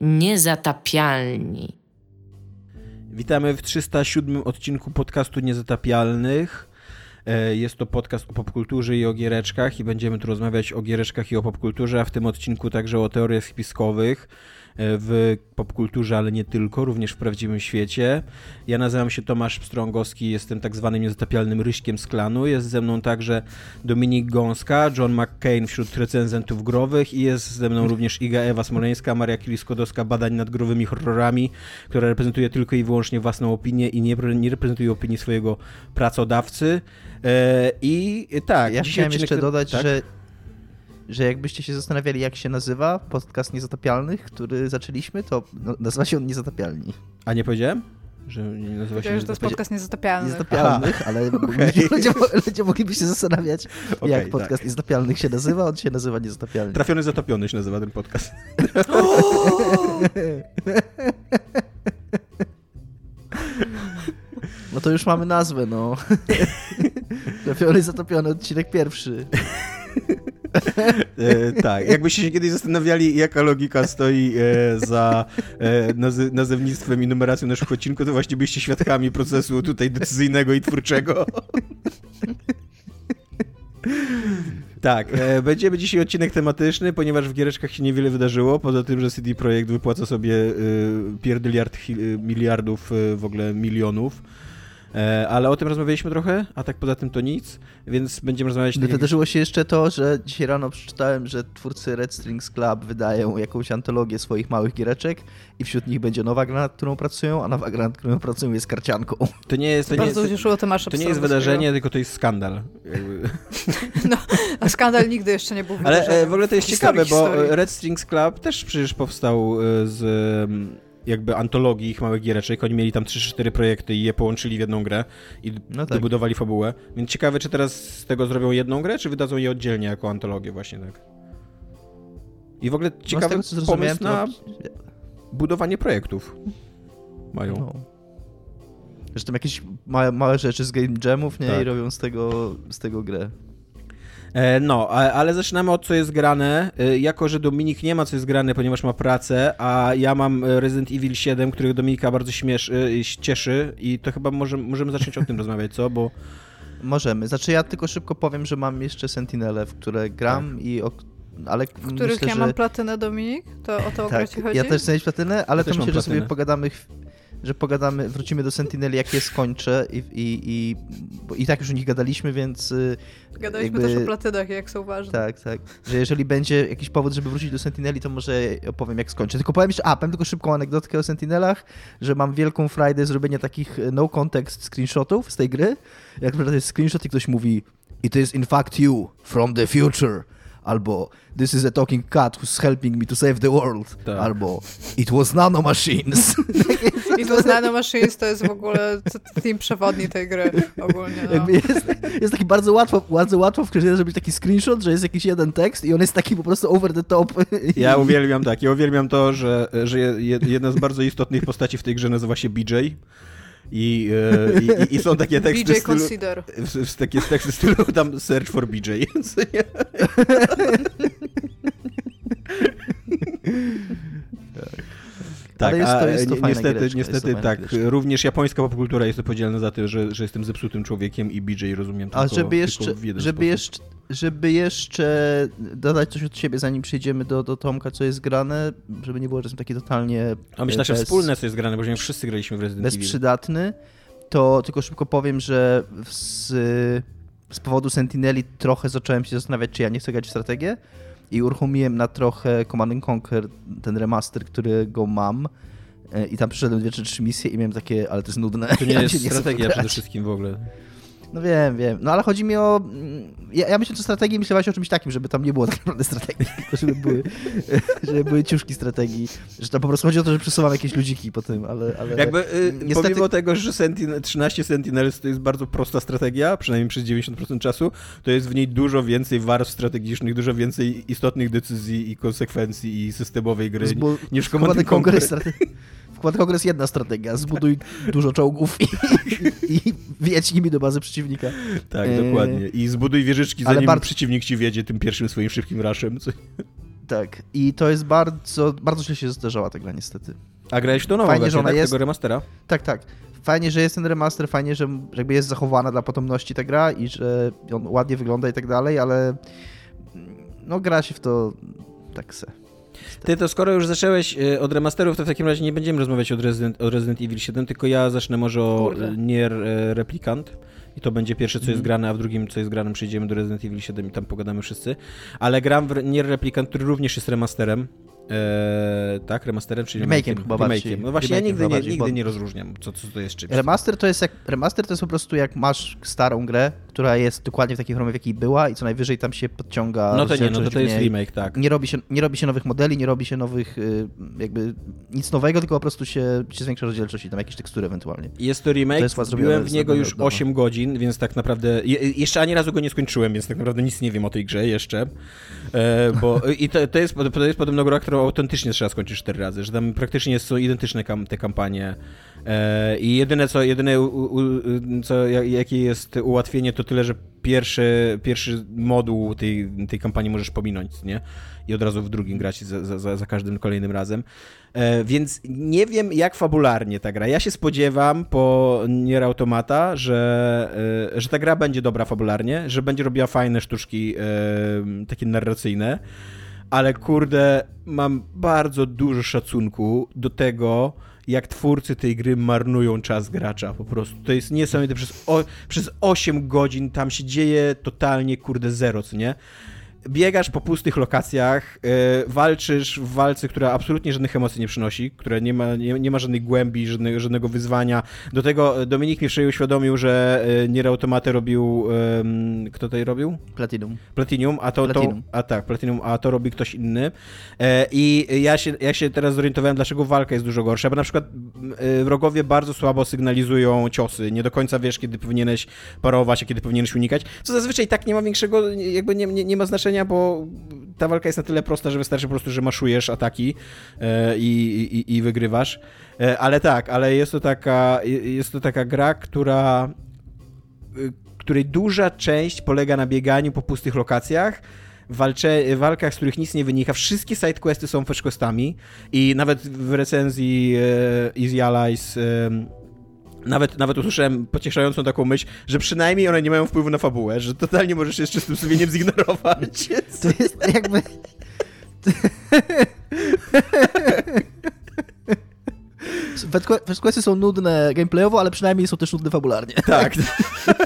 Niezatapialni. Witamy w 307 odcinku podcastu Niezatapialnych. E, jest to podcast o popkulturze i o giereczkach i będziemy tu rozmawiać o giereczkach i o popkulturze, a w tym odcinku także o teoriach spiskowych w popkulturze, ale nie tylko, również w prawdziwym świecie. Ja nazywam się Tomasz Strągowski, jestem tak zwanym niezatapialnym ryśkiem z klanu. Jest ze mną także Dominik Gąska, John McCain wśród recenzentów growych i jest ze mną również Iga Ewa Smoleńska, Maria Kiliskodowska, badań nad growymi horrorami, która reprezentuje tylko i wyłącznie własną opinię i nie, nie reprezentuje opinii swojego pracodawcy. E, I tak, ja chciałem jeszcze dodać, tak? że że jakbyście się zastanawiali, jak się nazywa podcast Niezatapialnych, który zaczęliśmy, to no, nazywa się on Niezatapialni. A nie powiedziałem? Że nie nazywa się że to jest podcast niezatapialnych. Niezatapialnych, ale okay. ludzie, ludzie, mogliby się zastanawiać, okay, jak podcast tak. niezatapialnych się nazywa, on się nazywa niezatapialny. Trafiony zatopiony się nazywa ten podcast. No to już mamy nazwę, no. Trafiony zatopiony odcinek pierwszy. E, tak, jakbyście się kiedyś zastanawiali, jaka logika stoi e, za e, nazewnictwem i numeracją naszych odcinków, to właśnie byliście świadkami procesu tutaj decyzyjnego i twórczego. Tak, e, będziemy dzisiaj odcinek tematyczny, ponieważ w giereczkach się niewiele wydarzyło, poza tym, że CD Projekt wypłaca sobie e, pierdyliard miliardów, e, w ogóle milionów ale o tym rozmawialiśmy trochę, a tak poza tym to nic, więc będziemy rozmawiać... Tak Wydarzyło się jeszcze to, że dzisiaj rano przeczytałem, że twórcy Red Strings Club wydają jakąś antologię swoich małych giereczek i wśród nich będzie nowa gra, nad którą pracują, a nowa gra, nad którą pracują jest karcianką. To nie jest... To nie Bardzo jest, to, to nie jest wydarzenie, tylko to jest skandal. No, a skandal nigdy jeszcze nie był Ale e, w ogóle to jest ciekawe, bo Red Strings Club też przecież powstał e, z jakby antologii ich małych giereczek. Oni mieli tam 3-4 projekty i je połączyli w jedną grę i no tak. dobudowali fabułę. Więc ciekawe, czy teraz z tego zrobią jedną grę, czy wydadzą je oddzielnie jako antologię właśnie tak. I w ogóle no, ciekawy no tego, pomysł na to... budowanie projektów mają. No. Zresztą jakieś małe, małe rzeczy z game jamów, nie? Tak. I robią z tego, z tego grę. E, no, ale zaczynamy od co jest grane. E, jako, że Dominik nie ma co jest grane, ponieważ ma pracę, a ja mam Resident Evil 7, którego Dominika bardzo śmiesz, e, cieszy i to chyba może, możemy zacząć o tym rozmawiać, co? Bo... Możemy. Znaczy ja tylko szybko powiem, że mam jeszcze Sentinele, w które gram tak. i o ale w których myślę, ja mam platynę, Dominik? To o to tak, chodzi? Ja też chcę mieć platynę, ale ja to myślę, że sobie pogadamy że pogadamy, wrócimy do Sentineli, jak je skończę i, i, i, i tak już o nich gadaliśmy, więc... Y, Gadaliśmy jakby, też o platynach, jak są ważne. Tak, tak. Że jeżeli będzie jakiś powód, żeby wrócić do Sentineli, to może opowiem, jak skończę. Tylko powiem jeszcze, a, powiem tylko szybką anegdotkę o Sentinelach, że mam wielką frajdę zrobienia takich y, no context screenshotów z tej gry. Jak to jest screenshot i ktoś mówi It is in fact you from the future albo This is a talking cat who's helping me to save the world, tak. albo It was nanomachines. It was nanomachines to jest w ogóle team przewodni tej gry ogólnie. No. Jest, jest taki bardzo łatwo, bardzo łatwo w grze zrobić taki screenshot, że jest jakiś jeden tekst i on jest taki po prostu over the top. Ja uwielbiam tak, ja uwielbiam to, że, że jedna z bardzo istotnych postaci w tej grze nazywa się BJ. I, e, i, i, są takie teksty. BJ stylu, Consider. Takie teksty stylu tam search for BJ. Tak, jest to, jest to a niestety, niestety tak. Również japońska popkultura jest odpowiedzialna za to, że, że jestem zepsutym człowiekiem i BJ rozumiem tylko, A żeby jeszcze, żeby jeszcze, żeby jeszcze dodać coś od siebie, zanim przejdziemy do, do Tomka, co jest grane, żeby nie było, że jestem taki totalnie A myślę, że wspólne co jest grane, bo wszyscy graliśmy w Resident Evil. Bezprzydatny, to tylko szybko powiem, że z, z powodu Sentineli trochę zacząłem się zastanawiać, czy ja nie chcę grać w strategię, i uruchomiłem na trochę Command Conquer ten remaster, którego mam e, i tam przyszedłem dwie czy trzy misje i miałem takie, ale to jest nudne. To nie ja jest strategia przede wszystkim w ogóle. No wiem, wiem. No ale chodzi mi o... Ja, ja myślę, że strategii myślę właśnie o czymś takim, żeby tam nie było tak naprawdę strategii, tylko żeby były, żeby były ciuszki strategii. Że tam po prostu chodzi o to, że przesuwam jakieś ludziki po tym, ale... ale Jakby y, niestety... pomimo tego, że Sentin 13 Sentinels to jest bardzo prosta strategia, przynajmniej przez 90% czasu, to jest w niej dużo więcej warstw strategicznych, dużo więcej istotnych decyzji i konsekwencji i systemowej gry Zbu niż Command Conquer. Conquer jedna strategia. Zbuduj dużo czołgów i, i, i wiedź nimi do bazy przeciwnika. Tak, e... dokładnie. I zbuduj wieżyczki, zanim bardzo... przeciwnik ci wiedzie tym pierwszym swoim szybkim raszem. Tak, i to jest bardzo, bardzo źle się zdarzała ta gra niestety. A grałeś w tą nową Fajnie, wersję, że ona tak? jest- tego remastera? Tak, tak. Fajnie, że jest ten remaster, fajnie, że jakby jest zachowana dla potomności ta gra i że on ładnie wygląda i tak dalej, ale mm, no gra się w to tak se. Ty to skoro już zacząłeś e, od remasterów, to w takim razie nie będziemy rozmawiać od Resident, o Resident Evil 7, tylko ja zacznę może o e, Nier e, Replicant. I to będzie pierwsze, co jest Mhm. grane, a w drugim, co jest grane, przejdziemy do Resident Evil 7 i tam pogadamy wszyscy. Ale gram w Nier Replicant, który również jest remasterem. E, tak, remasterem, czyli remake'iem. chyba bardziej. No właśnie, ja nigdy, nie, nigdy nie rozróżniam, co, co to jest czymś. Remaster to jest jak, remaster to jest po prostu jak masz starą grę, która jest dokładnie w takiej formie, w jakiej była i co najwyżej tam się podciąga No to nie, no to to jest remake, tak. Nie robi, się, nie robi się nowych modeli, nie robi się nowych, y, jakby nic nowego, tylko po prostu się, się zwiększa rozdzielczość i tam jakieś tekstury ewentualnie. Jest to remake, To jest byłem w niego już od dawna. 8 godzin, więc tak naprawdę, je, jeszcze ani razu go nie skończyłem, więc tak naprawdę nic nie wiem o tej grze jeszcze, e, bo i to, to, jest, to jest podobno gra, którą autentycznie trzeba skończyć 4 razy, że tam praktycznie są identyczne kam, te kampanie i jedyne co, jedyne u, u, co, ja- jakie jest ułatwienie to tyle, że pierwszy, pierwszy moduł tej, tej kampanii możesz pominąć, nie? I od razu w drugim grać za, za, za każdym kolejnym razem. E, więc nie wiem, jak fabularnie ta gra. Ja się spodziewam po Nier Automata, że, e, że ta gra będzie dobra fabularnie, że będzie robiła fajne sztuczki e, takie narracyjne, ale kurde, mam bardzo dużo szacunku do tego, jak twórcy tej gry marnują czas gracza po prostu. To jest niesamowite. Przez, o, przez 8 godzin tam się dzieje totalnie, kurde, zero, co nie? Biegasz po pustych lokacjach, yy, walczysz w walce, która absolutnie żadnych emocji nie przynosi, która nie ma, nie, nie ma żadnej głębi, żadnego, żadnego wyzwania. Do tego Dominik mi wczoraj uświadomił, że yy, Nier robił... ym, kto tutaj robił? Platinum. Platinum, a to, to Platinum. a tak, Platinum, a to robi ktoś inny. E, I ja się, ja się teraz zorientowałem, dlaczego walka jest dużo gorsza, bo na przykład wrogowie bardzo słabo sygnalizują ciosy. Nie do końca wiesz, kiedy powinieneś parować, a kiedy powinieneś unikać. Co zazwyczaj tak nie ma większego, jakby nie, nie, nie ma znaczenia, bo ta walka jest na tyle prosta, że wystarczy po prostu, że maszujesz ataki e, i, i, i wygrywasz. E, ale tak, ale jest to taka, jest to taka gra, która y, której duża część polega na bieganiu po pustych lokacjach, walcze, walkach, z których nic nie wynika. Wszystkie sidequesty są fetchquestami i nawet w recenzji e, Easy Allies e, nawet, nawet usłyszałem pocieszającą taką myśl, że przynajmniej one nie mają wpływu na fabułę, że totalnie możesz je z czystym sumieniem zignorować. To jest jakby... Questquesty są nudne gameplayowo, ale przynajmniej są też nudne fabularnie. Tak.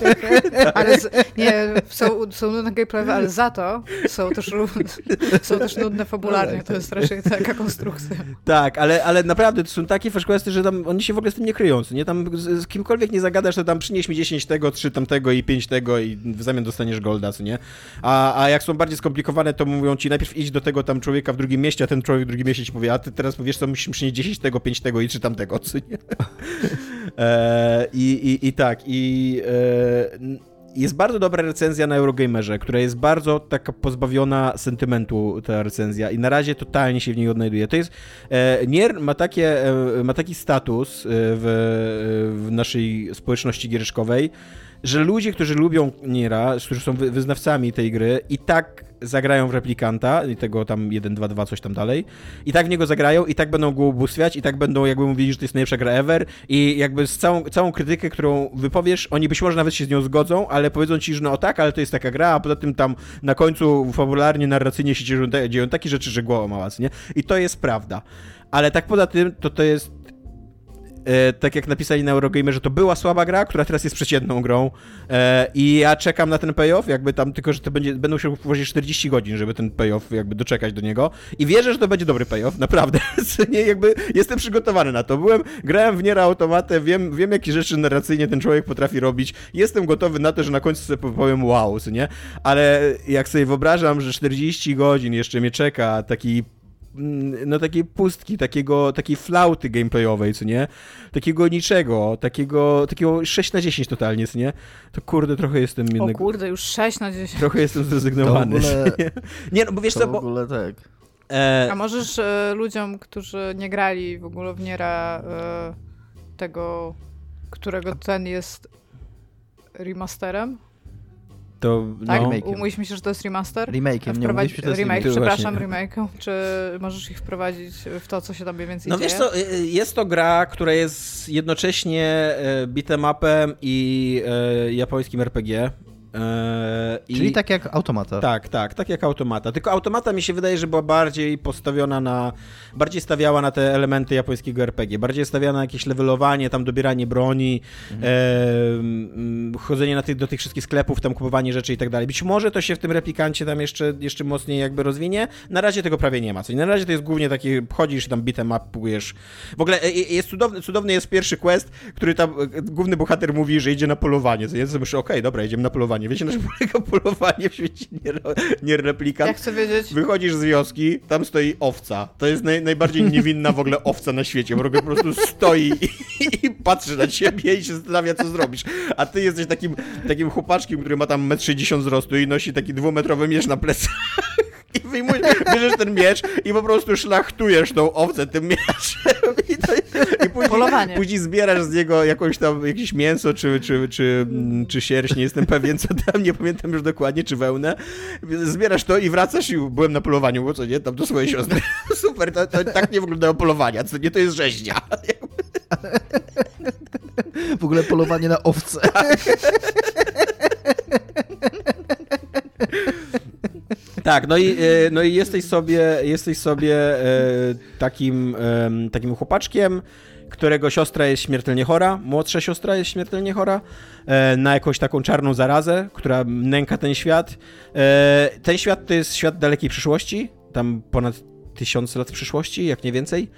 Ale z, nie, są, są nudne gameplayowe, ale za to są też, są też nudne fabularnie. To jest raczej taka konstrukcja. Tak, ale, ale naprawdę to są takie fetchquesty, że tam oni się w ogóle z tym nie kryją. Nie tam z, z kimkolwiek nie zagadasz, to tam przynieś mi 10 tego, 3 tamtego i 5 tego i w zamian dostaniesz golda, co nie? A, a jak są bardziej skomplikowane, to mówią ci najpierw idź do tego tam człowieka w drugim mieście, a ten człowiek w drugim mieście ci powie, a ty teraz powiesz co, musisz przynieść 10 tego, 5 tego i 3 tamtego, nie? e, i, i, I tak, i... E, jest bardzo dobra recenzja na Eurogamerze, która jest bardzo taka pozbawiona sentymentu, ta recenzja i na razie totalnie się w niej odnajduje. To jest, e, Nier ma, takie, e, ma taki status e, w, w naszej społeczności giereczkowej, że ludzie, którzy lubią Niera, którzy są wy- wyznawcami tej gry i tak zagrają w replikanta i tego tam 1, 2, 2, coś tam dalej i tak w niego zagrają i tak będą go ubóstwiać i tak będą jakby mówili, że to jest najlepsza gra ever i jakby z całą, całą krytykę, którą wypowiesz, oni być może nawet się z nią zgodzą, ale powiedzą ci, że no tak, ale to jest taka gra, a poza tym tam na końcu fabularnie, narracyjnie się dzieją, dzieją takie rzeczy, że głowa mała, nie? I to jest prawda. Ale tak poza tym, to to jest e, tak jak napisali na Eurogamerze, to była słaba gra, która teraz jest przeciętną grą. E, i ja czekam na ten payoff, jakby tam, tylko że to będzie, będą się włożyć 40 godzin, żeby ten payoff jakby doczekać do niego. I wierzę, że to będzie dobry payoff, naprawdę, nie, jakby jestem przygotowany na to, byłem, grałem w Niera Automatę, wiem, wiem jakie rzeczy narracyjnie ten człowiek potrafi robić, jestem gotowy na to, że na końcu sobie powiem wow, nie, ale jak sobie wyobrażam, że 40 godzin jeszcze mnie czeka taki no takiej pustki, takiego, takiej flauty gameplayowej, co nie? Takiego niczego, takiego, takiego 6 na 10 totalnie, co nie? To kurde, trochę jestem O jednak, kurde, już 6 na 10. trochę jestem zrezygnowany. To w ogóle- nie? no bo wiesz To co, w bo... ogóle tak. E, A możesz e, ludziom, którzy nie grali w ogóle w Niera e, tego, którego ten jest remasterem? To, Tak? no, Remake'iem. Umówiliśmy się, że to jest remaster? Remake'iem, nie Wprowadzi- mówiliśmy, że to jest remake, remake. przepraszam, remake'u. Czy możesz ich wprowadzić w to, co się tam mniej więcej No dzieje? wiesz co, y, jest to gra, która jest jednocześnie e, beat'em upem i japońskim RPG. E, i- Czyli tak jak automata. Tak, tak, tak jak automata. Tylko automata mi się wydaje, że była bardziej postawiona na. bardziej stawiała na te elementy japońskiego RPG. Bardziej stawiała na jakieś levelowanie, tam dobieranie broni, Mhm. e, chodzenie na tych, do tych wszystkich sklepów, tam kupowanie rzeczy i tak dalej. Być może to się w tym replikancie tam jeszcze, jeszcze mocniej jakby rozwinie. Na razie tego prawie nie ma. Co? nie? Na razie to jest głównie taki, chodzisz i tam bitem upujesz. W ogóle e, e, jest cudowny, cudowny jest pierwszy quest, który tam główny bohater mówi, że idzie na polowanie. Co? Ja sobie myślę, okej, dobra, idziemy na polowanie. Wiecie, na czym polega polowanie w świecie nier, nierreplikant? Ja chcę wiedzieć. Wychodzisz z wioski, tam stoi owca. To jest naj, najbardziej niewinna w ogóle owca na świecie, bo po prostu stoi i, i patrzy na ciebie i się zastanawia, co zrobisz. A ty jesteś takim, takim chłopaczkiem, który ma tam 1,60 m wzrostu i nosi taki dwumetrowy miecz na plecach. I wyjmujesz, bierzesz ten miecz i po prostu szlachtujesz tą owcę tym mieczem. I, to, i później, Polowanie. później zbierasz z niego jakąś tam, jakieś mięso czy, czy, czy, czy sierść, nie jestem pewien co tam, nie pamiętam już dokładnie, czy wełnę. Zbierasz to i wracasz i byłem na polowaniu, bo co nie, tam do swojej siostry. Super, to, to tak nie wyglądają polowania, co nie, to jest rzeźnia. W ogóle polowanie na owce. Tak, no i, e, no i jesteś sobie, jesteś sobie e, takim, takim chłopaczkiem, którego siostra jest śmiertelnie chora, młodsza siostra jest śmiertelnie chora, e, na jakąś taką czarną zarazę, która nęka ten świat. Ten świat to jest świat dalekiej przyszłości, tam ponad tysiąc lat przyszłości, jak nie więcej,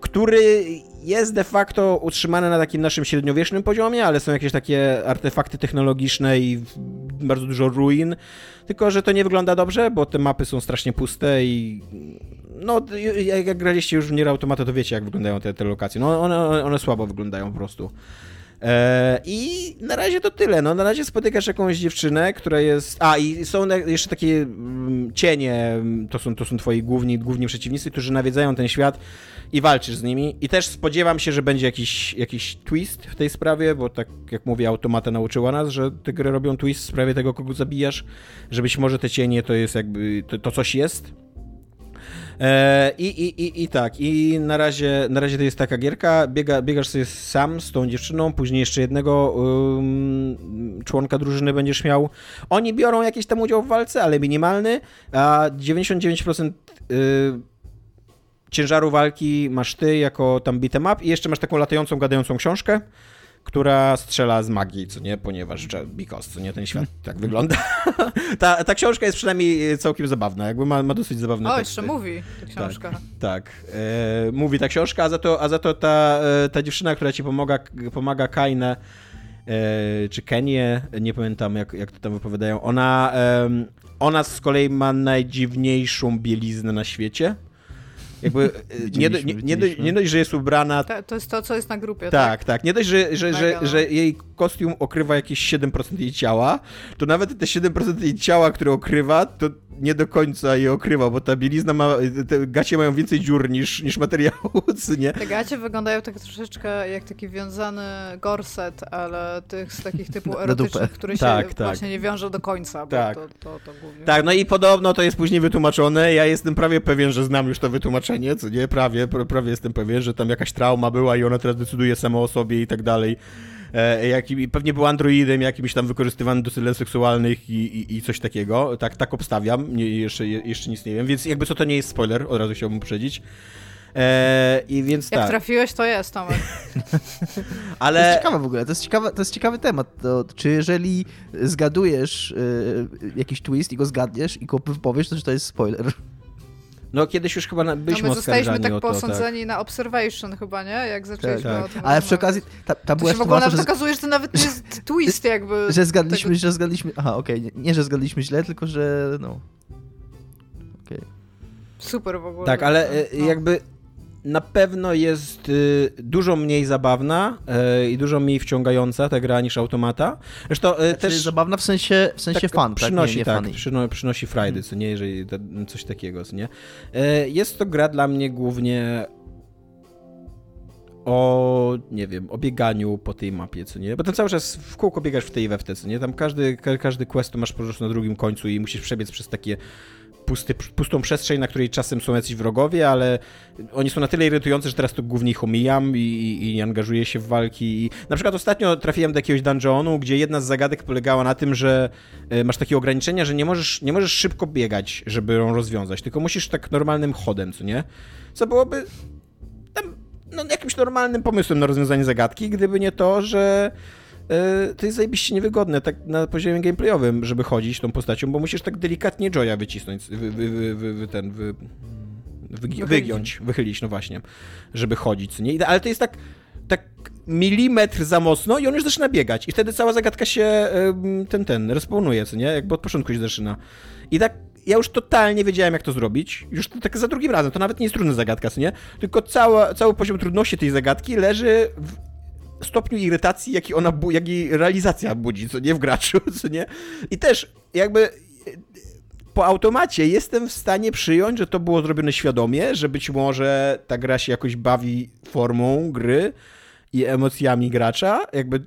który jest de facto utrzymany na takim naszym średniowiecznym poziomie, ale są jakieś takie artefakty technologiczne i bardzo dużo ruin, tylko że to nie wygląda dobrze, bo te mapy są strasznie puste i no, jak jak graliście już w Nier Automata, to wiecie, jak wyglądają te, te lokacje. No, one, one słabo wyglądają po prostu. E, I na razie to tyle. No, na razie spotykasz jakąś dziewczynę, która jest. A, i są jeszcze takie mm, cienie, mm, to są, to są twoi główni, główni przeciwnicy, którzy nawiedzają ten świat i walczysz z nimi. I też spodziewam się, że będzie jakiś, jakiś twist w tej sprawie, bo tak jak mówię, automata nauczyła nas, że te gry robią twist w sprawie tego, kogo zabijasz, że być może te cienie to jest jakby. to, to coś jest. E, I, i, i, I tak, i na razie, na razie to jest taka gierka, Biega, biegasz sobie sam z tą dziewczyną, później jeszcze jednego ym, członka drużyny będziesz miał. Oni biorą jakiś tam udział w walce, ale minimalny, a 99% y, ciężaru walki masz ty jako tam beat'em up i jeszcze masz taką latającą, gadającą książkę, która strzela z magii, co nie, ponieważ because, co nie, ten świat tak wygląda. ta, ta książka jest przynajmniej całkiem zabawna, jakby ma, ma dosyć zabawne O, teksty. jeszcze mówi ta książka. Tak, e, mówi ta książka, a za to, a za to ta, e, ta dziewczyna, która ci pomaga, pomaga Kainę, e, czy Kenię, nie pamiętam jak, jak to tam wypowiadają, ona, em, ona z kolei ma najdziwniejszą bieliznę na świecie. Jakby e, nie, do, nie, nie, dość, nie dość, że jest ubrana Ta, to jest to, co jest na grupie, tak? tak, tak. Nie dość, że, że, że, że jej kostium okrywa jakieś 7% jej ciała, to nawet te 7% jej ciała, które okrywa, to nie do końca je okrywa, bo ta bielizna ma, te gacie mają więcej dziur niż, niż materiału, co nie? Te gacie wyglądają tak troszeczkę jak taki wiązany gorset, ale tych z takich typu erotycznych, które się Tak, tak. właśnie nie wiążą do końca, bo Tak. to, to, to głównie. Tak, no i podobno to jest później wytłumaczone. Ja jestem prawie pewien, że znam już to wytłumaczenie, co nie? Prawie, pra- prawie jestem pewien, że tam jakaś trauma była i ona teraz decyduje sama o sobie i tak dalej. E, jakim, i pewnie był androidem jakimś tam wykorzystywanym do celów seksualnych i, i, i coś takiego. Tak, tak obstawiam. Nie, jeszcze, je- jeszcze nic nie wiem, więc jakby co to nie jest spoiler, od razu chciałbym uprzedzić. E, I więc Jak tak, trafiłeś, to jest, Tomek. To jest ale ciekawe w ogóle, to jest ciekawe, to jest ciekawy temat. To, czy jeżeli zgadujesz y, jakiś twist i go zgadniesz i go wypowiesz, to czy to jest spoiler? No kiedyś już chyba na- No byliśmy my zostaliśmy tak to. Tak. posądzeni na observation chyba, nie? Jak zaczęliśmy Tak. o tym Ale przy okazji, ta, ta była w ogóle nawet że, okazuje, że to nawet nie jest twist jakby. że zgadliśmy, że zgadliśmy... Aha, okej, nie, nie, że zgadliśmy źle, tylko że no... Okej. Super w ogóle. Tak, ale e, No. jakby na pewno jest y, dużo mniej zabawna y, i dużo mniej wciągająca ta gra niż automata. Zresztą y, Też też zabawna w sensie, w sensie tak, fan, tak? przynosi, Nie, nie tak, przyno, przynosi frajdy, co nie, jeżeli coś takiego, co nie. Jest to gra dla mnie głównie o, nie wiem, o bieganiu po tej mapie, co nie? Bo tam cały czas w kółko biegasz w tej we co nie? Tam każdy, ka każdy quest to masz po prostu na drugim końcu i musisz przebiec przez takie pusty, pustą przestrzeń, na której czasem są jacyś wrogowie, ale oni są na tyle irytujący, że teraz to głównie ich omijam i, i, i angażuję się w walki. I na przykład ostatnio trafiłem do jakiegoś dungeonu, gdzie jedna z zagadek polegała na tym, że e, masz takie ograniczenia, że nie możesz, nie możesz szybko biegać, żeby ją rozwiązać, tylko musisz tak normalnym chodem, co nie? Co byłoby tam, no, jakimś normalnym pomysłem na rozwiązanie zagadki, gdyby nie to, że to jest zajebiście niewygodne tak na poziomie gameplayowym, żeby chodzić tą postacią, bo musisz tak delikatnie Joya wycisnąć, wy, wy, wy, ten, wy, wy, wygiąć, wychylić, no właśnie, żeby chodzić, nie? Ale to jest tak, tak milimetr za mocno i on już zaczyna biegać i wtedy cała zagadka się ten, ten, respawnuje, co nie? Jakby od początku się zaczyna. I tak ja już totalnie wiedziałem, jak to zrobić. Już tak za drugim razem. To nawet nie jest trudna zagadka, co nie? Tylko cała, cały poziom trudności tej zagadki leży w stopniu irytacji, jaki ona, jaki realizacja budzi, co nie w graczu, co nie? I też jakby po automacie jestem w stanie przyjąć, że to było zrobione świadomie, że być może ta gra się jakoś bawi formą gry i emocjami gracza, jakby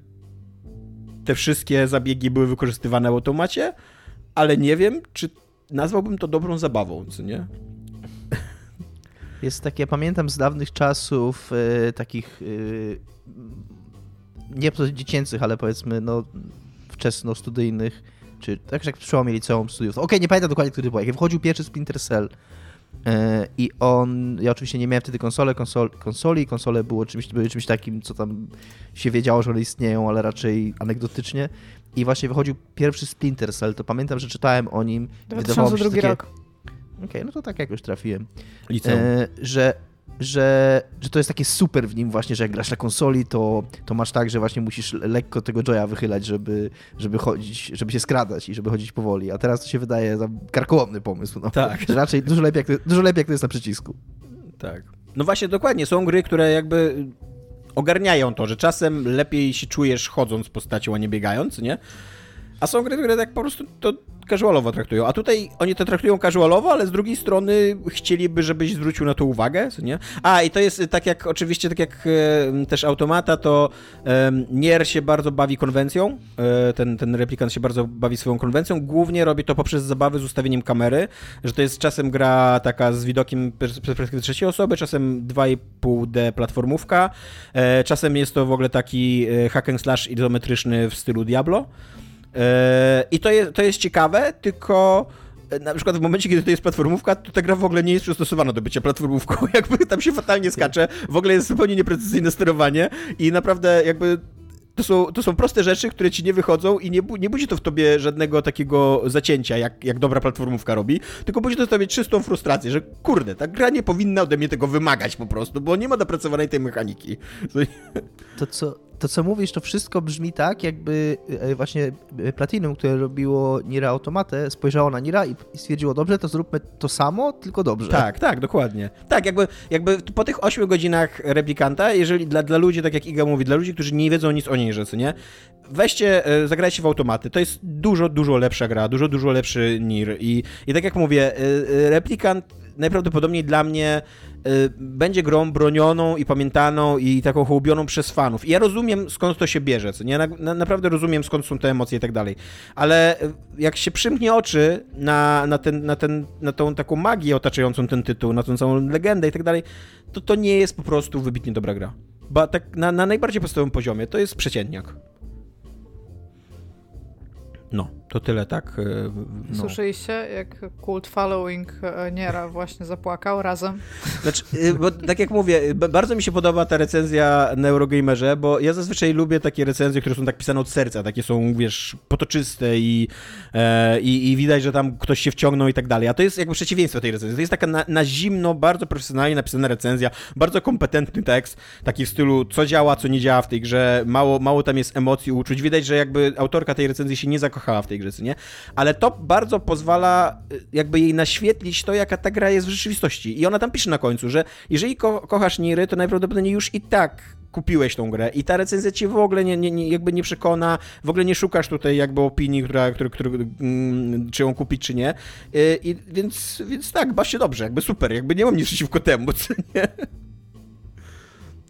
te wszystkie zabiegi były wykorzystywane w automacie, ale nie wiem, czy nazwałbym to dobrą zabawą, co nie? Jest takie, pamiętam z dawnych czasów, y, takich y, nie dziecięcych, ale powiedzmy no, wczesno-studyjnych, czy tak jak przełomie liceum studiów. Okej, okay, nie pamiętam dokładnie, który był. Jak wchodził pierwszy Splinter Cell yy, i on, ja oczywiście nie miałem wtedy konsole, konsol, konsoli, konsole były czymś, były czymś takim, co tam się wiedziało, że one istnieją, ale raczej anegdotycznie. I właśnie wychodził pierwszy Splinter Cell, to pamiętam, że czytałem o nim. 2002 takie... rok. Okej, okay, no to tak jakoś trafiłem. Liceum. E, że że, że to jest takie super w nim właśnie, że jak grasz na konsoli, to, to masz tak, że właśnie musisz lekko tego joya wychylać, żeby, żeby chodzić, żeby się skradać i żeby chodzić powoli, a teraz to się wydaje za karkołomny pomysł. No. Tak. Że raczej dużo lepiej, jak to, dużo lepiej, jak to jest na przycisku. Tak. No właśnie, dokładnie. Są gry, które jakby ogarniają to, że czasem lepiej się czujesz chodząc postacią, a nie biegając, nie? A są gry, które tak po prostu to casualowo traktują. A tutaj oni to traktują casualowo, ale z drugiej strony chcieliby, żebyś zwrócił na to uwagę, co nie? A, i to jest tak jak, oczywiście, tak jak e, też Automata, to e, Nier się bardzo bawi konwencją, e, ten, ten replikant się bardzo bawi swoją konwencją, głównie robi to poprzez zabawy z ustawieniem kamery, że to jest czasem gra taka z widokiem perspektywy trzeciej osoby, czasem 2,5D platformówka, e, czasem jest to w ogóle taki e, hack and slash izometryczny w stylu Diablo, I to jest, to jest ciekawe, tylko e, na przykład w momencie, kiedy to jest platformówka, to ta gra w ogóle nie jest przystosowana do bycia platformówką. Jakby tam się fatalnie skacze, w ogóle jest zupełnie nieprecyzyjne sterowanie i naprawdę jakby to są, to są proste rzeczy, które ci nie wychodzą i nie, nie budzi to w tobie żadnego takiego zacięcia, jak, jak dobra platformówka robi, tylko budzi to w tobie czystą frustrację, że kurde, ta gra nie powinna ode mnie tego wymagać po prostu, bo nie ma dopracowanej tej mechaniki. To co, to, co mówisz, to wszystko brzmi tak, jakby e, właśnie e, Platinum, które robiło Nira Automatę, spojrzało na Nira i stwierdziło, dobrze, to zróbmy to samo, tylko dobrze. Tak, tak, dokładnie. Tak, jakby, jakby po tych 8 godzinach replikanta, jeżeli dla, dla ludzi, tak jak Iga mówi, dla ludzi, którzy nie wiedzą nic o niej, co nie? Weźcie, e, zagrajcie w automaty. To jest dużo, dużo lepsza gra, dużo, dużo lepszy Nir. I, i tak jak mówię, replikant najprawdopodobniej dla mnie będzie grą bronioną i pamiętaną i taką hołubioną przez fanów. I ja rozumiem, skąd to się bierze, co nie? Na, na, naprawdę rozumiem, skąd są te emocje i tak dalej. Ale y, jak się przymknie oczy na, na, ten, na, ten, na tą taką magię otaczającą ten tytuł, na tą całą legendę i tak dalej, to to nie jest po prostu wybitnie dobra gra. Bo tak na, na najbardziej podstawowym poziomie to jest przeciętniak. No, to tyle, tak? E, no. Słyszeliście, jak Cult Following e, Niera właśnie zapłakał razem? Znaczy, e, bo tak jak mówię, bardzo mi się podoba ta recenzja na Eurogamerze, bo ja zazwyczaj lubię takie recenzje, które są tak pisane od serca, takie są, wiesz, potoczyste i, i, i, widać, że tam ktoś się wciągnął i tak dalej. A to jest jakby przeciwieństwo tej recenzji. To jest taka na, na zimno, bardzo profesjonalnie napisana recenzja, bardzo kompetentny tekst, taki w stylu, co działa, co nie działa w tej grze, mało, mało tam jest emocji, uczuć. Widać, że jakby autorka tej recenzji się nie zakochała w tej grze, nie? Ale to bardzo pozwala y, jakby jej naświetlić to, jaka ta gra jest w rzeczywistości. I ona tam pisze na końcu, że jeżeli ko kochasz Niry, to najprawdopodobniej już i tak kupiłeś tą grę i ta recenzja cię w ogóle nie, nie, nie, jakby nie przekona, w ogóle nie szukasz tutaj jakby opinii, która, który, mm, czy ją kupić, czy nie. Y, I, więc, więc tak, baw się dobrze, jakby super, jakby nie mam nic przeciwko temu, co nie?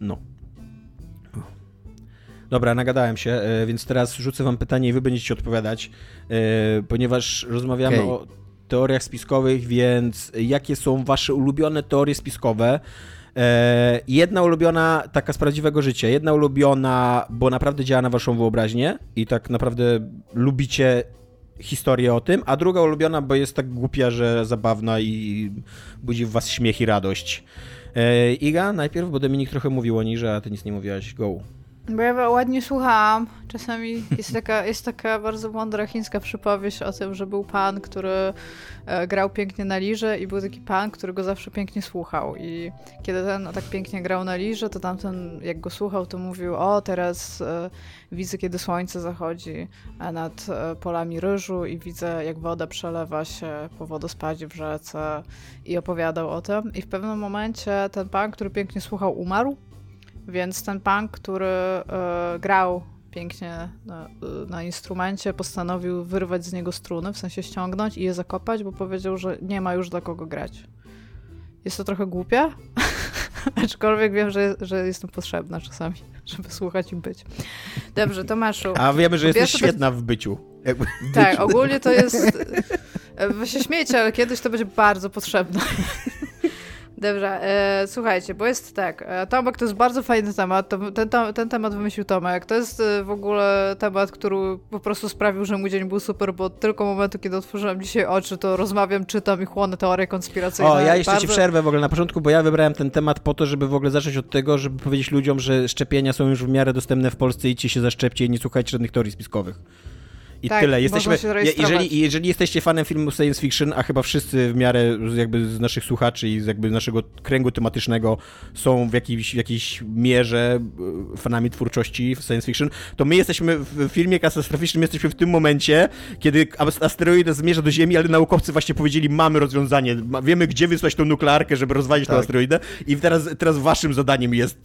No. Dobra, nagadałem się, e, więc teraz rzucę wam pytanie i wy będziecie odpowiadać, e, ponieważ rozmawiamy Okej. o teoriach spiskowych, więc jakie są wasze ulubione teorie spiskowe? E, Jedna ulubiona taka z prawdziwego życia, jedna ulubiona, bo naprawdę działa na waszą wyobraźnię i tak naprawdę lubicie historię o tym, a druga ulubiona, bo jest tak głupia, że zabawna i budzi w was śmiech i radość. Iga, najpierw, bo Dominik trochę mówił o Nirze, a ty nic nie mówiłaś. Go. Bo ja ładnie słuchałam. Czasami jest taka, jest taka bardzo mądra chińska przypowieść o tym, że był pan, który e, grał pięknie na lirze i był taki pan, który go zawsze pięknie słuchał. I kiedy ten tak pięknie grał na lirze, to tamten, jak go słuchał, to mówił, o teraz e, widzę, kiedy słońce zachodzi nad e, polami ryżu i widzę, jak woda przelewa się po wodospadzie w rzece i opowiadał o tym. I w pewnym momencie ten pan, który pięknie słuchał, umarł. Więc ten pan, który e, grał pięknie na, na instrumencie, postanowił wyrwać z niego struny, w sensie ściągnąć i je zakopać, bo powiedział, że nie ma już dla kogo grać. Jest to trochę głupie, aczkolwiek wiem, że, że jestem potrzebna czasami, żeby słuchać i być. Dobrze, Tomaszu. A wiemy, że jesteś pierwsze to- świetna w byciu. Jakby... Tak, ogólnie to jest. Wy się śmiejecie, ale kiedyś to będzie bardzo potrzebne. Dobrze, e, słuchajcie, bo jest tak. E, Tomek to jest bardzo fajny temat. To, ten, to, ten temat wymyślił Tomek. To jest e, w ogóle temat, który po prostu sprawił, że mój dzień był super, bo tylko momentu, kiedy otworzyłem dzisiaj oczy, to rozmawiam, czytam i chłonę teorie konspiracyjne. O, ja jeszcze bardzo... ci przerwę w ogóle na początku, bo ja wybrałem ten temat po to, żeby w ogóle zacząć od tego, żeby powiedzieć ludziom, że szczepienia są już w miarę dostępne w Polsce, idźcie się zaszczepcie i nie słuchajcie żadnych teorii spiskowych. I Tak, tyle. można Jesteśmy, jeżeli, jeżeli jesteście fanem filmu science fiction, a chyba wszyscy w miarę z- jakby z naszych słuchaczy i z jakby naszego kręgu tematycznego są w jakiejś, w jakiejś mierze e, fanami twórczości w science fiction, to my jesteśmy w filmie katastroficznym, jesteśmy w tym momencie, kiedy as- asteroid zmierza do Ziemi, ale naukowcy właśnie powiedzieli, mamy rozwiązanie, wiemy gdzie wysłać tą nuklearkę, żeby rozwalić Tak. asteroidę i teraz, teraz waszym zadaniem jest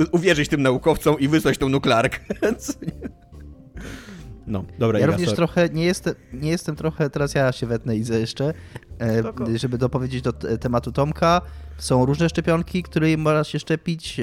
e, uwierzyć tym naukowcom i wysłać tą nuklearkę. No, dobra, Ja Iga, również sorry. trochę nie jestem, nie jestem trochę, teraz ja się wetnę i jeszcze, e, Spoko. żeby dopowiedzieć do tematu Tomka. Są różne szczepionki, którymi można się szczepić.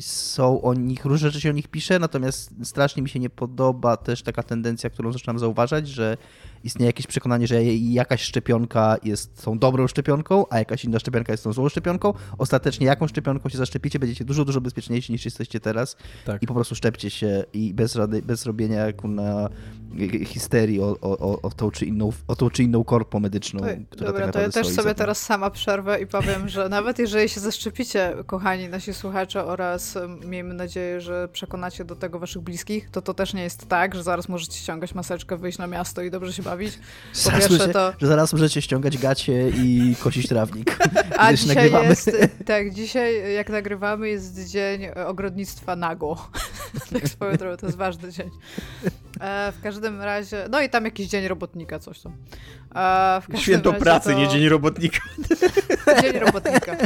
Są o nich, różne rzeczy się o nich pisze, natomiast strasznie mi się nie podoba też taka tendencja, którą zaczynam zauważać, że istnieje jakieś przekonanie, że jakaś szczepionka jest tą dobrą szczepionką, a jakaś inna szczepionka jest tą złą szczepionką. Ostatecznie jaką szczepionką się zaszczepicie, będziecie dużo, dużo bezpieczniejsi niż jesteście teraz Tak. i po prostu szczepcie się i bez, rady, bez robienia na histerii o, o, o, o, tą czy inną, o tą czy inną korpo medyczną, To- która Dobra, tak to ja też sobie teraz sama przerwę i powiem, że nawet jeżeli się zaszczepicie, kochani nasi słuchacze, oraz miejmy nadzieję, że przekonacie do tego waszych bliskich, to to też nie jest tak, że zaraz możecie ściągać maseczkę, wyjść na miasto i dobrze się bawić. Po Zaraz pierwsze możecie- to... Że zaraz możecie ściągać gacie i kosić trawnik. A dzisiaj nagrywamy. jest, tak, dzisiaj jak nagrywamy jest dzień ogrodnictwa nago. tak swoją drogą, to jest ważny dzień. E, w każdym razie, no i tam jakiś dzień robotnika, coś tam. E, w każdym Święto razie pracy, to... nie dzień robotnika. Dzień robotnika.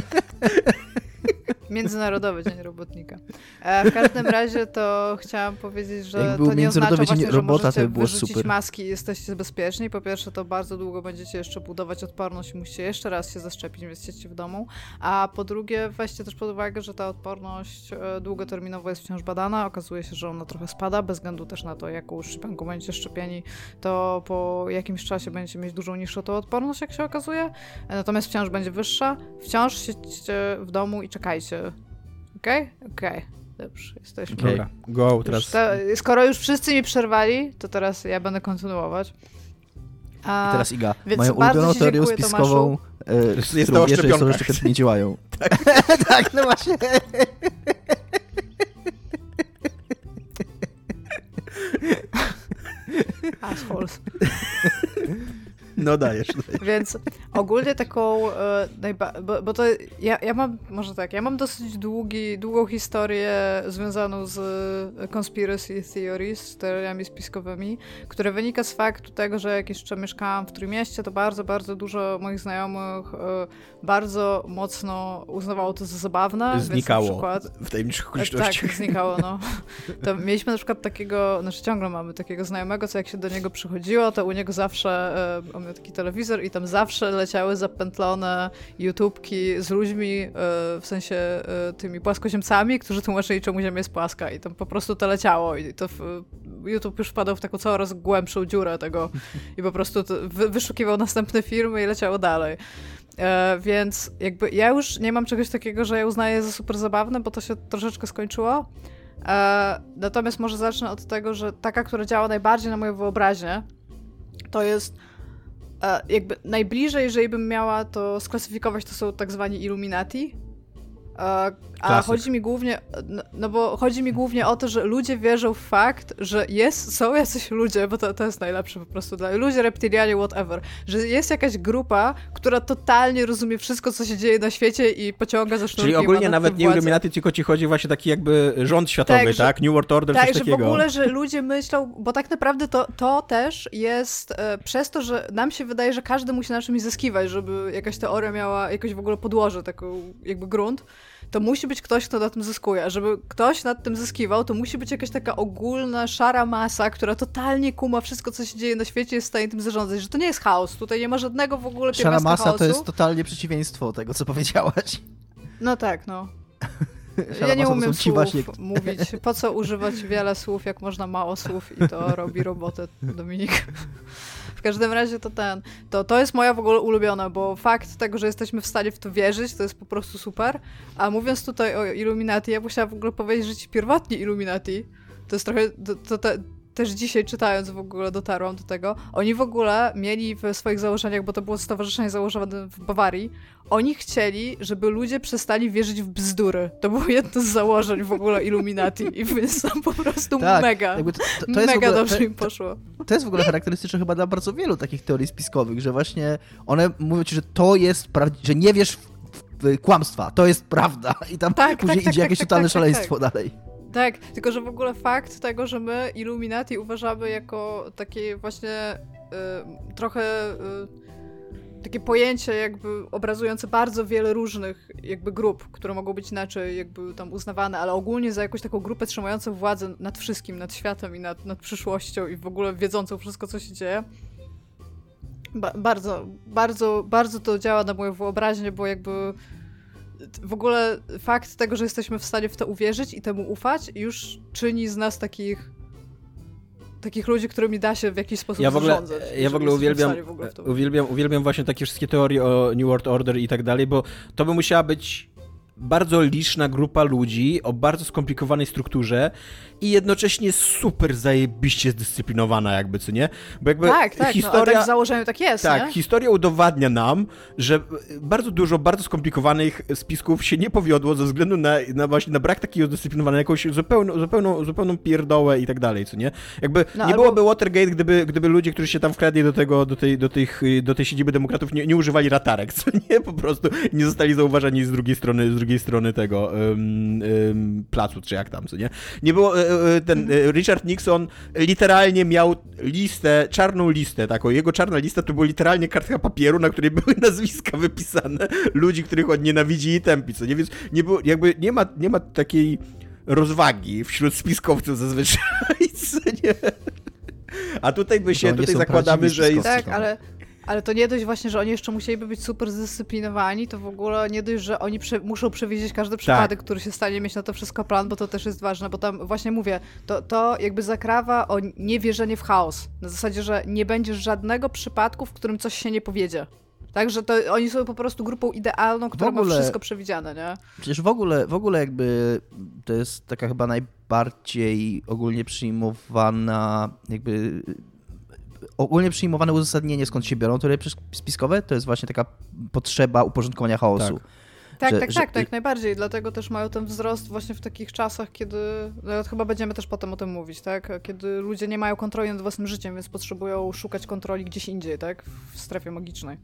Międzynarodowy Dzień Robotnika. E, w każdym razie to chciałam powiedzieć, że Jak to nie oznacza Dzień właśnie, że Robota, to możecie by wyrzucić super. maski i jesteście bezpieczni. Po pierwsze, to bardzo długo będziecie jeszcze budować odporność i musicie jeszcze raz się zaszczepić, więc siedźcie w domu. A po drugie, weźcie też pod uwagę, że ta odporność e, długoterminowo jest wciąż badana. Okazuje się, że ona trochę spada, bez względu też na to, jaką szczepionką będziecie szczepieni, to po jakimś czasie będziecie mieć dużo niższą tą odporność, jak się okazuje. Natomiast wciąż będzie wyższa. Wciąż siedźcie w domu i czekajcie. Okej? Okej. Dobrze, jesteśmy. Dobra, go, Już teraz... te, skoro już wszyscy mi przerwali, to teraz ja będę kontynuować. A, I teraz Iga, moją ulubioną dziękuję, spiskową, e, Jest którą to wierzę, jest to, że szczepionkach. szczepionki nie działają. tak, no właśnie. assholes. No dajesz. dajesz. Więc ogólnie taką, e, bo, bo to ja, ja mam, może tak, ja mam dosyć długi, długą historię związaną z e, conspiracy theories, z teoriami spiskowymi, które wynika z faktu tego, że jak jeszcze mieszkałam w Trójmieście, to bardzo, bardzo dużo moich znajomych e, bardzo mocno uznawało to za zabawne. Znikało przykład, w tajemniczych E, okolicznościach. Tak, znikało, no. To mieliśmy na przykład takiego, znaczy ciągle mamy takiego znajomego, co jak się do niego przychodziło, to u niego zawsze, on miał taki telewizor i tam zawsze leciały zapętlone YouTubki z ludźmi, e, w sensie e, tymi płaskoziemcami, którzy tłumaczyli, czemu Ziemia jest płaska i tam po prostu to leciało i to YouTube już wpadał w taką coraz głębszą dziurę tego i po prostu wy, wyszukiwał następne firmy i leciało dalej. E, więc jakby ja już nie mam czegoś takiego, że ja uznaję za super zabawne, bo to się troszeczkę skończyło. Natomiast może zacznę od tego, że taka, która działa najbardziej na moją wyobraźnię, to jest jakby najbliżej, jeżeli bym miała to sklasyfikować, to są tak zwani Illuminati. A, a chodzi mi głównie, no, no, bo chodzi mi głównie o to, że ludzie wierzą w fakt, że jest, są jacyś ludzie, bo to, to jest najlepsze po prostu dla ludzie, reptilianie, whatever, że jest jakaś grupa, która totalnie rozumie wszystko, co się dzieje na świecie i pociąga ze sznurkiem. Czyli ogólnie nawet nie Illuminati, tylko ci chodzi właśnie taki jakby rząd światowy, tak? Że, tak? New World Order, tak, coś takiego. Tak, że w ogóle, że ludzie myślą, bo tak naprawdę to, to też jest e, przez to, że nam się wydaje, że każdy musi na czymś zyskiwać, żeby jakaś teoria miała jakoś w ogóle podłoże, taką jakby grunt, to musi być ktoś, kto na tym zyskuje. A żeby ktoś nad tym zyskiwał, to musi być jakaś taka ogólna, szara masa, która totalnie kuma wszystko, co się dzieje na świecie, jest w stanie tym zarządzać. Że to nie jest chaos. Tutaj nie ma żadnego w ogóle Szara masa chaosu. to jest totalnie przeciwieństwo tego, co powiedziałaś. No tak, no. Ja nie umiem słów właśnie... mówić. Po co używać wiele słów, jak można mało słów i to robi robotę Dominik. W każdym razie to ten, to, to jest moja w ogóle ulubiona, bo fakt tego, że jesteśmy w stanie w to wierzyć, to jest po prostu super. A mówiąc tutaj o Illuminati, ja musiałam w ogóle powiedzieć, że ci pierwotni Illuminati, to jest trochę, to, to, to też dzisiaj czytając w ogóle dotarłam do tego, oni w ogóle mieli w swoich założeniach, bo to było stowarzyszenie założone w Bawarii, oni chcieli, żeby ludzie przestali wierzyć w bzdury. To było jedno z założeń w ogóle Illuminati i więc tam po prostu tak, mega, to, to, to mega ogóle, dobrze im poszło. To jest w ogóle charakterystyczne chyba dla bardzo wielu takich teorii spiskowych, że właśnie one mówią ci, że to jest, że nie wiesz w, w, w kłamstwa, to jest prawda i tam tak, później tak, idzie tak, jakieś tak, totalne tak, tak, szaleństwo dalej. Tak, tylko że w ogóle fakt tego, że my Illuminati uważamy jako takie właśnie y, trochę y, takie pojęcie jakby obrazujące bardzo wiele różnych jakby grup, które mogą być inaczej jakby tam uznawane, ale ogólnie za jakąś taką grupę trzymającą władzę nad wszystkim, nad światem i nad, nad przyszłością i w ogóle wiedzącą wszystko, co się dzieje. Ba bardzo, bardzo, bardzo to działa na moją wyobraźnię, bo jakby w ogóle fakt tego, że jesteśmy w stanie w to uwierzyć i temu ufać, już czyni z nas takich takich ludzi, którymi da się w jakiś sposób ja w ogóle. Ja w ogóle uwielbiam, w ogóle uwielbiam, uwielbiam właśnie takie wszystkie teorie o New World Order i tak dalej, bo to by musiała być bardzo liczna grupa ludzi o bardzo skomplikowanej strukturze i jednocześnie super zajebiście zdyscyplinowana jakby, co nie? Bo jakby tak, tak, historia... No, tak w założeniu tak jest, Tak, nie? historia udowadnia nam, że bardzo dużo bardzo skomplikowanych spisków się nie powiodło ze względu na, na właśnie na brak takiego zdyscyplinowania, jakąś zupełną, zupełną, zupełną pierdołę i tak dalej, co nie? Jakby no, nie albo... byłoby Watergate, gdyby, gdyby ludzie, którzy się tam wkradli do tego, do tej, do tych, do tej siedziby demokratów nie, nie używali ratarek, co nie? Po prostu nie zostali zauważani z drugiej strony, z drugiej strony tego um, um, placu, czy jak tam, co nie? Nie było e, e, ten e, Richard Nixon literalnie miał listę, czarną listę taką. Jego czarna lista to była literalnie kartka papieru, na której były nazwiska wypisane ludzi, których on nienawidzi i tępi, co nie? Więc nie było, jakby nie ma, nie ma takiej rozwagi wśród spiskowców zazwyczaj, co nie? A tutaj by się, tutaj zakładamy, że jest... Tak, ale ale to nie dość właśnie, że oni jeszcze musieliby być super zdyscyplinowani, to w ogóle nie dość, że oni prze muszą przewidzieć każdy przypadek, tak. który się stanie, mieć na to wszystko plan, bo to też jest ważne, bo tam właśnie mówię, to, to jakby zakrawa o niewierzenie w chaos. Na zasadzie, że nie będzie żadnego przypadku, w którym coś się nie powiedzie. Także to oni są po prostu grupą idealną, która ogóle, ma wszystko przewidziane, nie? Przecież w ogóle, w ogóle jakby to jest taka chyba najbardziej ogólnie przyjmowana jakby ogólnie przyjmowane uzasadnienie, skąd się biorą teorie spiskowe, to jest właśnie taka potrzeba uporządkowania chaosu. Tak. Tak, że, tak, że... tak, tak, najbardziej. Dlatego też mają ten wzrost właśnie w takich czasach, kiedy, no, chyba będziemy też potem o tym mówić, tak? Kiedy ludzie nie mają kontroli nad własnym życiem, więc potrzebują szukać kontroli gdzieś indziej, tak? W strefie magicznej.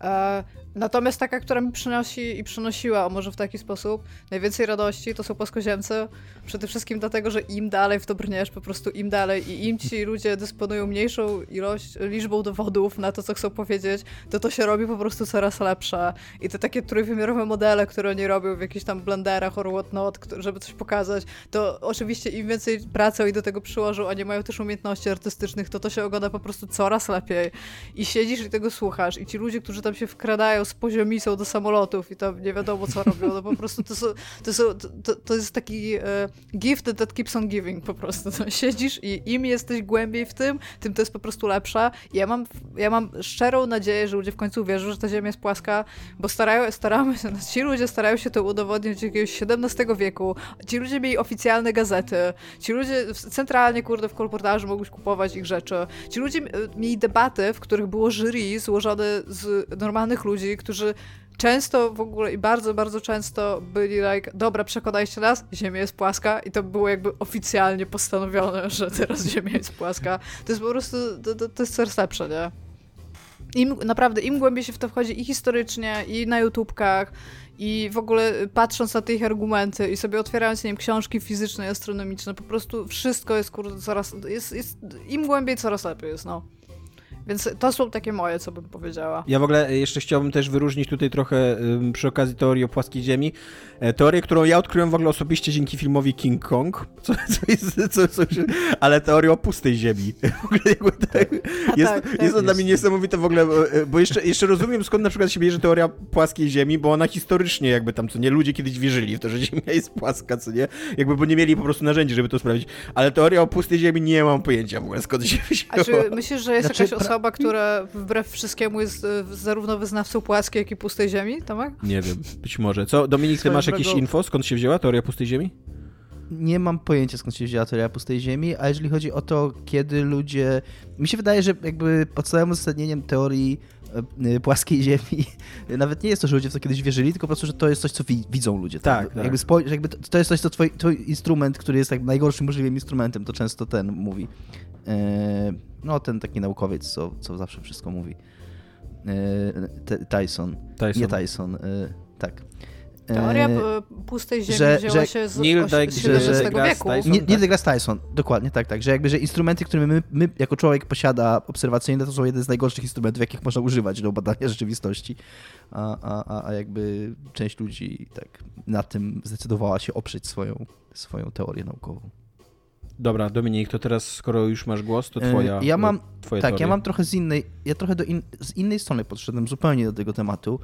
E, natomiast taka, która mi przynosi i przynosiła, może w taki sposób, najwięcej radości to są płaskoziemcy. Przede wszystkim dlatego, że im dalej w to brniesz, po prostu im dalej i im ci ludzie dysponują mniejszą ilość, liczbą dowodów na to, co chcą powiedzieć, to to się robi po prostu coraz lepsze. I te takie trójwymiarowe modele, które oni robią w jakichś tam blenderach or whatnot, żeby coś pokazać, to oczywiście im więcej pracy oni do tego przyłożą, a nie mają też umiejętności artystycznych, to to się ogląda po prostu coraz lepiej. I siedzisz i tego słuchasz i ci ludzie, którzy tam się wkradają z poziomicą do samolotów i tam nie wiadomo co robią. No po prostu to, są, to, są, to, to jest taki e, gift that keeps on giving po prostu. No, siedzisz i im jesteś głębiej w tym, tym to jest po prostu lepsze. I ja mam, ja mam szczerą nadzieję, że ludzie w końcu uwierzą, że ta Ziemia jest płaska, bo starają, staramy się, ci ludzie starają się to udowodnić od jakiegoś XVII wieku. Ci ludzie mieli oficjalne gazety. Ci ludzie centralnie, kurde, w kolportażu mogli kupować ich rzeczy. Ci ludzie e, mieli debaty, w których było jury złożone z normalnych ludzi, którzy często w ogóle i bardzo, bardzo często byli like, dobra, przekonajcie nas, Ziemia jest płaska i to było jakby oficjalnie postanowione, że teraz Ziemia jest płaska. To jest po prostu, to, to, to jest coraz lepsze, nie? Im, naprawdę, im głębiej się w to wchodzi i historycznie, i na YouTubkach, i w ogóle patrząc na te ich argumenty i sobie otwierając, nie wiem, książki fizyczne i astronomiczne, po prostu wszystko jest, kurde, coraz, jest, jest, im głębiej, coraz lepiej jest, no. Więc to są takie moje, co bym powiedziała. Ja w ogóle jeszcze chciałbym też wyróżnić tutaj trochę przy okazji teorii o płaskiej ziemi. E, teorię, którą ja odkryłem w ogóle osobiście dzięki filmowi King Kong, co, co jest, co, co, ale teorię o pustej ziemi. W ogóle tak, jest, tak, tak, jest to dla mnie niesamowite w ogóle, e, bo jeszcze, jeszcze rozumiem skąd na przykład się bierze teoria płaskiej ziemi, bo ona historycznie jakby tam, co nie, ludzie kiedyś wierzyli w to, że ziemia jest płaska, co nie, jakby, bo nie mieli po prostu narzędzi, żeby to sprawdzić. Ale teoria o pustej ziemi nie mam pojęcia w ogóle skąd się wzięła. A czy myślisz, że jest znaczy, jakaś osoba, osoba, która wbrew wszystkiemu jest e, zarówno wyznawcą płaskiej, jak i pustej ziemi, Tomek? Nie wiem, być może. Co, Dominik, ty masz jakieś info, skąd się wzięła teoria pustej ziemi? Nie mam pojęcia, skąd się wzięła teoria pustej ziemi, a jeżeli chodzi o to, kiedy ludzie... Mi się wydaje, że jakby podstawowym uzasadnieniem teorii e, e, płaskiej ziemi. Nawet nie jest to, że ludzie w to kiedyś wierzyli, tylko po prostu, że to jest coś, co widzą ludzie. Tak, tak. Jakby, spo, jakby to, to, jest coś, co twój, twój instrument, który jest tak najgorszym możliwym instrumentem, to często ten mówi. No, ten taki naukowiec, co, co zawsze wszystko mówi. Tyson. Tyson. Nie Tyson, tak. Teoria e, pustej ziemi że, wzięła że się z Neil XVII wieku. Tyson, Neil tak. deGrasse Tyson, dokładnie, tak, tak. Że jakby, że instrumenty, które my, my jako człowiek posiada obserwacyjne, to są jeden z najgorszych instrumentów, jakich można używać do badania rzeczywistości. A, a, a jakby część ludzi tak na tym zdecydowała się oprzeć swoją, swoją teorię naukową. Dobra, Dominik, to teraz skoro już masz głos, to e, twoja Ja mam, twoja tak, teoria. ja mam trochę z innej, ja trochę do in, z innej strony podszedłem zupełnie do tego tematu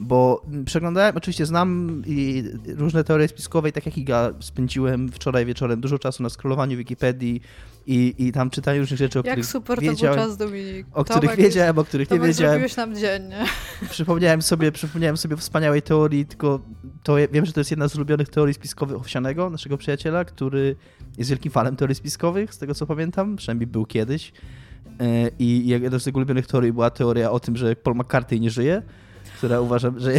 bo przeglądałem, oczywiście znam i różne teorie spiskowe i tak jak Iga spędziłem wczoraj wieczorem dużo czasu na scrollowaniu Wikipedii i, i tam czytaniu różnych rzeczy, o jak których super wiedziałem. to był czas, Dominik. O Tomek których wiedziałem, o których Tomek nie wiedziałem. zrobiłeś nam dzień, nie? Przypomniałem sobie, przypomniałem sobie wspaniałej teorii, tylko to wiem, że to jest jedna z ulubionych teorii spiskowych Owsianego, naszego przyjaciela, który jest wielkim fanem teorii spiskowych, z tego co pamiętam, przynajmniej był kiedyś. E, I jedna z jego ulubionych teorii była teoria o tym, że Paul McCartney nie żyje która uważam, że,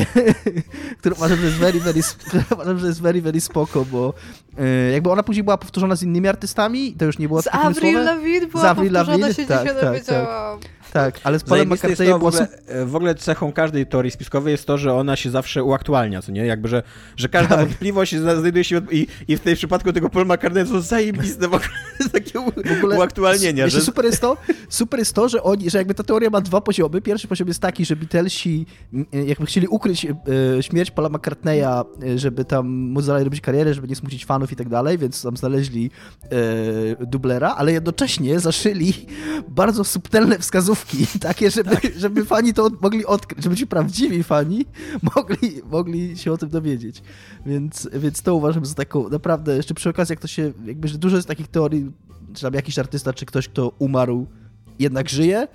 która uważam, że jest very, very, uważam, że jest very, very spoko, bo e, jakby ona później była powtórzona z innymi artystami, to już nie było Z Avril Lavigne była z Avril powtórzona, Lavigne? się tak, dzisiaj tak, dowiedziałam. Tak. Tak, ale z Polem McCartneyem w ogóle, w ogóle cechą każdej teorii spiskowej jest to, że ona się zawsze uaktualnia, co nie? Jakby, że, że każda tak. wątpliwość znajduje się i, i w tej przypadku tego Paul McCartney to zajebiste w ogóle, takie w ogóle, uaktualnienia. Że... Super, jest to, super jest to, że, oni, że jakby ta teoria ma dwa poziomy. Pierwszy poziom jest taki, że Beatlesi jakby chcieli ukryć e, śmierć Paula McCartneya, e, żeby tam móc dalej robić karierę, żeby nie smucić fanów i tak dalej, więc tam znaleźli e, dublera, ale jednocześnie zaszyli bardzo subtelne wskazówki takie, żeby, tak. żeby fani to mogli odkryć, żeby ci prawdziwi fani mogli, mogli się o tym dowiedzieć. Więc, więc to uważam za taką naprawdę, jeszcze przy okazji, jak to się, jakby, że dużo jest takich teorii, czy tam jakiś artysta, czy ktoś, kto umarł, jednak żyje,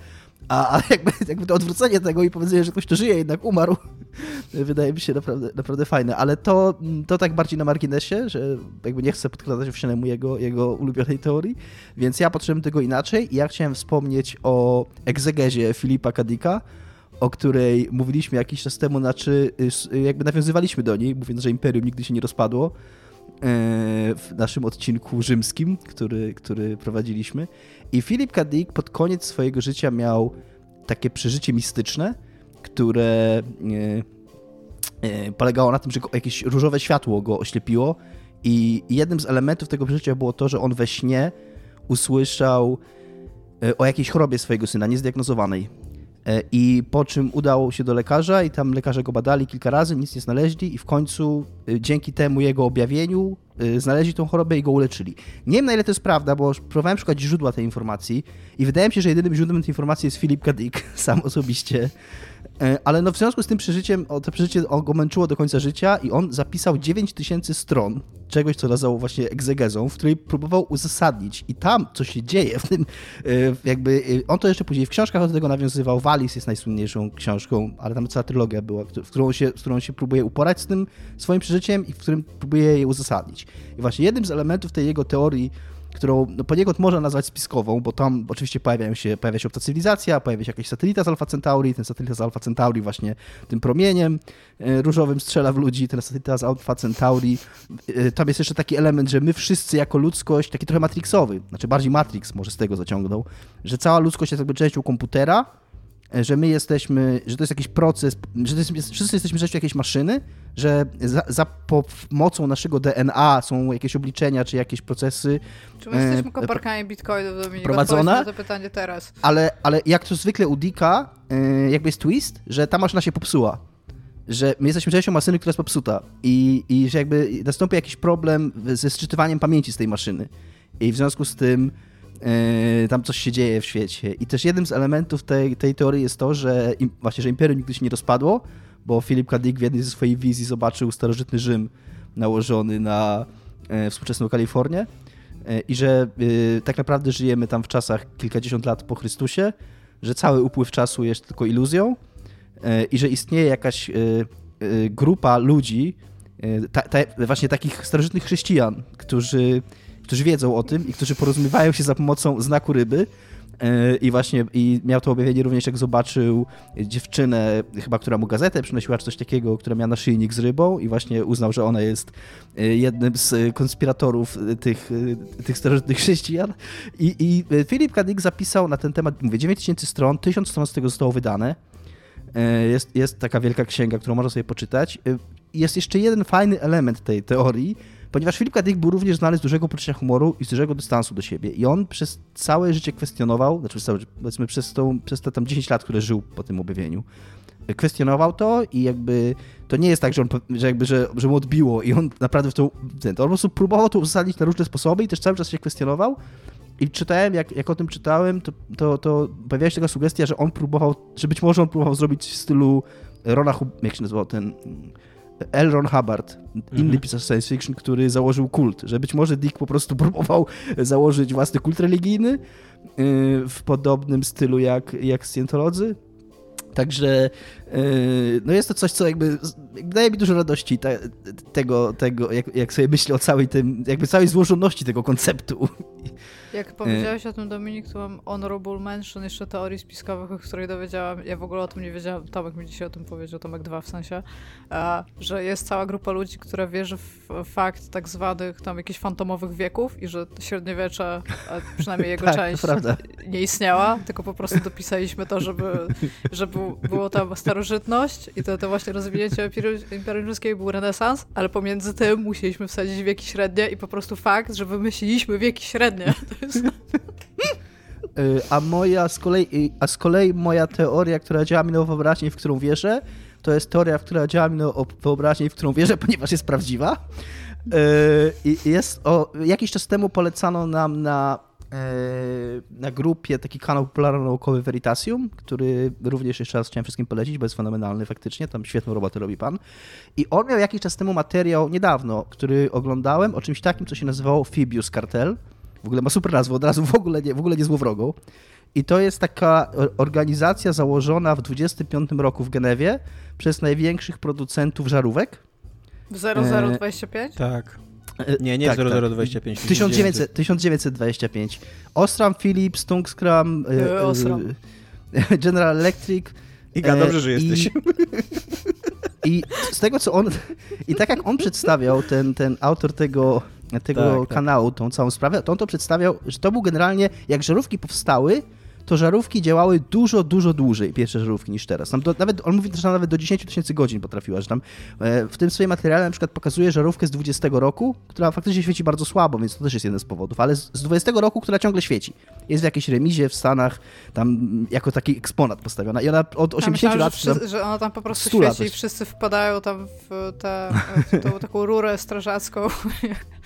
a, a jakby, jakby to odwrócenie tego i powiedzenie, że ktoś, kto żyje, jednak umarł, wydaje mi się naprawdę, naprawdę fajne. Ale to, to tak bardziej na marginesie, że jakby nie chcę podkradać owsianemu jego, jego ulubionej teorii, więc ja potrzebujemy tego inaczej i ja chciałem wspomnieć o egzegezie Filipa Kadika, o której mówiliśmy jakiś czas temu, znaczy jakby nawiązywaliśmy do niej, mówiąc, że Imperium nigdy się nie rozpadło w naszym odcinku rzymskim, który, który prowadziliśmy. I Philip K. Pod koniec swojego życia miał takie przeżycie mistyczne, które e, e, polegało na tym, że jakieś różowe światło go oślepiło i jednym z elementów tego przeżycia było to, że on we śnie usłyszał e, o jakiejś chorobie swojego syna, niezdiagnozowanej. I po czym udał się do lekarza i tam lekarze go badali kilka razy, nic nie znaleźli i w końcu dzięki temu jego objawieniu znaleźli tą chorobę i go uleczyli. Nie wiem na ile to jest prawda, bo próbowałem szukać źródła tej informacji i wydaje mi się, że jedynym źródłem tej informacji jest Filip K. Dick, sam osobiście. E, ale no w związku z tym przeżyciem, to przeżycie go męczyło do końca życia i on zapisał 9000 stron czegoś, co nazywał właśnie egzegezą, w której próbował uzasadnić. I tam, co się dzieje w tym, e, jakby, on to jeszcze później w książkach do tego nawiązywał. Walis jest najsłynniejszą książką, ale tam cała trylogia była, w którą się, którą się próbuje uporać z tym swoim przeżyciem i w którym próbuje je uzasadnić. I właśnie jednym z elementów tej jego teorii którą no, poniekąd można nazwać spiskową, bo tam oczywiście pojawiają się, pojawia się obca cywilizacja, pojawia się jakaś satelita z Alpha Centauri, ten satelita z Alpha Centauri właśnie tym promieniem e, różowym strzela w ludzi, ten satelita z Alpha Centauri. E, tam jest jeszcze taki element, że my wszyscy jako ludzkość, taki trochę matrixowy, znaczy bardziej Matrix może z tego zaciągnął, że cała ludzkość jest jakby częścią komputera, że my jesteśmy, że to jest jakiś proces, że to jest, wszyscy jesteśmy częścią jakiejś maszyny, że za, za pomocą naszego DNA są jakieś obliczenia czy jakieś procesy. Czy my jesteśmy koparkami bitcoinów, Dominik? Prowadzone? na to pytanie teraz. Ale, ale jak to zwykle u Dicka, jakby jest twist, że ta maszyna się popsuła. Że my jesteśmy częścią maszyny, która jest popsuta i, i że jakby nastąpi jakiś problem ze sczytywaniem pamięci z tej maszyny. I w związku z tym tam coś się dzieje w świecie. I też jednym z elementów tej, tej teorii jest to, że im, właśnie, że imperium nigdy się nie rozpadło, bo Filip K. Dick w jednej ze swojej wizji zobaczył starożytny Rzym nałożony na e, współczesną Kalifornię e, i że e, tak naprawdę żyjemy tam w czasach kilkadziesiąt lat po Chrystusie, że cały upływ czasu jest tylko iluzją e, i że istnieje jakaś e, e, grupa ludzi, ta, ta, właśnie takich starożytnych chrześcijan, którzy, którzy wiedzą o tym i którzy porozumiewają się za pomocą znaku ryby, E, I właśnie i miał to objawienie również, jak zobaczył dziewczynę, chyba która mu gazetę przynosiła, czy coś takiego, która miała naszyjnik z rybą i właśnie uznał, że ona jest e, jednym z konspiratorów tych, e, tych starożytnych chrześcijan. I, i Filip K. Dick zapisał na ten temat, mówię, 9000 stron, 1000 stron z tego zostało wydane. Jest, jest taka wielka księga, którą można sobie poczytać. Jest jeszcze jeden fajny element tej teorii, ponieważ Filip K. Był również znany z dużego poczucia humoru i z dużego dystansu do siebie. I on przez całe życie kwestionował, znaczy powiedzmy przez, tą, przez te tam 10 lat, które żył po tym objawieniu, kwestionował to i jakby to nie jest tak, że, on, że, jakby, że, że mu odbiło i on naprawdę w to, ten, to on po prostu próbował to uzasadnić na różne sposoby i też cały czas się kwestionował. I czytałem, jak, jak o tym czytałem, to, to, to pojawiła się taka sugestia, że on próbował, że być może on próbował zrobić w stylu Rona, jak się nazywał ten L. Ron Hubbard, inny mhm. pisarz science fiction, który założył kult, że być może Dick po prostu próbował założyć własny kult religijny y, w podobnym stylu jak, jak Scientolodzy. Także no jest to coś, co jakby daje mi dużo radości te, tego, tego jak, jak sobie myślę o całej tym, jakby całej złożoności tego konceptu. Jak powiedziałeś o tym, Dominik, to mam honorable mention jeszcze teorii spiskowych, o której dowiedziałam. Ja w ogóle o tym nie wiedziałam. Tomek mi dzisiaj o tym powiedział, Tomek 2 w sensie, że jest cała grupa ludzi, która wierzy w fakt tak zwanych tam jakichś fantomowych wieków i że średniowiecze, przynajmniej jego tak, część, nie istniała, tylko po prostu dopisaliśmy to, żeby, żeby było tam starożytność i to, to właśnie rozwinięcie Imperium Rzymskiego był renesans, ale pomiędzy tym musieliśmy wsadzić wieki średnie i po prostu fakt, że wymyśliliśmy wieki średnie. Y, a moja z kolei, a z kolei moja teoria, która działa mi na wyobraźnię, w którą wierzę, to jest teoria, która działa mi na wyobraźnię, w którą wierzę, ponieważ jest prawdziwa. Y, jest o, jakiś czas temu polecano nam na, y, na grupie taki kanał popularno-naukowy Veritasium, który również jeszcze raz chciałem wszystkim polecić, bo jest fenomenalny faktycznie, tam świetną robotę robi pan. I on miał jakiś czas temu materiał, niedawno, który oglądałem, o czymś takim, co się nazywało Fibius Cartel w ogóle ma super nazwę, od razu w ogóle nie, w ogóle nie złowrogą. I to jest taka organizacja założona w 25 roku w Genewie przez największych producentów żarówek. 0025? E, tak. Nie, nie tak, 0025. Tak. 1900, 1925. Osram Philips, Tungsram, e, Osram. General Electric. Iga, dobrze, że jesteś. I z tego, co on... I tak jak on przedstawiał, ten, ten autor tego tego tak, tak. kanału, tą całą sprawę, to on to przedstawiał, że to był generalnie, jak żarówki powstały, to żarówki działały dużo, dużo dłużej, pierwsze żarówki niż teraz. Tam do, nawet, on mówi, że nawet do 10 tysięcy godzin potrafiła, że tam e, w tym swoim materiale na przykład pokazuje żarówkę z 20 roku, która faktycznie świeci bardzo słabo, więc to też jest jeden z powodów, ale z, z 20 roku, która ciągle świeci. Jest w jakiejś remizie w Stanach, tam jako taki eksponat postawiona i ona od 80 myślałam, lat... Że, wszyscy, że ona tam po prostu 100 lat świeci i wszyscy wpadają tam w tę w tą taką rurę strażacką.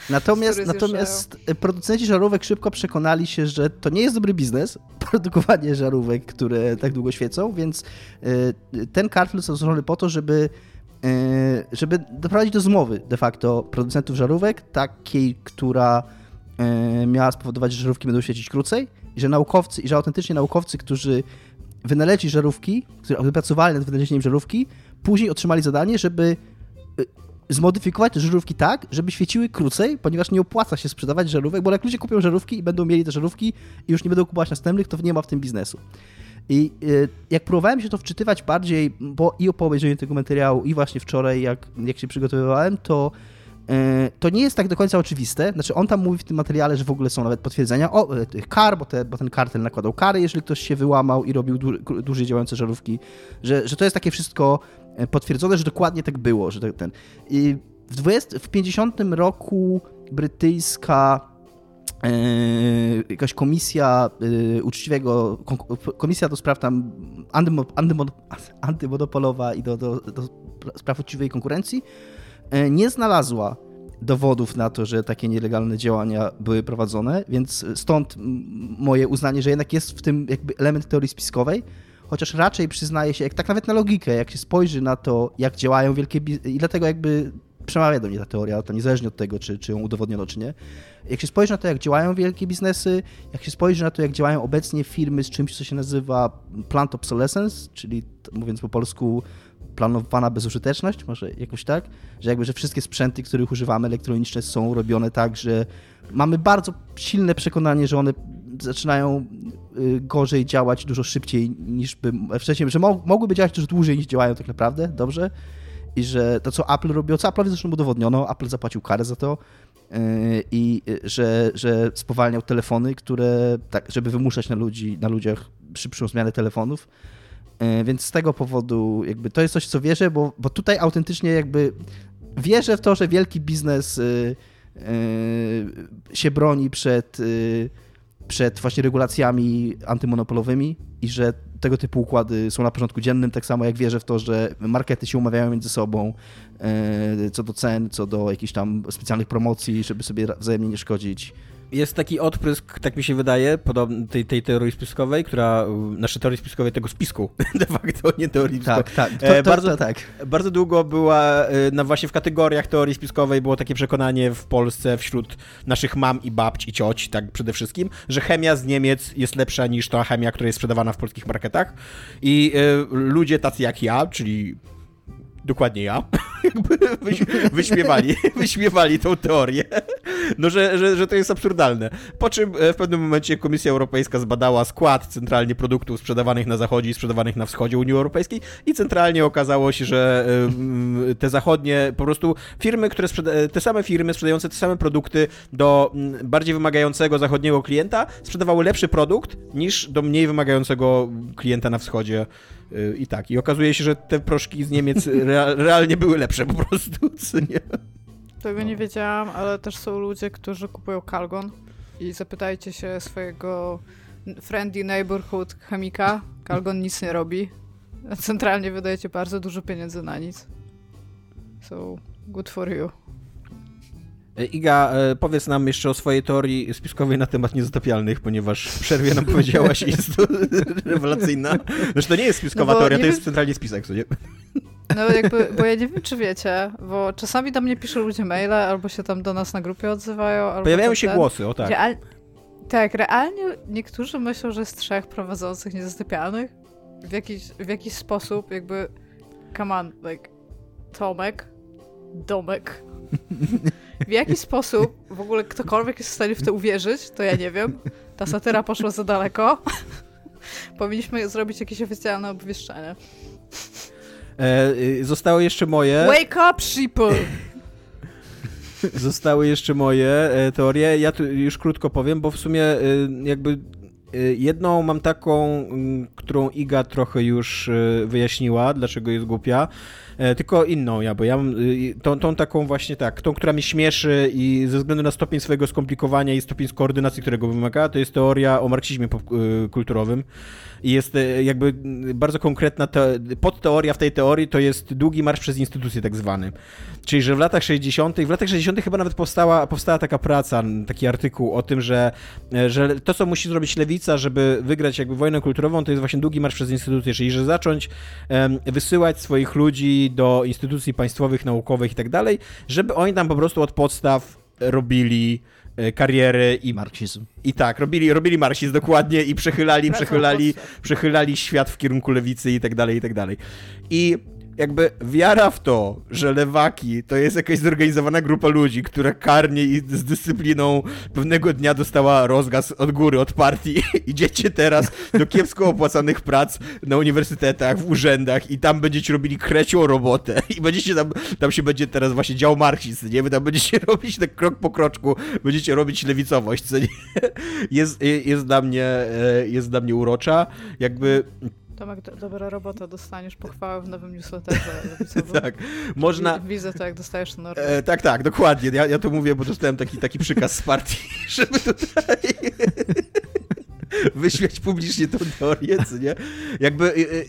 Natomiast, natomiast producenci żarówek szybko przekonali się, że to nie jest dobry biznes, produkowanie żarówek, które tak długo świecą, więc y, ten kartel został złożony po to, żeby, y, żeby doprowadzić do zmowy de facto producentów żarówek, takiej, która y, miała spowodować, że żarówki będą świecić krócej i że naukowcy, i że autentycznie naukowcy, którzy wynaleźli żarówki, którzy wypracowali nad wynalezieniem żarówki, później otrzymali zadanie, żeby zmodyfikować żarówki tak, żeby świeciły krócej, ponieważ nie opłaca się sprzedawać żarówek, bo jak ludzie kupią żarówki i będą mieli te żarówki i już nie będą kupować następnych, to nie ma w tym biznesu. I y, jak próbowałem się to wczytywać bardziej, bo i po obejrzeniu tego materiału, i właśnie wczoraj, jak, jak się przygotowywałem, to y, to nie jest tak do końca oczywiste. Znaczy, on tam mówi w tym materiale, że w ogóle są nawet potwierdzenia o y, tych kar, bo, te, bo ten kartel nakładał kary, jeżeli ktoś się wyłamał i robił dłu- dłużej działające żarówki, że, że to jest takie wszystko e, potwierdzone, że dokładnie tak było, że tak ten. I w, 20, w 50 roku brytyjska e, jakaś komisja e, uczciwego, komisja do spraw tam antymo, antymo, antymonopolowa i do, do, do spraw uczciwej konkurencji e, nie znalazła dowodów na to, że takie nielegalne działania były prowadzone, więc stąd moje uznanie, że jednak jest w tym jakby element teorii spiskowej, chociaż raczej przyznaje się, jak tak nawet na logikę, jak się spojrzy na to, jak działają wielkie i dlatego jakby przemawia do mnie ta teoria, to niezależnie od tego, czy, czy ją udowodniono, czy nie. Jak się spojrzy na to, jak działają wielkie biznesy, jak się spojrzy na to, jak działają obecnie firmy z czymś, co się nazywa plant obsolescence, czyli mówiąc po polsku planowana bezużyteczność, może jakoś tak, że jakby, że wszystkie sprzęty, których używamy elektroniczne są robione tak, że mamy bardzo silne przekonanie, że one zaczynają y, gorzej działać dużo szybciej niż by wcześniej, że mo- mogłyby działać dużo dłużej niż działają tak naprawdę, dobrze? I że to, co Apple robiło, co Apple'owi zresztą udowodniono, Apple zapłacił karę za to yy, i y, że, że spowalniał telefony, które, tak, żeby wymuszać na, ludzi, na ludziach szybszą zmianę telefonów. Więc z tego powodu jakby to jest coś, co wierzę, bo, bo tutaj autentycznie jakby wierzę w to, że wielki biznes y, y, się broni przed, y, przed właśnie regulacjami antymonopolowymi i że tego typu układy są na porządku dziennym, tak samo jak wierzę w to, że markety się umawiają między sobą y, co do cen, co do jakichś tam specjalnych promocji, żeby sobie wzajemnie nie szkodzić. Jest taki odprysk, tak mi się wydaje, podobny tej, tej teorii spiskowej, która, naszej teorii spiskowej tego spisku, de facto, nie teorii spiskowej. Tak, tak, to, E, to, bardzo- to, tak. Bardzo długo była, y, na właśnie w kategoriach teorii spiskowej było takie przekonanie w Polsce wśród naszych mam i babć i cioć, tak przede wszystkim, że chemia z Niemiec jest lepsza niż ta chemia, która jest sprzedawana w polskich marketach i y, ludzie tacy jak ja, czyli dokładnie ja, jakby wyś, wyśmiewali, wyśmiewali tą teorię, no że, że, że to jest absurdalne. Po czym e, w pewnym momencie Komisja Europejska zbadała skład centralnie produktów sprzedawanych na zachodzie i sprzedawanych na wschodzie Unii Europejskiej i centralnie okazało się, że e, te zachodnie, po prostu firmy, które te same firmy sprzedające te same produkty do bardziej wymagającego zachodniego klienta sprzedawały lepszy produkt niż do mniej wymagającego klienta na wschodzie. I tak. I okazuje się, że te proszki z Niemiec rea- realnie były lepsze po prostu, co nie? Tego nie wiedziałam, ale też są ludzie, którzy kupują Calgon i zapytajcie się swojego friendly neighborhood chemika. Calgon nic nie robi. Centralnie wydajecie bardzo dużo pieniędzy na nic. So, good for you. E, Iga, e, powiedz nam jeszcze o swojej teorii spiskowej na temat niezatapialnych, ponieważ w przerwie nam powiedziałaś jest to rewelacyjna. Znaczy to nie jest spiskowa No teoria, to jest wiem- centralnie spisek, co nie? No jakby, bo ja nie wiem, czy wiecie, bo czasami do mnie piszą ludzie maile, albo się tam do nas na grupie odzywają, albo Pojawiają się ten. głosy, o tak. Real... Tak, realnie niektórzy myślą, że jest trzech prowadzących niezasypialnych. W jakiś, w jakiś sposób jakby come on, like Tomek, Domek. W jaki sposób w ogóle ktokolwiek jest w stanie w to uwierzyć, to ja nie wiem. Ta satyra poszła za daleko. Powinniśmy zrobić jakieś oficjalne obwieszczenie. E, y, zostały jeszcze moje. Wake up, sheeple! Zostały jeszcze moje e, teorie. Ja tu już krótko powiem, bo w sumie e, jakby y, jedną mam taką, którą Iga trochę już wyjaśniła, dlaczego jest głupia, e, tylko inną ja, bo ja mam y, tą, tą taką właśnie tak, tą, która mnie śmieszy i ze względu na stopień swojego skomplikowania i stopień skoordynacji, którego wymaga, to jest teoria o marksizmie kulturowym i jest e, jakby bardzo konkretna te, podteoria w tej teorii to jest długi marsz przez instytucje tak zwany. Czyli, że w latach 60., w latach 60. chyba nawet powstała, powstała taka praca, taki artykuł o tym, że, e, że to, co musi zrobić lewica, żeby wygrać jakby wojnę kulturową, to jest właśnie długi marsz przez instytucje, czyli że zacząć um, wysyłać swoich ludzi do instytucji państwowych, naukowych i tak dalej, żeby oni tam po prostu od podstaw robili E, kariery i marksizm. I tak, robili, robili marksizm dokładnie i przechylali, przechylali, przechylali świat w kierunku lewicy i tak dalej, i tak dalej. I jakby wiara w to, że lewaki to jest jakaś zorganizowana grupa ludzi, która karnie i z dyscypliną pewnego dnia dostała rozgaz od góry, od partii. Idziecie teraz do kiepsko opłacanych prac na uniwersytetach, w urzędach i tam będziecie robili krecią robotę i będziecie tam, tam się będzie teraz właśnie dział marksizm, nie? Wy tam będziecie robić tak krok po kroczku, będziecie robić lewicowość, co nie? Jest, jest dla mnie, e, jest dla mnie urocza. Jakby Tomek, do, dobra robota, dostaniesz pochwałę w nowym newsletterze. tak, można... Widzę to, jak dostajesz ten e, Tak, tak, dokładnie. Ja, ja to mówię, bo dostałem taki, taki przykaz z partii, żeby tutaj wyśmiać publicznie tą teorię, co nie? Jakby... E, e,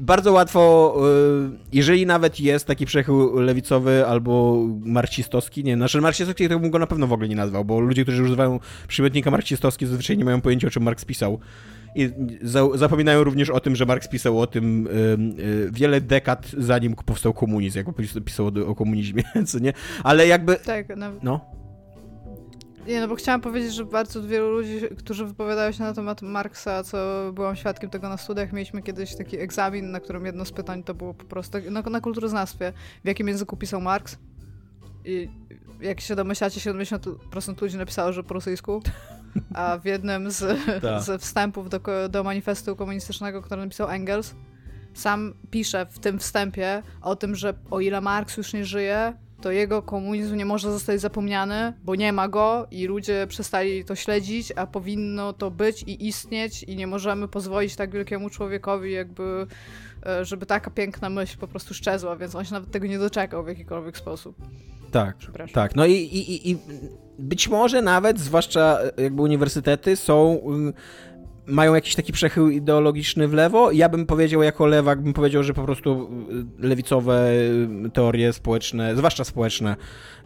bardzo łatwo, e, jeżeli nawet jest taki przechył lewicowy albo marksistowski, nie, znaczy marksistowski to bym go na pewno w ogóle nie nazwał, bo ludzie, którzy używają przymiotnika marksistowski zazwyczaj nie mają pojęcia, o czym Marx pisał. I za, zapominają również o tym, że Marx pisał o tym y, y, wiele dekad zanim powstał komunizm, jak pisał o, o komunizmie, co nie? Ale jakby... Tak, no. no. Nie, no bo chciałam powiedzieć, że bardzo wielu ludzi, którzy wypowiadają się na temat Marksa, co byłam świadkiem tego na studiach, mieliśmy kiedyś taki egzamin, na którym jedno z pytań to było po prostu na, na kulturoznawstwie, w jakim języku pisał Marx. I jak się domyślacie, 70% ludzi napisało, że po rosyjsku. A w jednym z, tak. ze wstępów do, do manifestu komunistycznego, który napisał Engels, sam pisze w tym wstępie o tym, że o ile Marx już nie żyje, to jego komunizm nie może zostać zapomniany, bo nie ma go i ludzie przestali to śledzić, a powinno to być i istnieć i nie możemy pozwolić tak wielkiemu człowiekowi jakby, e, żeby taka piękna myśl po prostu szczezła, więc on się nawet tego nie doczekał w jakikolwiek sposób. Tak, tak. No i, i, i być może nawet, zwłaszcza jakby uniwersytety są mają jakiś taki przechył ideologiczny w lewo. Ja bym powiedział jako lewak, bym powiedział, że po prostu lewicowe teorie społeczne, zwłaszcza społeczne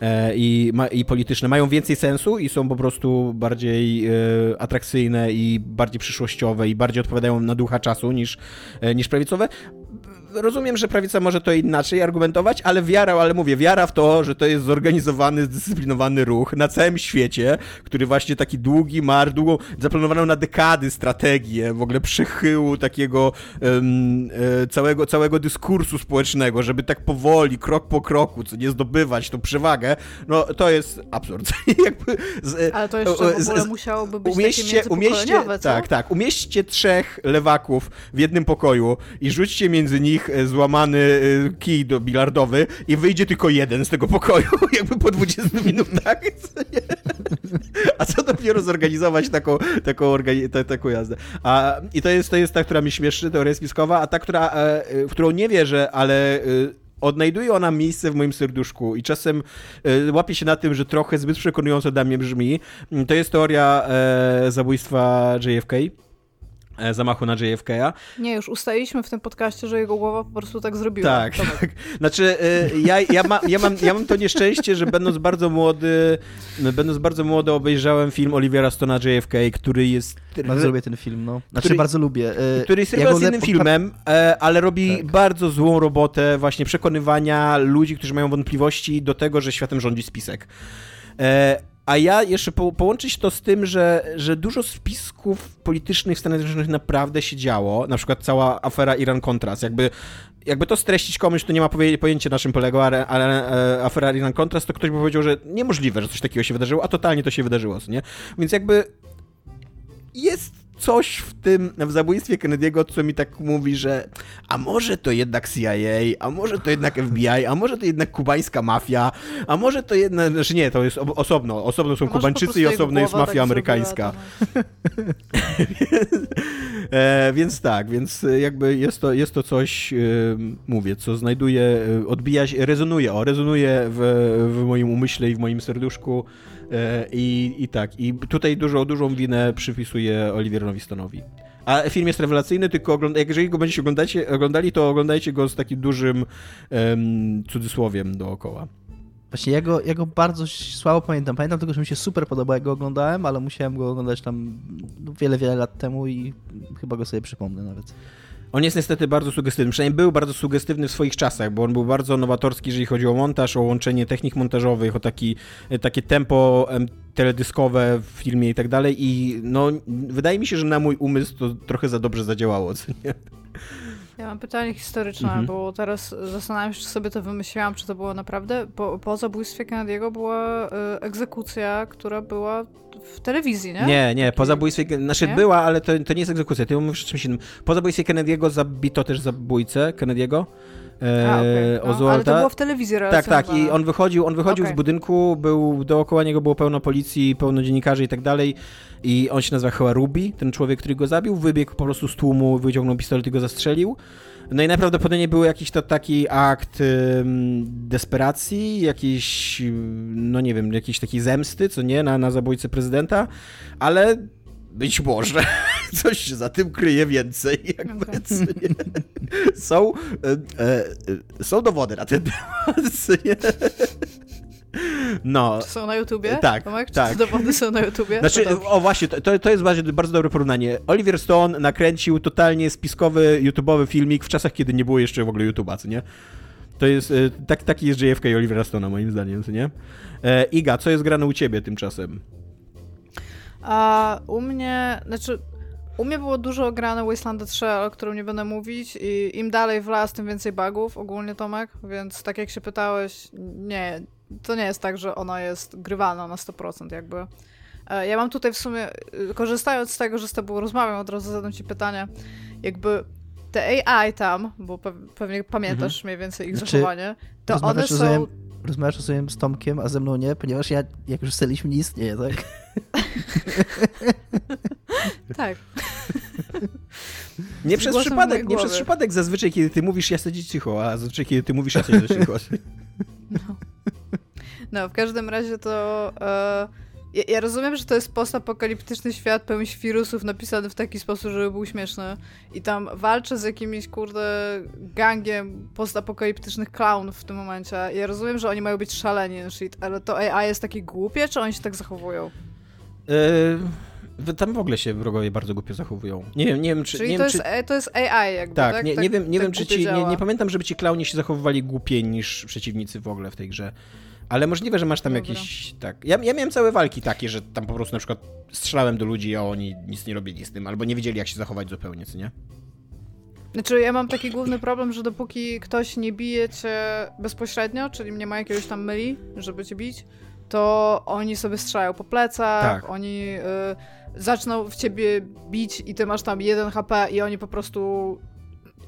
e, i, i polityczne mają więcej sensu i są po prostu bardziej e, atrakcyjne i bardziej przyszłościowe i bardziej odpowiadają na ducha czasu niż, e, niż prawicowe rozumiem, że prawica może to inaczej argumentować, ale wiara, ale mówię, wiara w to, że to jest zorganizowany, zdyscyplinowany ruch na całym świecie, który właśnie taki długi marsz, długą, zaplanowaną na dekady strategię, w ogóle przechyłu takiego um, e, całego, całego dyskursu społecznego, żeby tak powoli, krok po kroku, co nie zdobywać tą przewagę, no to jest absurd. Z, ale to jeszcze w ogóle z, musiałoby być umieście, takie umieście, co? Tak, tak. Umieśćcie trzech lewaków w jednym pokoju i rzućcie między nich e, złamany e, kij do bilardowy i wyjdzie tylko jeden z tego pokoju, jakby po 20 minutach. A co dopiero zorganizować taką, taką, ta, taką jazdę. A, I to jest, to jest ta, która mi śmieszy, teoria spiskowa, a ta, która, e, w którą nie wierzę, ale odnajduje ona miejsce w moim serduszku i czasem łapię się na tym, że trochę zbyt przekonująco dla mnie brzmi. To jest teoria zabójstwa JFK. E, zamachu na JFK-a. Nie, już ustaliliśmy w tym podcaście, że jego głowa po prostu tak zrobiła. Tak, tak. Znaczy, e, ja, ja, ma, ja, mam, ja mam to nieszczęście, że będąc bardzo młody, będąc bardzo młody obejrzałem film Olivera Stona JFK, który jest... Bardzo lubię ten film, no. Znaczy, który, bardzo lubię. E, który jest rewelacyjnym filmem, ale robi tak. bardzo złą robotę właśnie przekonywania ludzi, którzy mają wątpliwości do tego, że światem rządzi spisek. A ja jeszcze po, połączyć to z tym, że, że dużo spisków politycznych w Stanach Zjednoczonych naprawdę się działo, na przykład cała afera Iran-Contras, jakby jakby to streścić komuś, kto nie ma pojęcia na czym poległa ale, ale, e, afera Iran-Contras, to ktoś by powiedział, że niemożliwe, że coś takiego się wydarzyło, a totalnie to się wydarzyło, nie? Więc jakby jest coś w tym, w zabójstwie Kennedy'ego, co mi tak mówi, że a może to jednak CIA, a może to jednak FBI, a może to jednak kubańska mafia, a może to jednak, znaczy nie, to jest osobno, osobno są Kubańczycy i osobno jest mafia tak amerykańska. e, więc tak, więc jakby jest to, jest to coś, mówię, co znajduje, odbija się, rezonuje, o, rezonuje w, w moim umyśle i w moim serduszku e, i, i tak, i tutaj dużo, dużą winę przypisuje Oliverowi Stone'owi. A film jest rewelacyjny, tylko jeżeli go będziecie oglądacie, oglądali, to oglądajcie go z takim dużym um, cudzysłowiem dookoła. Właśnie ja go, ja go bardzo słabo pamiętam. Pamiętam tylko, że mi się super podoba, jak go oglądałem, ale musiałem go oglądać tam no, wiele, wiele lat temu i chyba go sobie przypomnę nawet. On jest niestety bardzo sugestywny, przynajmniej był bardzo sugestywny w swoich czasach, bo on był bardzo nowatorski, jeżeli chodzi o montaż, o łączenie technik montażowych, o taki, takie tempo teledyskowe w filmie i tak dalej i no, wydaje mi się, że na mój umysł to trochę za dobrze zadziałało? Ja mam pytanie historyczne, mhm. bo teraz zastanawiam się, czy sobie to wymyśliłam, czy to było naprawdę. Po, po zabójstwie Kennedy'ego była y, egzekucja, która była w telewizji, nie? Nie, nie, po zabójstwie. Znaczy nie? była, ale to, to nie jest egzekucja, ty mówisz o czymś innym. Po zabójstwie Kennedy'ego zabito też zabójcę Kennedy'ego. E, A, okay. no, ale to było w telewizji Tak, tak. I on wychodził, on wychodził okay. z budynku, był dookoła niego było pełno policji, pełno dziennikarzy i tak dalej. I on się nazywa chyba Ruby, ten człowiek, który go zabił, wybiegł po prostu z tłumu, wyciągnął pistolet i go zastrzelił. No i najprawdopodobniej był jakiś to taki akt ym, desperacji, jakiś, no nie wiem, jakiejś takiej zemsty, co nie, na, na zabójcę prezydenta, ale być może coś się za tym kryje więcej. Jakby, okay. są, e, e, są dowody na ten temat. No. Czy są na YouTubie? Tak, Tomek? Czy tak. dowody są na YouTubie? Znaczy, o właśnie, to, to jest bardzo dobre porównanie. Oliver Stone nakręcił totalnie spiskowy, YouTubeowy filmik w czasach, kiedy nie było jeszcze w ogóle YouTube'a, co nie? To jest, e, tak, taki jest JFK i Olivera Stone'a, moim zdaniem, co nie? E, Iga, co jest grane u ciebie tymczasem? A u mnie, znaczy u mnie było dużo grane Wasteland 3, o którym nie będę mówić i im dalej w las, tym więcej bugów ogólnie, Tomek, więc tak jak się pytałeś, nie, to nie jest tak, że ona jest grywalna na 100% jakby. E, ja mam tutaj w sumie, y, korzystając z tego, że z tobą rozmawiam, od razu zadam ci pytanie, jakby te AI tam, bo pewnie pamiętasz mhm. mniej więcej ich znaczy, zachowanie, to one są rozmawiasz o sobie z Tomkiem, a ze mną nie, ponieważ ja, jak już ustaliliśmy, nie istnieje, tak? tak. Nie przez przypadek, nie przez przypadek zazwyczaj, kiedy ty mówisz, ja siedzę cicho, a zazwyczaj, kiedy ty mówisz, ja siedzę cicho. No. No, w każdym razie to... E, ja, ja, rozumiem, że to jest postapokaliptyczny świat pełen wirusów napisany w taki sposób, żeby był śmieszny. I tam walczę z jakimś, kurde, gangiem postapokaliptycznych clownów w tym momencie. Ja rozumiem, że oni mają być szaleni, shit, ale to AI jest takie głupie, czy oni się tak zachowują? Yy, tam w ogóle się wrogowie bardzo głupio zachowują. Nie wiem, nie wiem, czy... Czyli nie to, wiem, jest, czy... to jest AI jakby, tak? tak? Nie, tak, nie wiem, nie, tak wiem czy ci, nie, nie, pamiętam, żeby ci klaunie się zachowywali głupiej niż przeciwnicy w ogóle w tej grze. Ale możliwe, że masz tam Dobra. jakieś. Tak. Ja, ja miałem całe walki takie, że tam po prostu na przykład strzelałem do ludzi, a oni nic nie robili z tym, albo nie wiedzieli, jak się zachować zupełnie, co nie? Znaczy, ja mam taki główny problem, że dopóki ktoś nie bije cię bezpośrednio, czyli nie ma jakiegoś tam myli, żeby cię bić, to oni sobie strzelają po plecach, tak. oni y, zaczną w ciebie bić i ty masz tam jeden HP i oni po prostu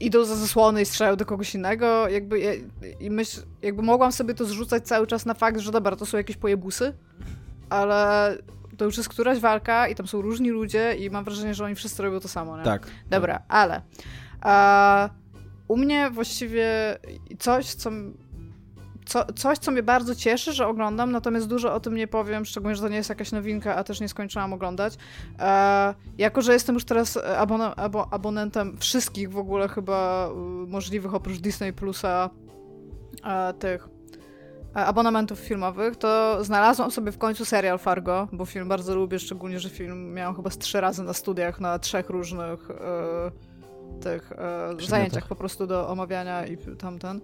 idą za zasłony i strzelają do kogoś innego, jakby, i myśl, jakby mogłam sobie to zrzucać cały czas na fakt, że dobra, to są jakieś pojebusy, ale to już jest któraś walka i tam są różni ludzie i mam wrażenie, że oni wszyscy robią to samo, nie? Tak. Dobra, ale a, u mnie właściwie coś, co co, coś, co mnie bardzo cieszy, że oglądam, natomiast dużo o tym nie powiem, szczególnie, że to nie jest jakaś nowinka, a też nie skończyłam oglądać. E, jako, że jestem już teraz abon abo abonentem wszystkich w ogóle chyba y, możliwych oprócz Disney Plusa e, tych e, abonamentów filmowych, to znalazłam sobie w końcu serial Fargo, bo film bardzo lubię, szczególnie, że film miałam chyba z trzy razy na studiach na trzech różnych e, tych e, zajęciach po prostu do omawiania i tamten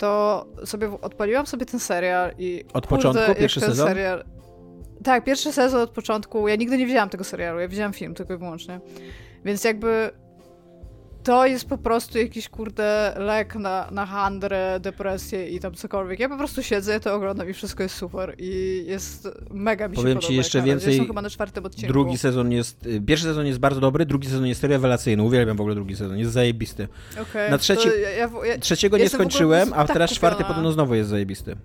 to sobie odpaliłam sobie ten serial i. Od kurde, początku, pierwszy sezon? Serial... Tak, pierwszy sezon od początku. Ja nigdy nie widziałam tego serialu, ja widziałam film tylko i wyłącznie. Więc jakby to jest po prostu jakiś, kurde, lek na, na handrę, depresję i tam cokolwiek. Ja po prostu siedzę, to oglądam i wszystko jest super i jest mega mi się Powiem ci jeszcze więcej, chyba na czwartym odcinku. Drugi sezon jest, y, pierwszy sezon jest bardzo dobry, drugi sezon jest rewelacyjny, uwielbiam w ogóle drugi sezon, jest zajebisty. Okej, na trzeci- Ja, ja, ja, Trzeciego nie skończyłem, a tak teraz czwarty kupiona. podobno znowu jest zajebisty.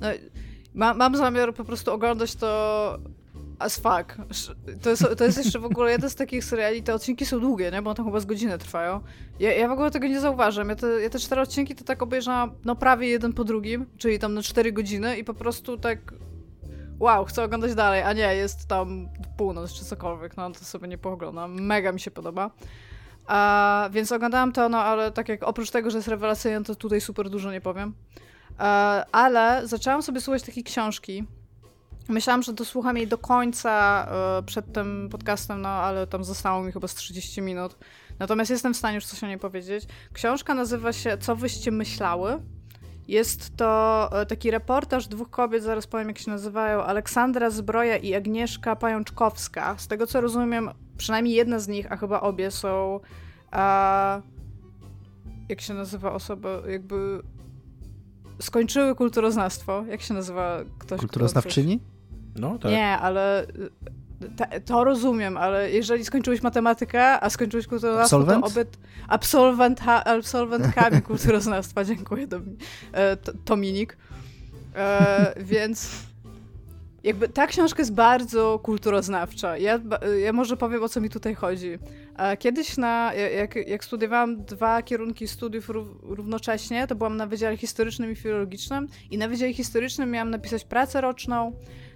No, ma, mam zamiar po prostu oglądać to as fuck. To jest, to jest jeszcze w ogóle jeden z takich seriali, te odcinki są długie, nie? Bo tam chyba z godzinę trwają. Ja, ja w ogóle tego nie zauważam. Ja te, ja te cztery odcinki to tak obejrzałam no prawie jeden po drugim, czyli tam na cztery godziny i po prostu tak wow, chcę oglądać dalej, a nie, jest tam północ czy cokolwiek, no to sobie nie pooglądam. Mega mi się podoba. A, więc oglądałam to, no ale tak jak oprócz tego, że jest rewelacyjny, to tutaj super dużo nie powiem. E, ale zaczęłam sobie słuchać takiej książki. Myślałam, że dosłucham jej do końca e, przed tym podcastem, no ale tam zostało mi chyba z 30 minut. Natomiast jestem w stanie już coś o niej powiedzieć. Książka nazywa się Co wyście myślały? Jest to e, taki reportaż dwóch kobiet, zaraz powiem jak się nazywają, Aleksandra Zbroja i Agnieszka Pajączkowska. Z tego co rozumiem, przynajmniej jedna z nich, a chyba obie są... E, jak się nazywa osoba, jakby skończyły kulturoznawstwo. Jak się nazywa ktoś? kto Kulturoznawczyni? No tak. Nie, ale to rozumiem, ale jeżeli skończyłeś matematykę, a skończyłeś kulturoznawstwo, Absolwent? to obyt absolwent, absolwentkami kulturoznawstwa. Dziękuję, Domi, e, to- Tominik. E, więc jakby ta książka jest bardzo kulturoznawcza. Ja, ja może powiem, o co mi tutaj chodzi. E, Kiedyś na, jak, jak studiowałam dwa kierunki studiów rów, równocześnie, to byłam na Wydziale Historycznym i Filologicznym i na Wydziale Historycznym miałam napisać pracę roczną,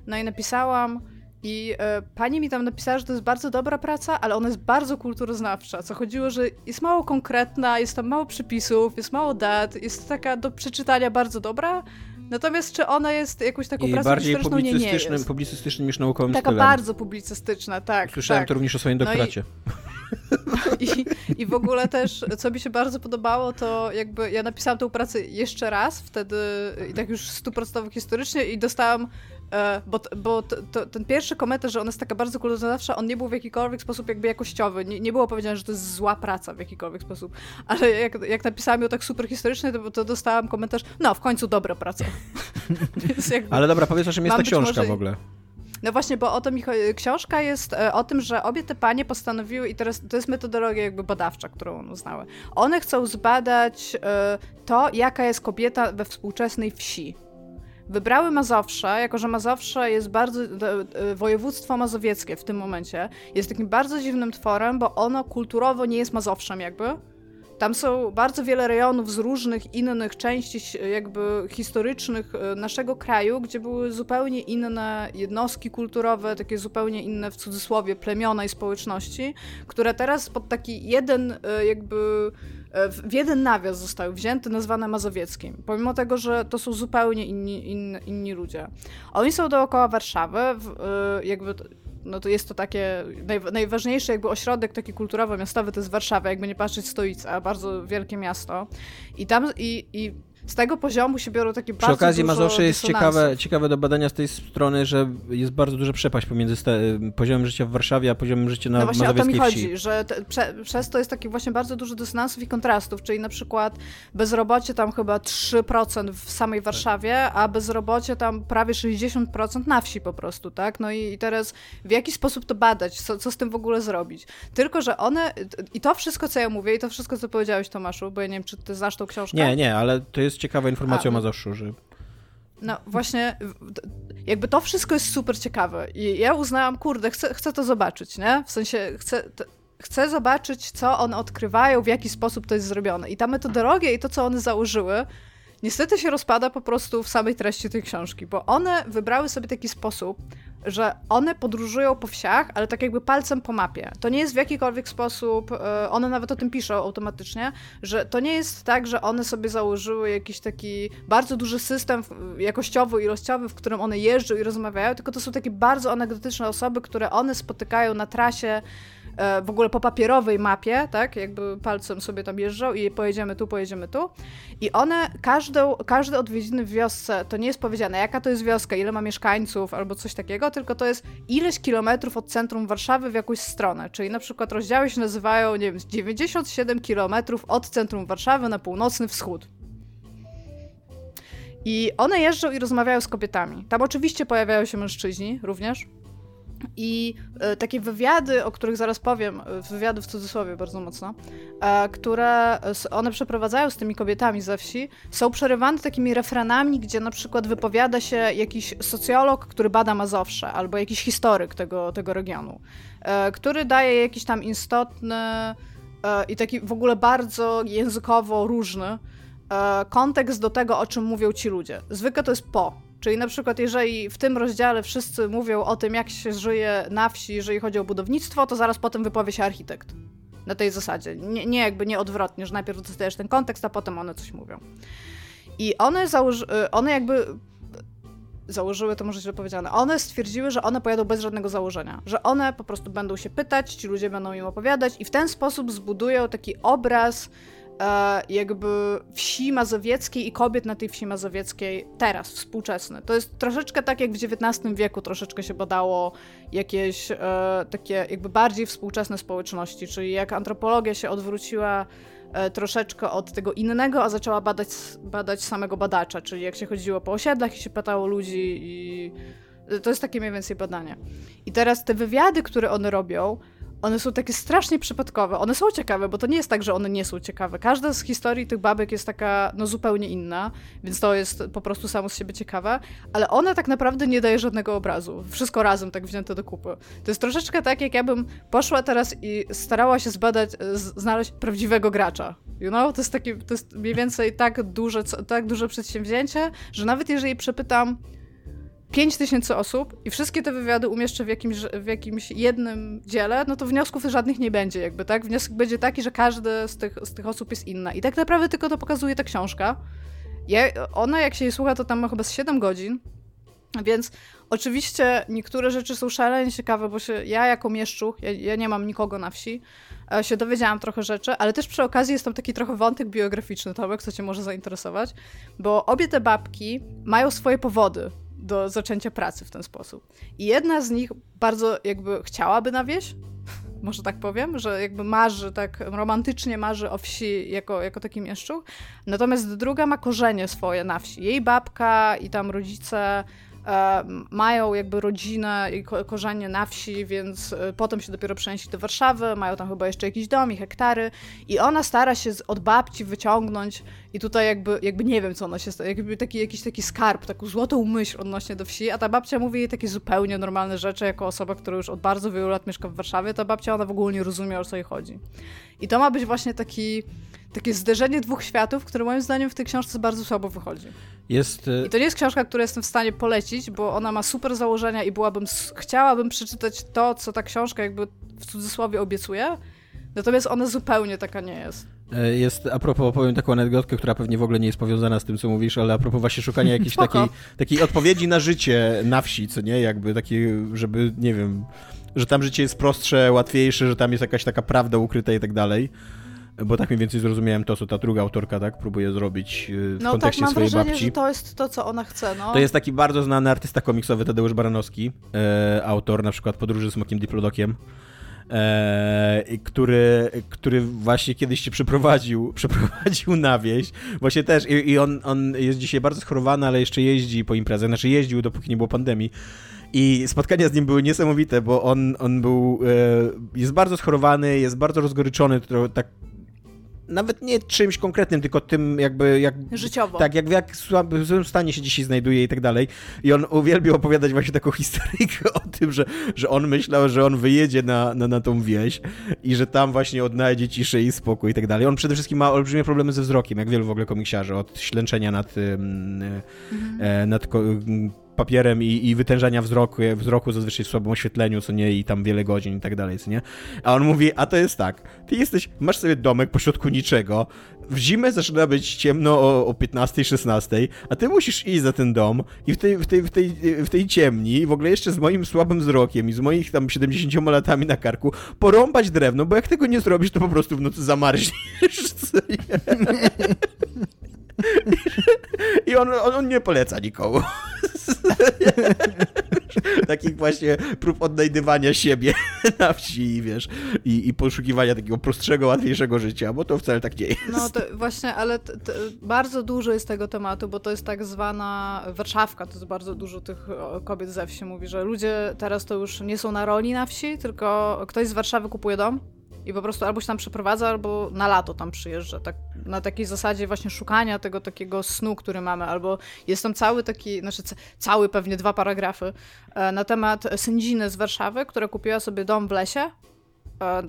no i napisałam i e, pani mi tam napisała, że to jest bardzo dobra praca, ale ona jest bardzo kulturoznawcza, co chodziło, że jest mało konkretna, jest tam mało przypisów, jest mało dat, jest taka do przeczytania bardzo dobra, natomiast czy ona jest jakąś taką I pracą bardziej historyczną? Nie, nie jest. publicystycznym niż naukowym Taka stylem. bardzo publicystyczna, tak. Słyszałem tak. to również o swoim No i- doktoracie. I, I w ogóle też, co mi się bardzo podobało, to jakby ja napisałam tę pracę jeszcze raz, wtedy i tak już stuprocentowo historycznie i dostałam, bo, t- bo t, to, ten pierwszy komentarz, że ona jest taka bardzo kulturoznawcza, on nie był w jakikolwiek sposób jakby jakościowy. Nie, nie było powiedziane, że to jest zła praca w jakikolwiek sposób. Ale jak, jak napisałam ją tak super historycznie, to, to dostałam komentarz, no w końcu dobra praca. Jakby... Ale dobra, powiedz o czym jest ta książka może- w ogóle. No właśnie, bo o to mi. Książka jest e, o tym, że obie te panie postanowiły, i teraz to jest metodologia jakby badawcza, którą uznały. One chcą zbadać e, to, jaka jest kobieta we współczesnej wsi. Wybrały Mazowsze, jako że Mazowsze jest bardzo, e, e, województwo mazowieckie w tym momencie, jest takim bardzo dziwnym tworem, bo ono kulturowo nie jest Mazowszem jakby, tam są bardzo wiele rejonów z różnych innych części jakby historycznych e, naszego kraju, gdzie były zupełnie inne jednostki kulturowe, takie zupełnie inne w cudzysłowie plemiona i społeczności, które teraz pod taki jeden e, jakby e, w jeden nawias zostały wzięte, nazwane mazowieckim. Pomimo tego, że to są zupełnie inni, inni, inni ludzie. Oni są dookoła Warszawy, w, jakby no to jest to takie naj, najważniejszy jakby ośrodek taki kulturowo-miastowy to jest Warszawa, jakby nie patrzeć stolica, bardzo wielkie miasto. I tam i, i z tego poziomu się biorą takie Przy bardzo okazji dużo Mazowsze jest dysonansów. ciekawe, ciekawe do badania z tej strony, że jest bardzo duża przepaść pomiędzy poziomem życia w Warszawie, a poziomem życia na No właśnie o to mi mazowieckiej chodzi, wsi. że te, prze, przez to jest taki właśnie bardzo dużo dysonansów i kontrastów, czyli na przykład bezrobocie tam chyba 3% w samej Warszawie, a bezrobocie tam prawie 60% na wsi po prostu, tak? No i, i teraz w jaki sposób to badać, co, co z tym w ogóle zrobić? Tylko, że one, i to wszystko, co ja mówię, i to wszystko, co powiedziałeś Tomaszu, bo ja nie wiem, czy ty znasz tą książkę? Nie, nie, ale to jest ciekawa informacja A, o no- Mazowszu, że No właśnie, jakby to wszystko jest super ciekawe i ja uznałam, kurde, chcę, chcę to zobaczyć, nie? W sensie chcę, t- chcę zobaczyć, co one odkrywają, w jaki sposób to jest zrobione. I ta metodologia i to, co one założyły, niestety się rozpada po prostu w samej treści tej książki, bo one wybrały sobie taki sposób, że one podróżują po wsiach, ale tak jakby palcem po mapie. To nie jest w jakikolwiek sposób, e, one nawet o tym piszą automatycznie, że to nie jest tak, że one sobie założyły jakiś taki bardzo duży system w- jakościowy, ilościowy, w którym one jeżdżą i rozmawiają, tylko to są takie bardzo anegdotyczne osoby, które one spotykają na trasie w ogóle po papierowej mapie, tak, jakby palcem sobie tam jeżdżą i pojedziemy tu, pojedziemy tu. I one, każdą, każde odwiedziny w wiosce, to nie jest powiedziane, jaka to jest wioska, ile ma mieszkańców albo coś takiego, tylko to jest ileś kilometrów od centrum Warszawy w jakąś stronę. Czyli na przykład rozdziały się nazywają, nie wiem, 97 kilometrów od centrum Warszawy na północny wschód. I one jeżdżą i rozmawiają z kobietami. Tam oczywiście pojawiają się mężczyźni również. I e, takie wywiady, o których zaraz powiem, e, wywiady w cudzysłowie bardzo mocno, e, które one przeprowadzają z tymi kobietami ze wsi, są przerywane takimi refrenami, gdzie na przykład wypowiada się jakiś socjolog, który bada Mazowsze, albo jakiś historyk tego, tego regionu, który daje jakiś tam istotny i taki w ogóle bardzo językowo różny kontekst do tego, o czym mówią ci ludzie. Zwykle to jest po, Czyli na przykład, jeżeli w tym rozdziale wszyscy mówią o tym, jak się żyje na wsi, jeżeli chodzi o budownictwo, to zaraz potem wypowie się architekt. Na tej zasadzie. Nie, nie jakby nie odwrotnie, że najpierw dostajesz ten kontekst, a potem one coś mówią. I one, założy, y, one jakby założyły, to może źle powiedziane, one stwierdziły, że one pojadą bez żadnego założenia, że one po prostu będą się pytać, ci ludzie będą im opowiadać i w ten sposób zbudują taki obraz e, jakby wsi mazowieckiej i kobiet na tej wsi mazowieckiej teraz, współczesne. To jest troszeczkę tak, jak w XIX wieku troszeczkę się badało jakieś e, takie jakby bardziej współczesne społeczności, czyli jak antropologia się odwróciła e, troszeczkę od tego innego, a zaczęła badać, badać samego badacza, czyli jak się chodziło po osiedlach i się pytało ludzi i to jest takie mniej więcej badanie. I teraz te wywiady, które one robią, one są takie strasznie przypadkowe. One są ciekawe, bo to nie jest tak, że one nie są ciekawe. Każda z historii tych babek jest taka, no zupełnie inna, więc to jest po prostu samo z siebie ciekawe, ale ona tak naprawdę nie daje żadnego obrazu. Wszystko razem tak wzięte do kupy. To jest troszeczkę tak, jak ja bym poszła teraz i starała się zbadać, znaleźć prawdziwego gracza. You know? To jest takie, to jest mniej więcej tak duże, tak duże przedsięwzięcie, że nawet jeżeli przepytam 5 tysięcy osób i wszystkie te wywiady umieszczę w jakimś, w jakimś jednym dziele, no to wniosków żadnych nie będzie jakby, tak? Wniosek będzie taki, że każdy z tych, z tych osób jest inna. I tak naprawdę tylko to pokazuje ta książka. Ja, ona, jak się jej słucha, to tam ma chyba z 7 godzin, więc oczywiście niektóre rzeczy są szalenie ciekawe, bo się, ja jako mieszczuch, ja, ja, nie mam nikogo na wsi, e, się dowiedziałam trochę rzeczy, ale też przy okazji jest tam taki trochę wątek biograficzny, Tomek, co cię może zainteresować, bo obie te babki mają swoje powody, do zaczęcia pracy w ten sposób. I jedna z nich bardzo jakby chciałaby na wieś, może tak powiem, że jakby marzy, tak romantycznie marzy o wsi jako, jako taki mieszczuch. Natomiast druga ma korzenie swoje na wsi. Jej babka i tam rodzice mają jakby rodzinę i korzenie na wsi, więc e, potem się dopiero przenieśli do Warszawy, mają tam chyba jeszcze jakiś dom i hektary. I ona stara się od babci wyciągnąć i tutaj jakby, jakby nie wiem, co ona się stara, jakby taki, jakiś taki skarb, taką złotą myśl odnośnie do wsi, a ta babcia mówi jej takie zupełnie normalne rzeczy, jako osoba, która już od bardzo wielu lat mieszka w Warszawie, ta babcia ona w ogóle nie rozumie, o co jej chodzi. I to ma być właśnie taki takie zderzenie dwóch światów, które moim zdaniem w tej książce bardzo słabo wychodzi. Jest... I to nie jest książka, którą jestem w stanie polecić, bo ona ma super założenia i byłabym, chciałabym przeczytać to, co ta książka jakby w cudzysłowie obiecuje, natomiast ona zupełnie taka nie jest. E, jest, a propos, powiem taką anegdotkę, która pewnie w ogóle nie jest powiązana z tym, co mówisz, ale a propos właśnie szukania jakiejś takiej, takiej odpowiedzi na życie na wsi, co nie? Jakby takiej, żeby, nie wiem, że tam życie jest prostsze, łatwiejsze, że tam jest jakaś taka prawda ukryta i tak dalej bo tak mniej więcej zrozumiałem to, co ta druga autorka tak próbuje zrobić y, w no, kontekście tak, swojej wrażenie, babci. że to jest to, co ona chce. No. To jest taki bardzo znany artysta komiksowy Tadeusz Baranowski, e, autor na przykład Podróży z Smokiem Diplodokiem. E, który, który właśnie kiedyś się przeprowadził, przeprowadził na wieś. Właśnie też i, i on, on jest dzisiaj bardzo schorowany, ale jeszcze jeździ po imprezach, znaczy jeździł dopóki nie było pandemii. I spotkania z nim były niesamowite, bo on, on był, e, jest bardzo schorowany, jest bardzo rozgoryczony, tak nawet nie czymś konkretnym, tylko tym jakby... Jak, Życiowo. Tak, jak w jak złym stanie się dzisiaj znajduje i tak dalej. I on uwielbiał opowiadać właśnie taką historyjkę o tym, że, że on myślał, że on wyjedzie na, na, na tą wieś i że tam właśnie odnajdzie ciszę i spokój i tak dalej. On przede wszystkim ma olbrzymie problemy ze wzrokiem, jak wielu w ogóle komiksiarzy, od ślęczenia nad, mhm. E, nad papierem i, i wytężania wzroku, wzroku zazwyczaj w słabym oświetleniu, co nie, i tam wiele godzin i tak dalej, co nie? A on mówi, a to jest tak, ty jesteś, masz sobie domek pośrodku niczego, w zimę zaczyna być ciemno o, o 15-16, a ty musisz iść za ten dom i w tej, w, tej, w, tej, w tej ciemni, w ogóle jeszcze z moim słabym wzrokiem i z moich tam 70 latami na karku, porąbać drewno, bo jak tego nie zrobisz, to po prostu w nocy zamarzniesz. I on, on, on nie poleca nikomu. Takich właśnie prób odnajdywania siebie na wsi, wiesz, i, i poszukiwania takiego prostszego, łatwiejszego życia, bo to wcale tak nie jest. No to właśnie, ale bardzo dużo jest tego tematu, bo to jest tak zwana Warszawka, to jest bardzo dużo tych kobiet ze wsi mówi, że ludzie teraz to już nie są na roli na wsi, tylko ktoś z Warszawy kupuje dom, i po prostu albo się tam przeprowadza, albo na lato tam przyjeżdża. Tak, na takiej zasadzie właśnie szukania tego takiego snu, który mamy, albo jest tam cały taki, znaczy cały pewnie dwa paragrafy e, na temat sędziny z Warszawy, która kupiła sobie dom w lesie, e,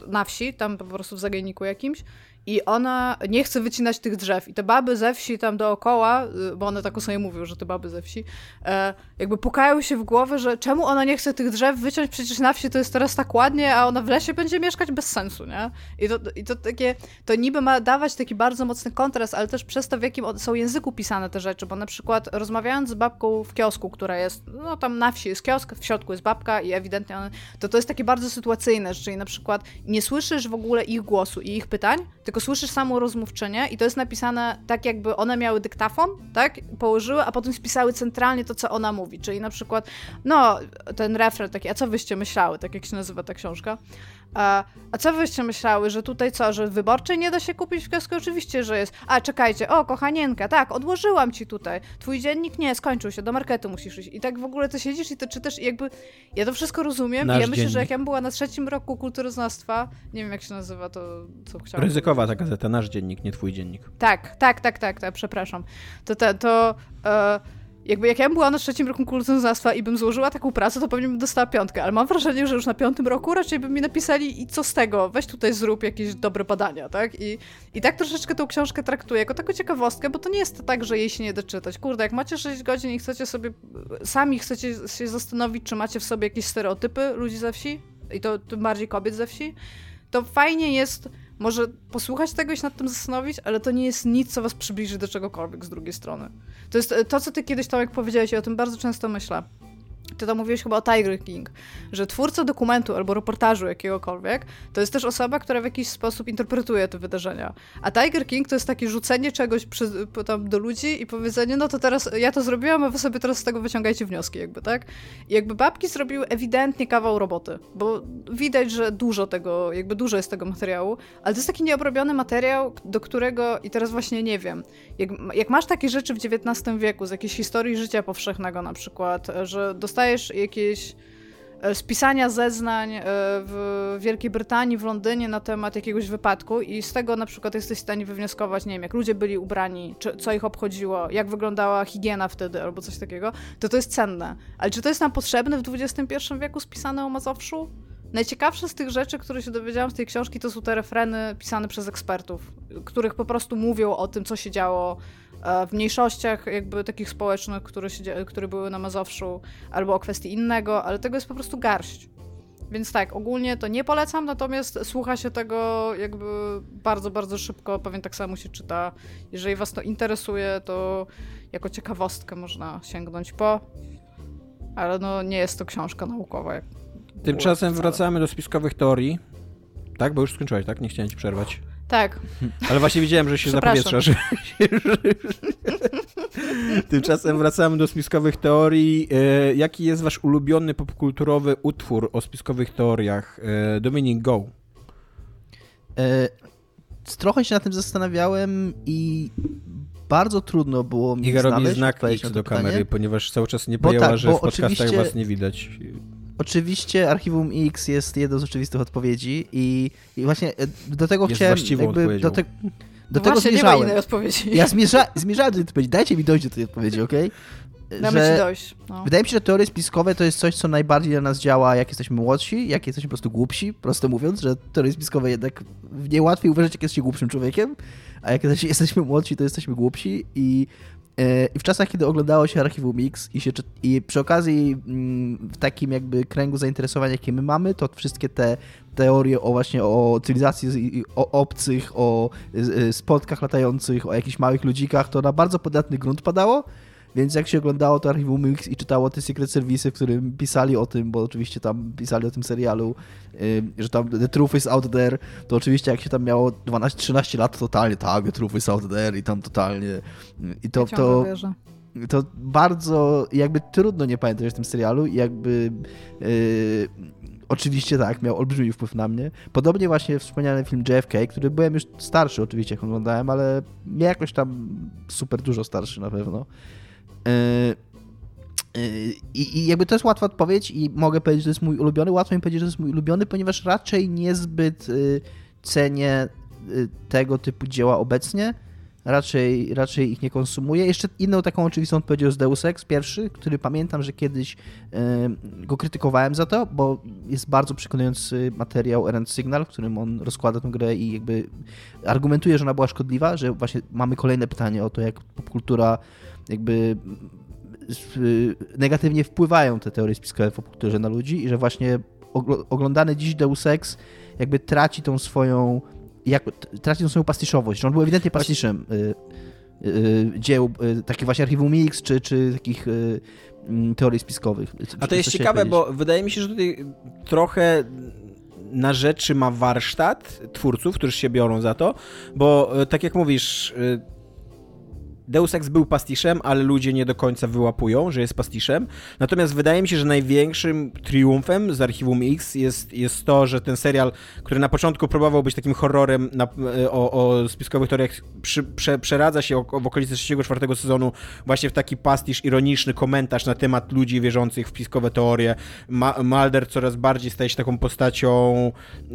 na wsi, tam po prostu w zagajniku jakimś i ona nie chce wycinać tych drzew. I te baby ze wsi tam dookoła, y, bo one tak o sobie mówią, że te baby ze wsi, e, jakby pukają się w głowę, że czemu ona nie chce tych drzew wyciąć, przecież na wsi to jest teraz tak ładnie, a ona w lesie będzie mieszkać bez sensu, nie? I to, i to takie, to niby ma dawać taki bardzo mocny kontrast, ale też przez to, w jakim są języku pisane te rzeczy, bo na przykład rozmawiając z babką w kiosku, która jest, no tam na wsi jest kiosk, w środku jest babka i ewidentnie one, to to jest takie bardzo sytuacyjne, czyli na przykład nie słyszysz w ogóle ich głosu i ich pytań, tylko słyszysz samo rozmówczenie i to jest napisane tak, jakby one miały dyktafon, tak? Położyły, a potem spisały centralnie to, co ona mówi. Czyli na przykład, no, ten refren taki, a co wyście myślały, tak jak się nazywa ta książka. A, a co wyście myślały, że tutaj co, że wyborczej nie da się kupić w kiosku? Oczywiście, że jest. A, czekajcie, o, kochanienka, tak, odłożyłam ci tutaj. Twój dziennik nie, skończył się, do marketu musisz iść. I tak w ogóle to siedzisz i to czytasz i jakby, ja to wszystko rozumiem Nasz i ja myślę, dziennik. że jak ja była na trzecim roku kulturoznawstwa, nie wiem jak się nazywa to, co chciałam. Ryzykowa ta gazeta, nasz dziennik, nie twój dziennik. Tak, tak, tak, tak, tak przepraszam. To, to, to e, jakby jak ja bym była na trzecim roku kulturoznawstwa i bym złożyła taką pracę, to pewnie bym dostała piątkę, ale mam wrażenie, że już na piątym roku raczej by mi napisali i co z tego, weź tutaj zrób jakieś dobre badania, tak? I, i tak troszeczkę tą książkę traktuję jako taką ciekawostkę, bo to nie jest tak, że jej się nie da czytać. Kurde, jak macie 6 godzin i chcecie sobie, sami chcecie się zastanowić, czy macie w sobie jakieś stereotypy ludzi ze wsi, i to tym bardziej kobiet ze wsi, to fajnie jest może posłuchać tego i się nad tym zastanowić, ale to nie jest nic, co was przybliży do czegokolwiek z drugiej strony. To jest to, co ty kiedyś, Tomek, powiedziałeś i o tym bardzo często myślę ty to mówiłeś chyba o Tiger King, że twórca dokumentu albo reportażu jakiegokolwiek, to jest też osoba, która w jakiś sposób interpretuje te wydarzenia. A Tiger King to jest takie rzucenie czegoś przy, tam do ludzi i powiedzenie, no to teraz ja to zrobiłam, a wy sobie teraz z tego wyciągajcie wnioski, jakby, tak? I jakby babki zrobiły ewidentnie kawał roboty, bo widać, że dużo tego, jakby dużo jest tego materiału, ale to jest taki nieobrobiony materiał, do którego, i teraz właśnie nie wiem, jak, jak masz takie rzeczy w XIX wieku, z jakiejś historii życia powszechnego na przykład, że dostajesz dostajesz jakieś e, spisania zeznań e, w Wielkiej Brytanii, w Londynie na temat jakiegoś wypadku i z tego na przykład jesteś w stanie wywnioskować, nie wiem, jak ludzie byli ubrani, czy, co ich obchodziło, jak wyglądała higiena wtedy albo coś takiego, to to jest cenne. Ale czy to jest nam potrzebne w XXI wieku spisane o Mazowszu? Najciekawsze z tych rzeczy, które się dowiedziałam z tej książki, to są te refreny pisane przez ekspertów, których po prostu mówią o tym, co się działo w mniejszościach jakby takich społecznych, które, się, które były na Mazowszu, albo o kwestii innego, ale tego jest po prostu garść. Więc tak, ogólnie to nie polecam, natomiast słucha się tego jakby bardzo, bardzo szybko, pewnie tak samo się czyta. Jeżeli was to interesuje, to jako ciekawostkę można sięgnąć po, ale no nie jest to książka naukowa. Tymczasem wracamy do spiskowych teorii. Tak, bo już skończyłeś, tak? Nie chciałem ci przerwać. Tak. Ale właśnie widziałem, że się zapowietrzasz. Tymczasem wracamy do spiskowych teorii. E, jaki jest wasz ulubiony popkulturowy utwór o spiskowych teoriach? E, Dominik, go. E, trochę się na tym zastanawiałem i bardzo trudno było mi Iga robi znak X do kamery, ponieważ cały czas nie pojęła, tak, że w podcastach was nie widać. Oczywiście Archiwum X jest jedną z oczywistych odpowiedzi i, i właśnie e, do tego jest chciałem jakby do, te, do tego zmierzałem. Nie ma innej odpowiedzi. Ja zmierza, zmierzałem do tej odpowiedzi. Dajcie mi dojść do tej odpowiedzi, okej? Okay? Damy że ci dojść. No. Wydaje mi się, że teorie spiskowe to jest coś, co najbardziej na nas działa, jak jesteśmy młodsi, jak jesteśmy po prostu głupsi, prosto mówiąc, że teorie spiskowe jednak nie łatwiej uwierzyć, jak jesteście głupszym człowiekiem, a jak jesteśmy młodsi, to jesteśmy głupsi i I w czasach, kiedy oglądało się Archiwum Mix i, się, i przy okazji mm, w takim jakby kręgu zainteresowań, jakie my mamy, to wszystkie te teorie o właśnie o cywilizacji o obcych, o spotkach latających, o jakichś małych ludzikach, to na bardzo podatny grunt padało. Więc jak się oglądało to Archiwum Mix i czytało te Secret Service, w którym pisali o tym, bo oczywiście tam pisali o tym serialu, że tam The Truth is out there, to oczywiście jak się tam miało 12-13 lat, totalnie tak, The Truth is out there i tam totalnie. I to, to, to bardzo jakby trudno nie pamiętać w tym serialu i jakby yy, oczywiście tak, miał olbrzymi wpływ na mnie. Podobnie właśnie wspomniany film JFK, który byłem już starszy oczywiście, jak oglądałem, ale nie jakoś tam super dużo starszy na pewno. Yy, yy, I, I, jakby to jest łatwa odpowiedź i mogę powiedzieć, że to jest mój ulubiony. Łatwo mi powiedzieć, że to jest mój ulubiony, ponieważ raczej niezbyt yy, cenię tego typu dzieła obecnie. Raczej, raczej ich nie konsumuję. Jeszcze inną taką oczywistą odpowiedzią jest Deus Ex pierwszy, który pamiętam, że kiedyś go krytykowałem za to, bo jest bardzo przekonujący materiał Errant Signal, w którym on rozkłada tę grę i jakby argumentuje, że ona była szkodliwa, że właśnie mamy kolejne pytanie o to, jak popkultura jakby negatywnie wpływają te teorie spiskowe w popkulturze na ludzi i że właśnie oglądany dziś Deus Ex jakby traci tą swoją jak, traci tą swoją pastiszowość, że on był ewidentnie pastiszem y, y, y, dzieł, y, takich właśnie archiwum Mix, czy, czy takich y, mm, teorii spiskowych. A to jest ciekawe, bo wydaje mi się, że tutaj trochę na rzeczy ma warsztat twórców, którzy się biorą za to, bo y, tak jak mówisz Deus Ex był pastiszem, ale ludzie nie do końca wyłapują, że jest pastiszem. Natomiast wydaje mi się, że największym triumfem z Archiwum X jest, jest to, że ten serial, który na początku próbował być takim horrorem na, o, o spiskowych teoriach, przy, prze, przeradza się w okolicy trzeciego, czwartego sezonu właśnie w taki pastisz, ironiczny komentarz na temat ludzi wierzących w spiskowe teorie. Ma, Mulder coraz bardziej staje się taką postacią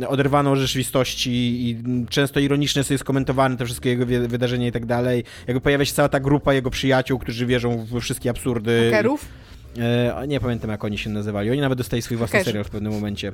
oderwaną od rzeczywistości i często ironicznie jest skomentowany te wszystkie jego wydarzenia i tak dalej. Jakby pojawia się cała ta grupa jego przyjaciół, którzy wierzą w wszystkie absurdy. Hakerów? E, nie pamiętam, jak oni się nazywali. Oni nawet dostali swój własny serial w pewnym momencie.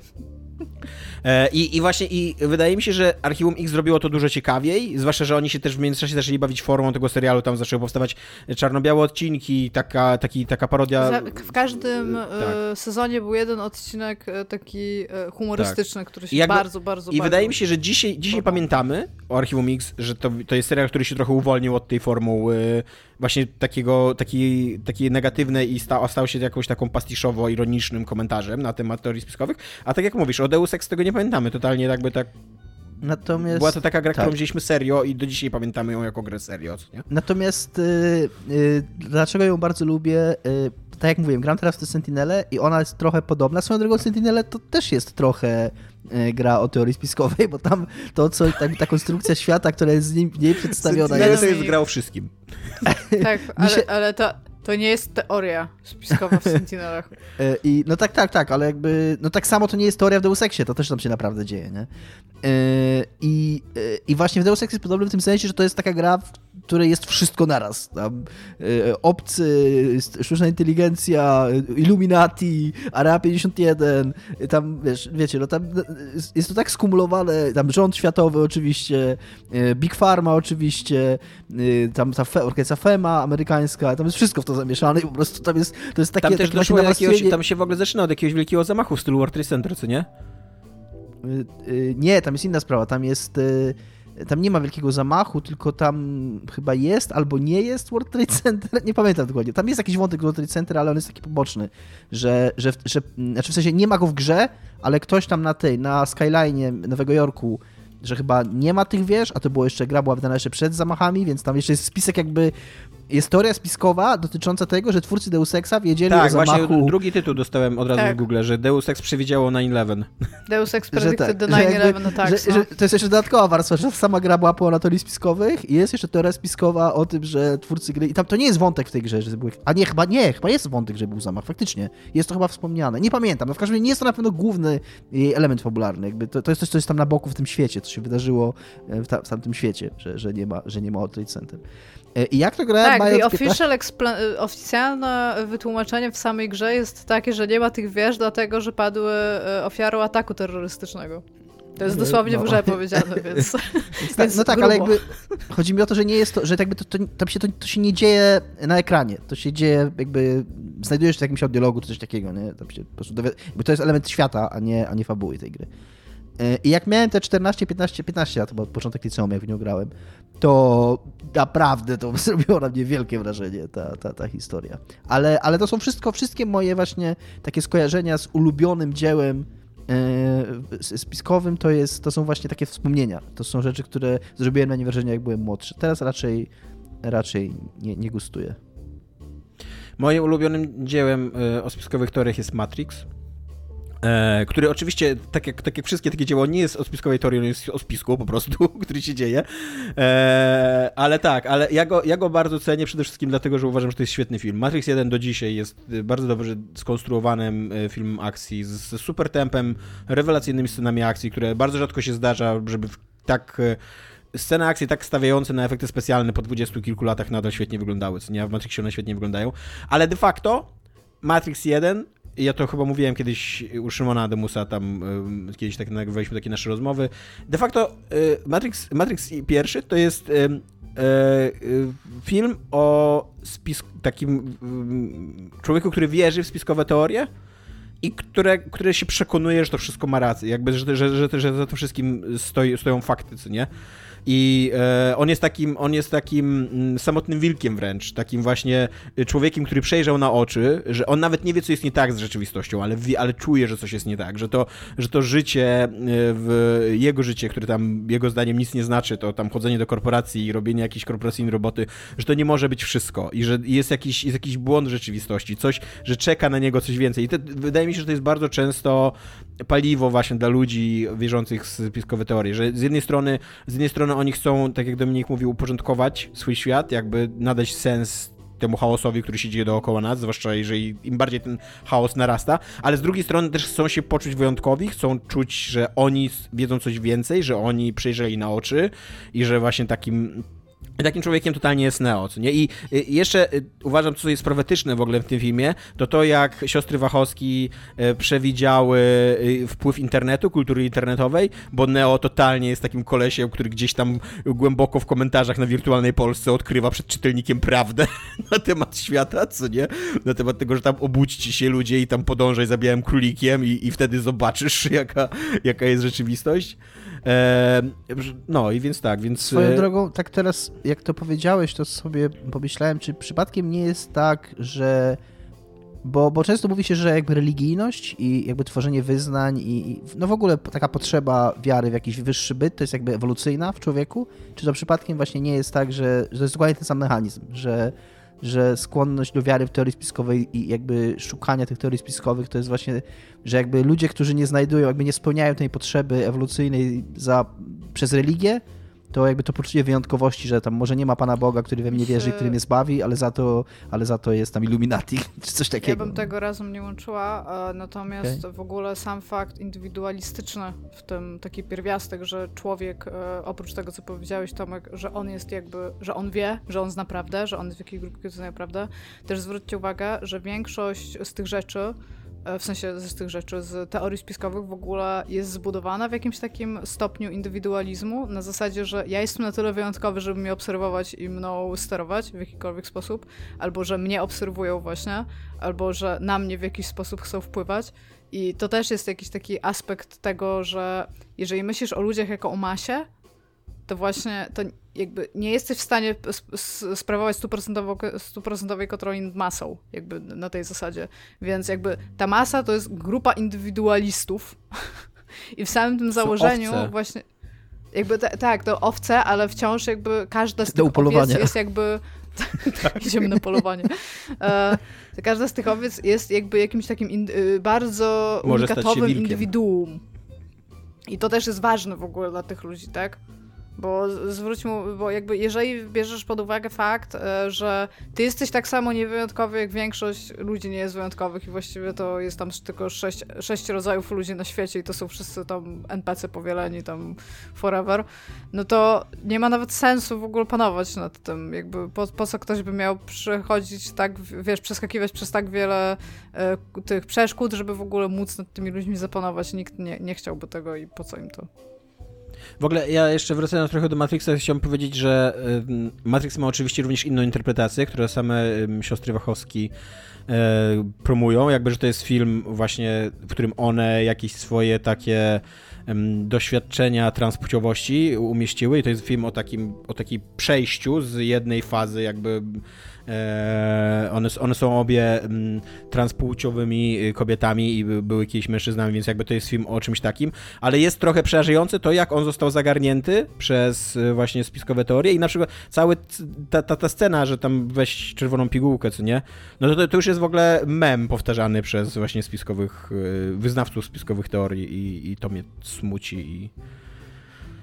E, I, I właśnie i wydaje mi się, że Archiwum X zrobiło to dużo ciekawiej, zwłaszcza, że oni się też w międzyczasie zaczęli bawić formą tego serialu, tam zaczęły powstawać czarno-białe odcinki, taka, taki, taka parodia. W każdym e, tak. sezonie był jeden odcinek taki humorystyczny, tak. który się jakby, bardzo, bardzo I bardzo wydaje mi się, że dzisiaj, dzisiaj pamiętamy o Archiwum X, że to, to jest serial, który się trochę uwolnił od tej formuły właśnie takiego, taki, taki negatywnej i stał, stał się jakąś taką pastiszowo-ironicznym komentarzem na temat teorii spiskowych. A tak jak mówisz, o Deus Ex tego nie pamiętamy. Totalnie jakby tak Natomiast, Była to taka gra, tak. którą wzięliśmy serio i do dzisiaj pamiętamy ją jako grę serio, nie? Natomiast y, y, dlaczego ją bardzo lubię? Y, tak jak mówiłem, gram teraz w tę Sentinelę i ona jest trochę podobna. Swoją drogą Sentinelę to też jest trochę y, gra o teorii spiskowej, bo tam to, co, ta, ta konstrukcja świata, która jest z nim, w niej przedstawiona Sentinela jest... to jest gra o wszystkim. tak, ale, ale to to nie jest teoria spiskowa w Sentinelach. E, I, no tak, tak, tak, ale jakby, no tak samo to nie jest teoria w Deus Exie, to też tam się naprawdę dzieje, nie? E, I, e, i właśnie w Deus Ex jest podobny w tym sensie, że to jest taka gra, w której jest wszystko naraz. Tam obcy, sztuczna inteligencja, Illuminati, Area 51, tam, wiesz, wiecie, no tam jest to tak skumulowane, tam rząd światowy oczywiście, Big Pharma oczywiście, tam ta orkiestra FEMA amerykańska, tam jest wszystko w to zamieszane i po prostu tam jest, to jest takie... Tam też doszło jakiegoś, tam się w ogóle zaczyna od jakiegoś wielkiego zamachu w stylu World Trade Center, co nie? Y, y, nie, tam jest inna sprawa, tam jest... Y, tam nie ma wielkiego zamachu, tylko tam chyba jest albo nie jest World Trade Center, nie pamiętam dokładnie. Tam jest jakiś wątek World Trade Center, ale on jest taki poboczny, że, że, że znaczy w sensie nie ma go w grze, ale ktoś tam na tej, na skyline Nowego Jorku że chyba nie ma tych wież, a to było jeszcze, gra była wydana jeszcze przed zamachami, więc tam jeszcze jest spisek jakby jest teoria spiskowa dotycząca tego, że twórcy Deus Exa wiedzieli tak, o zamachu... Tak, właśnie drugi tytuł dostałem od razu tak. w Google, że Deus Ex przewidziało 9-11. Deus Ex predicted tak, 9-11 no tak. Że, no. że, to jest jeszcze dodatkowa warstwa, że sama gra była pełna teorii spiskowych i jest jeszcze teoria spiskowa o tym, że twórcy gry... I tam to nie jest wątek w tej grze, że były... A nie, chyba nie, chyba jest wątek, że był zamach, faktycznie. Jest to chyba wspomniane. Nie pamiętam, no w każdym razie nie jest to na pewno główny element fabularny. Jakby to, to jest coś, co jest tam na boku w tym świecie, co się wydarzyło e, w, ta, w tamtym świecie, że, że nie ma, że nie ma Trade Center. E, I jak to gra tak, mając... official oficjalne wytłumaczenie w samej grze jest takie, że nie ma tych wież, dlatego że padły e, ofiarą ataku terrorystycznego. To jest dosłownie no. w grze powiedziane, więc... więc no tak, grubo. ale jakby chodzi mi o to, że nie jest to, że jakby to, to, tam się, to, to się nie dzieje na ekranie. To się dzieje jakby, znajdujesz w jakimś audiologu czy coś takiego, nie? Tam się po prostu jakby to jest element świata, a nie, a nie fabuły tej gry. E, I jak miałem te 14, 15, 15 lat, to był początek liceum, jak w nią grałem, to naprawdę to zrobiło na mnie wielkie wrażenie, ta, ta, ta historia. Ale, ale to są wszystko, wszystkie moje właśnie takie skojarzenia z ulubionym dziełem yy, spiskowym, to, jest, to są właśnie takie wspomnienia. To są rzeczy, które zrobiłem na nie wrażenie, jak byłem młodszy. Teraz raczej, raczej nie, nie gustuję. Moim ulubionym dziełem e, o spiskowych teoriach jest Matrix. E, który oczywiście, tak jak, tak jak wszystkie takie dzieło, nie jest o spiskowej teorii, on jest o spisku po prostu, który się dzieje. E, ale tak, ale ja go, ja go bardzo cenię przede wszystkim dlatego, że uważam, że to jest świetny film. Matrix 1 do dzisiaj jest bardzo dobrze skonstruowanym e, filmem akcji, z super tempem, rewelacyjnymi scenami akcji, które bardzo rzadko się zdarza, żeby tak e, sceny akcji tak stawiające na efekty specjalne po dwudziestu kilku latach nadal świetnie wyglądały, co nie? W Matrixie one świetnie wyglądają, ale de facto Matrix 1 ja to chyba mówiłem kiedyś u Szymona Demusa, tam y, kiedyś tak nagrywaliśmy takie nasze rozmowy. De facto y, Matrix, Matrix pierwszy to jest y, film o spis takim człowieku, który wierzy w spiskowe teorie i które, które się przekonuje, że to wszystko ma rację, jakby, że, że, że, że za tym wszystkim stoi, stoją fakty, co nie? I e, on jest takim, on jest takim mm, samotnym wilkiem wręcz, takim właśnie człowiekiem, który przejrzał na oczy, że on nawet nie wie, co jest nie tak z rzeczywistością, ale, wie, ale czuje, że coś jest nie tak, że to, że to życie, e, w jego życie, które tam jego zdaniem nic nie znaczy, to tam chodzenie do korporacji i robienie jakiejś korporacyjnej roboty, że to nie może być wszystko i że jest jakiś, jest jakiś błąd rzeczywistości, coś, że czeka na niego coś więcej. I to, wydaje mi się, że to jest bardzo często paliwo właśnie dla ludzi wierzących w spiskowe teorie, że z jednej strony, z jednej strony oni chcą, tak jak Dominik mówił, uporządkować swój świat, jakby nadać sens temu chaosowi, który się dzieje dookoła nas, zwłaszcza jeżeli im bardziej ten chaos narasta, ale z drugiej strony też chcą się poczuć wyjątkowi, chcą czuć, że oni wiedzą coś więcej, że oni przejrzeli na oczy i że właśnie takim takim człowiekiem totalnie jest Neo, nie? I y, jeszcze y, uważam, co jest profetyczne w ogóle w tym filmie, to to, jak siostry Wachowski y, przewidziały wpływ internetu, kultury internetowej, bo Neo totalnie jest takim kolesiem, który gdzieś tam głęboko w komentarzach na wirtualnej Polsce odkrywa przed czytelnikiem prawdę na temat świata, co nie? Na temat tego, że tam obudźcie się ludzie i tam podążaj za białym królikiem i, i wtedy zobaczysz, jaka, jaka jest rzeczywistość. E, no i więc tak, więc... Swoją e, drogą, tak teraz, jak to powiedziałeś, to sobie pomyślałem, czy przypadkiem nie jest tak, że bo, bo często mówi się, że jakby religijność i jakby tworzenie wyznań i, i, no w ogóle taka potrzeba wiary w jakiś wyższy byt to jest jakby ewolucyjna w człowieku? Czy to przypadkiem właśnie nie jest tak, że, że to jest dokładnie ten sam mechanizm, że że skłonność do wiary w teorii spiskowej i jakby szukania tych teorii spiskowych to jest właśnie, że jakby ludzie, którzy nie znajdują, jakby nie spełniają tej potrzeby ewolucyjnej za, przez religię, to jakby to poczucie wyjątkowości, że tam może nie ma Pana Boga, który we mnie wierzy, który mnie zbawi, ale za to, ale za to jest tam Illuminati, czy coś takiego. Ja bym tego razem nie łączyła, natomiast okay. w ogóle sam fakt indywidualistyczny w tym taki pierwiastek, że człowiek, e, oprócz tego, co powiedziałeś Tomek, że on jest jakby, że on wie, że on zna prawdę, że on jest w jakiejś grupie, zna prawdę, też zwróćcie uwagę, że większość z tych rzeczy E, w sensie z tych rzeczy, z teorii spiskowych w ogóle jest zbudowana w jakimś takim stopniu indywidualizmu, na zasadzie, że ja jestem na tyle wyjątkowy, żeby mnie obserwować i mną sterować w jakikolwiek sposób, albo że mnie obserwują właśnie, albo że na mnie w jakiś sposób chcą wpływać. I to też jest jakiś taki aspekt tego, że jeżeli myślisz o ludziach jako o masie, to właśnie to jakby nie jesteś w stanie sprawować stuprocentowej kontroli nad masą, jakby na tej zasadzie. Więc jakby ta masa to jest grupa indywidualistów i w samym tym założeniu właśnie jakby tak, to owce, ale wciąż jakby każda z tych owiec jest jakby tak. idziemy na polowanie. E, każda z tych owiec jest jakby jakimś takim in, y, bardzo Może unikatowym indywiduum. I to też jest ważne w ogóle dla tych ludzi, tak? Bo zwróć mu, bo jakby jeżeli bierzesz pod uwagę fakt, e, że ty jesteś tak samo niewyjątkowy, jak większość ludzi nie jest wyjątkowych i właściwie to jest tam tylko sześć, sześć rodzajów ludzi na świecie i to są wszyscy tam NPC powieleni tam forever, no to nie ma nawet sensu w ogóle panować nad tym. Jakby po, po co ktoś by miał przechodzić tak, wiesz, przeskakiwać przez tak wiele e, tych przeszkód, żeby w ogóle móc nad tymi ludźmi zapanować. Nikt nie, nie chciałby tego i po co im to. W ogóle ja jeszcze wracając trochę do Matrixa, chciałbym powiedzieć, że Matrix ma oczywiście również inną interpretację, które same siostry Wachowski e, promują, jakby, że to jest film właśnie, w którym one jakieś swoje takie doświadczenia transpłciowości umieściły i to jest film o takim, o takim przejściu z jednej fazy jakby one, one są obie mm, transpłciowymi y, kobietami i były kiedyś mężczyznami, więc jakby to jest film o czymś takim, ale jest trochę przerażające to, jak on został zagarnięty przez y, właśnie spiskowe teorie i na przykład cały ta, ta, ta scena, że tam weź czerwoną pigułkę, co nie, no to, to już jest w ogóle mem powtarzany przez właśnie spiskowych, y, wyznawców spiskowych teorii i, i to mnie smuci i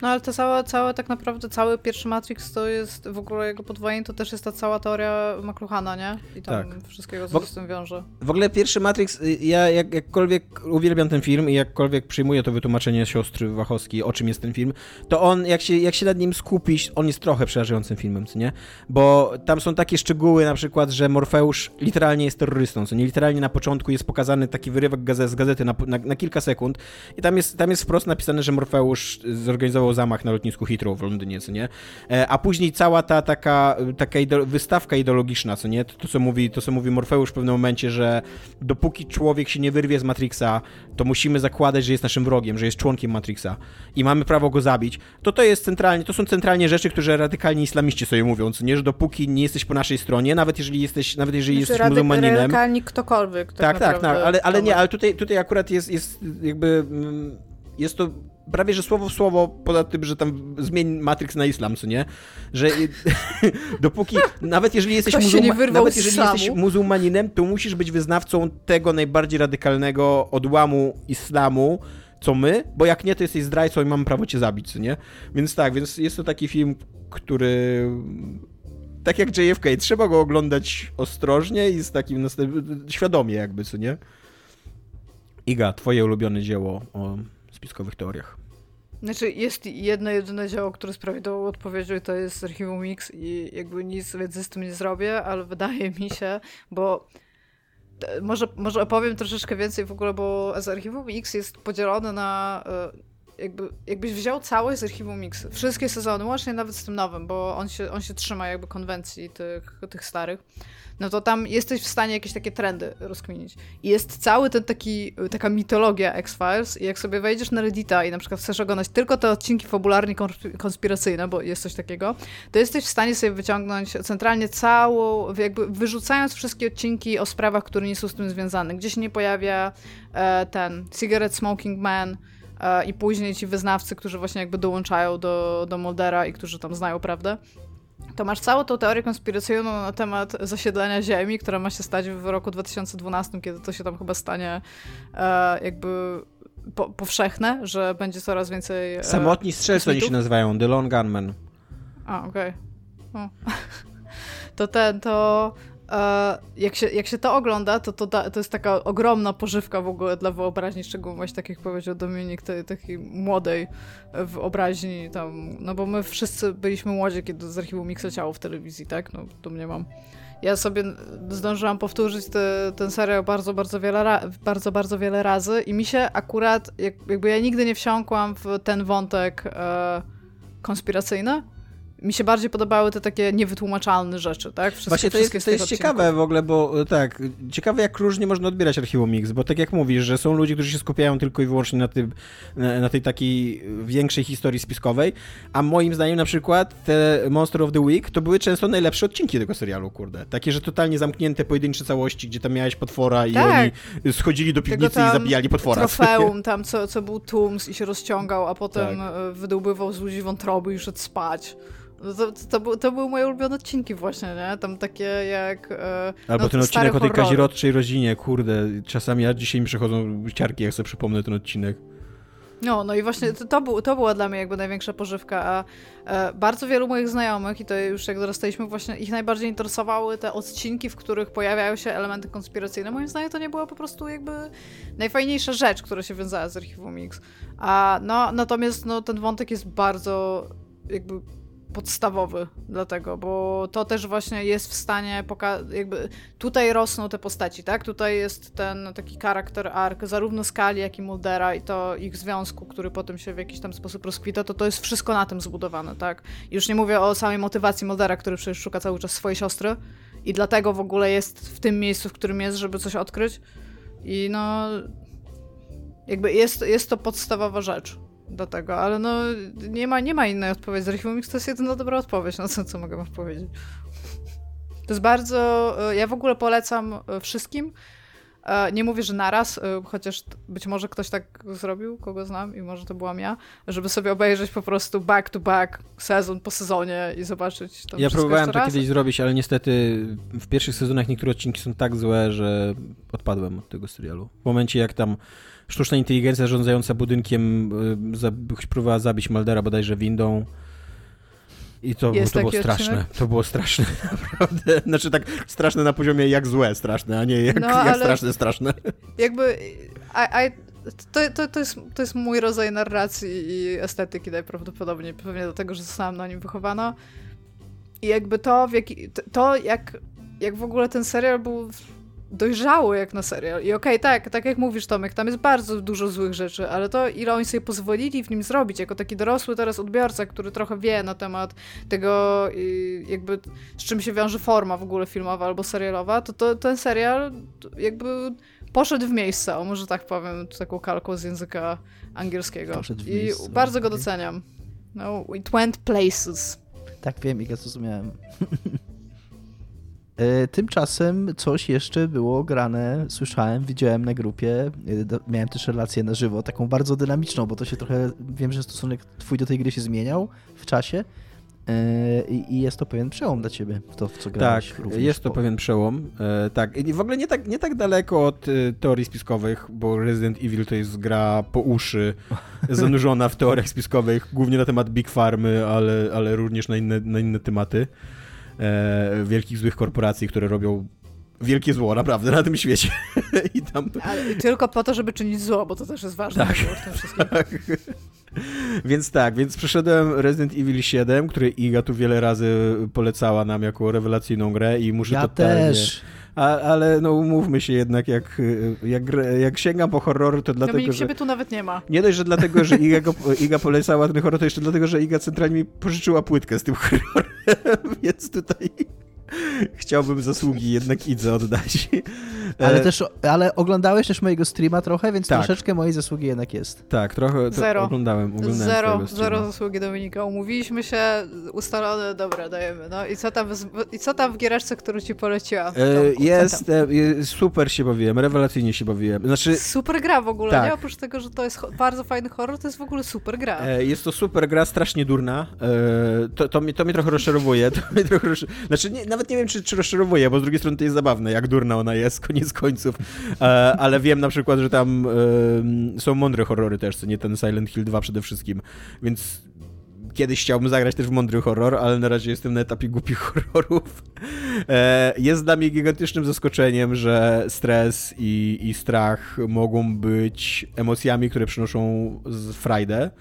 no ale to całe, całe tak naprawdę, cały pierwszy Matrix to jest w ogóle jego podwojenie, to też jest ta cała teoria McLuhana, nie? I tam tak. wszystkiego, co w, z tym wiąże. W ogóle pierwszy Matrix, y, ja jak, jakkolwiek uwielbiam ten film i jakkolwiek przyjmuję to wytłumaczenie siostry Wachowskiej, o czym jest ten film, to on, jak się, jak się nad nim skupić, on jest trochę przerażającym filmem, co nie? Bo tam są takie szczegóły, na przykład, że Morfeusz literalnie jest terrorystą, co nie? Literalnie na początku jest pokazany taki wyrywek gazet, z gazety na, na, na kilka sekund i tam jest, tam jest wprost napisane, że Morfeusz zorganizował zamach na lotnisku Heathrow w Londynie, co nie? E, a później cała ta taka, taka ide wystawka ideologiczna, co nie? To, to, co mówi, to, co mówi Morfeusz w pewnym momencie, że dopóki człowiek się nie wyrwie z Matrixa, to musimy zakładać, że jest naszym wrogiem, że jest członkiem Matrixa i mamy prawo go zabić, to to jest centralnie, to są centralnie rzeczy, które radykalni islamiści sobie mówią, co nie? Że dopóki nie jesteś po naszej stronie, nawet jeżeli jesteś, nawet jeżeli znaczy, jesteś muzułmaninem... Radykalni ktokolwiek. Tak, tak, tak, tak ale, ale nie, ale tutaj, tutaj akurat jest, jest jakby... Mm, jest to prawie że słowo w słowo, poza tym, że tam zmień Matrix na islam, co nie? Że dopóki, nawet jeżeli jesteś, muzułma, nawet jeżeli jesteś muzułmaninem, to musisz być wyznawcą tego najbardziej radykalnego odłamu islamu, co my, bo jak nie, to jesteś zdrajcą i mam prawo cię zabić, co nie? Więc tak, więc jest to taki film, który tak jak JFK, trzeba go oglądać ostrożnie i z takim świadomie jakby, co nie? Iga, twoje ulubione dzieło o spiskowych teoriach. Znaczy, jest jedno jedyne dzieło, które jest prawidłową odpowiedzią to jest Archiwum Mix i jakby nic więcej z tym nie zrobię, ale wydaje mi się, bo może, może opowiem troszeczkę więcej w ogóle, bo z Archiwum X jest podzielone na e, jakby, jakbyś wziął całość z Archiwum Mix, wszystkie sezony, łącznie nawet z tym nowym, bo on się, on się trzyma jakby konwencji tych, tych starych no to tam jesteś w stanie jakieś takie trendy rozkminić. I jest cały ten taki, taka mitologia X-Files i jak sobie wejdziesz na Reddita i na przykład chcesz oglądać tylko te odcinki fabularnie konspiracyjne, bo jest coś takiego, to jesteś w stanie sobie wyciągnąć centralnie całą, jakby wyrzucając wszystkie odcinki o sprawach, które nie są z tym związane. Gdzie się nie pojawia e, ten Cigarette Smoking Man, i później ci wyznawcy, którzy właśnie jakby dołączają do, do Moldera i którzy tam znają prawdę to masz całą tą teorię konspiracyjną na temat zasiedlenia Ziemi, która ma się stać w roku 2012, kiedy to się tam chyba stanie e, jakby po, powszechne, że będzie coraz więcej. E, Samotni strzelcy oni się nazywają, The Lone Gunmen. A, okej. Okay. To ten, to E, jak się, jak się to ogląda, to, to, to jest taka ogromna pożywka w ogóle dla wyobraźni, szczególnie właśnie tak jak powiedział Dominik, tej, takiej młodej wyobraźni tam, no bo my wszyscy byliśmy młodzi, kiedy z archiwum Mix leciało w telewizji, tak? No, to mnie mam. Ja sobie zdążyłam powtórzyć te, ten serial bardzo, bardzo wiele, bardzo, bardzo wiele razy i mi się akurat, jak, jakby ja nigdy nie wsiąkłam w ten wątek e, konspiracyjny, mi się bardziej podobały te takie niewytłumaczalne rzeczy, tak? Wszystkie, Właśnie to jest, to jest ciekawe w ogóle, bo e, tak, ciekawe jak różnie można odbierać Archiwum Mix, bo tak jak mówisz, że są ludzie, którzy się skupiają tylko i wyłącznie na, tym, na tej takiej większej historii spiskowej, a moim zdaniem na przykład te Monster of the Week to były często najlepsze odcinki tego serialu, kurde. Takie, że totalnie zamknięte pojedyncze całości, gdzie tam miałeś potwora i tak. oni schodzili do piwnicy i zabijali potwora. trofeum tam, co, co był Tooms i się rozciągał, a potem tak. E, wydłbywał z ludzi wątroby i szedł spać. No to, to, to, to, były moje ulubione odcinki właśnie, nie? Tam takie jak... E, Albo no, ten odcinek o tej kazirodczej rodzinie, kurde. Czasami ja dzisiaj mi przychodzą ciarki, jak sobie przypomnę ten odcinek. No, no i właśnie to, to, był, to była dla mnie jakby największa pożywka, a e, bardzo wielu moich znajomych, i to już jak dorastaliśmy, właśnie ich najbardziej interesowały te odcinki, w których pojawiają się elementy konspiracyjne. Moim zdaniem to nie była po prostu jakby najfajniejsza rzecz, która się wiązała z archiwum Mix. A no, natomiast no, ten wątek jest bardzo jakby podstawowy dlatego, bo to też właśnie jest w stanie pokazać, jakby tutaj rosną te postaci, tak? Tutaj jest ten taki charakter arc zarówno Skali, jak i Muldera i to ich związku, który potem się w jakiś tam sposób rozkwita, to to jest wszystko na tym zbudowane, tak? Już nie mówię o samej motywacji Muldera, który przecież szuka cały czas swojej siostry i dlatego w ogóle jest w tym miejscu, w którym jest, żeby coś odkryć i no jakby jest, jest to podstawowa rzecz do tego, ale no nie ma, nie ma innej odpowiedzi. Z Archiwum Mix to jest jedyna dobra odpowiedź na co, co mogę wam powiedzieć. To jest bardzo... E, ja w ogóle polecam e, wszystkim. E, nie mówię, że naraz, chociaż być może ktoś tak zrobił, kogo znam i może to byłam ja, żeby sobie obejrzeć po prostu back to back, sezon po sezonie i zobaczyć tam Ja próbowałem to kiedyś zrobić, ale niestety w pierwszych sezonach niektóre odcinki są tak złe, że odpadłem od tego serialu. W momencie jak tam sztuczna inteligencja rządzająca budynkiem y, próbowała zabić Maldera bodajże windą. I to, to było straszne. Odcinek? To było straszne, naprawdę. Znaczy tak straszne na poziomie jak złe straszne, a nie jak, no, jak straszne straszne. Jakby... I, I, to, to, to, jest, to jest mój rodzaj narracji i estetyki najprawdopodobniej, pewnie dlatego, że zostałam na nim wychowana. I jakby to, w jaki, to jak, jak w ogóle ten serial był dojrzały jak na serial. I okej, okay, tak, tak jak mówisz Tomek, tam jest bardzo dużo złych rzeczy, ale to ile oni sobie pozwolili w nim zrobić, jako taki dorosły teraz odbiorca, który trochę wie na temat tego jakby z czym się wiąże forma w ogóle filmowa albo serialowa, to, to ten serial jakby poszedł w miejsce, o może tak powiem, taką kalką z języka angielskiego. W miejsce. I bardzo go doceniam. No, it went places. Tak wiem i ja zrozumiałem. E, tymczasem coś jeszcze było grane, słyszałem, widziałem na grupie, e, miałem też relację na żywo, taką bardzo dynamiczną, bo to się trochę, wiem, że stosunek twój do tej gry się zmieniał w czasie e, i jest to pewien przełom dla ciebie, w to, w co grałeś. Tak, jest to po... pewien przełom, tak. I w ogóle nie tak, nie tak daleko od teorii spiskowych, bo Resident Evil to jest gra po uszy, zanurzona w teoriach spiskowych, głównie na temat Big Farmy, ale, ale również na inne, na inne tematy e, wielkich złych korporacji, które robią wielkie zło, naprawdę, na tym świecie. I tam... Ale tylko po to, żeby czynić zło, bo to też jest ważne tak. Tak. Więc tak, więc przeszedłem Resident Evil 7, który Iga tu wiele razy polecała nam jako rewelacyjną grę i muszę ja totalnie... też. A, ale no umówmy się jednak, jak, jak, jak sięgam po horrory, to dlatego, Dominik, że... siebie tu nawet nie ma. Nie dość, że dlatego, że Iga, go, Iga polecała ten horror, to jeszcze dlatego, że Iga centralnie mi pożyczyła płytkę z tym horrorem, więc tutaj... Chciałbym zasługi jednak Idze oddać. Ale e, też, ale oglądałeś też mojego streama trochę, więc tak. troszeczkę mojej zasługi jednak jest. Tak, trochę zero. oglądałem. oglądałem zero, zero zasługi Dominika. Umówiliśmy się, ustalone, dobra, dajemy. No i co tam, i co tam w giereczce, którą ci poleciłam? E, jest, e, super się bawiłem, rewelacyjnie się bawiłem. Znaczy, super gra w ogóle, tak. nie? Oprócz tego, że to jest bardzo fajny horror, to jest w ogóle super gra. E, jest to super gra, strasznie durna. E, to, to, mnie, to mnie trochę rozczarowuje. To mnie trochę rozczar... Znaczy, nie, nawet nie wiem, czy, czy rozczarowuje, bo z drugiej strony to jest zabawne, jak durna ona jest, koniec końców. E, ale wiem na przykład, że tam są mądre horrory też, co nie ten Silent Hill 2 przede wszystkim, więc kiedyś chciałbym zagrać też w mądry horror, ale na razie jestem na etapie głupich horrorów. E, jest dla mnie gigantycznym zaskoczeniem, że stres i, i strach mogą być emocjami, które przynoszą frajdę.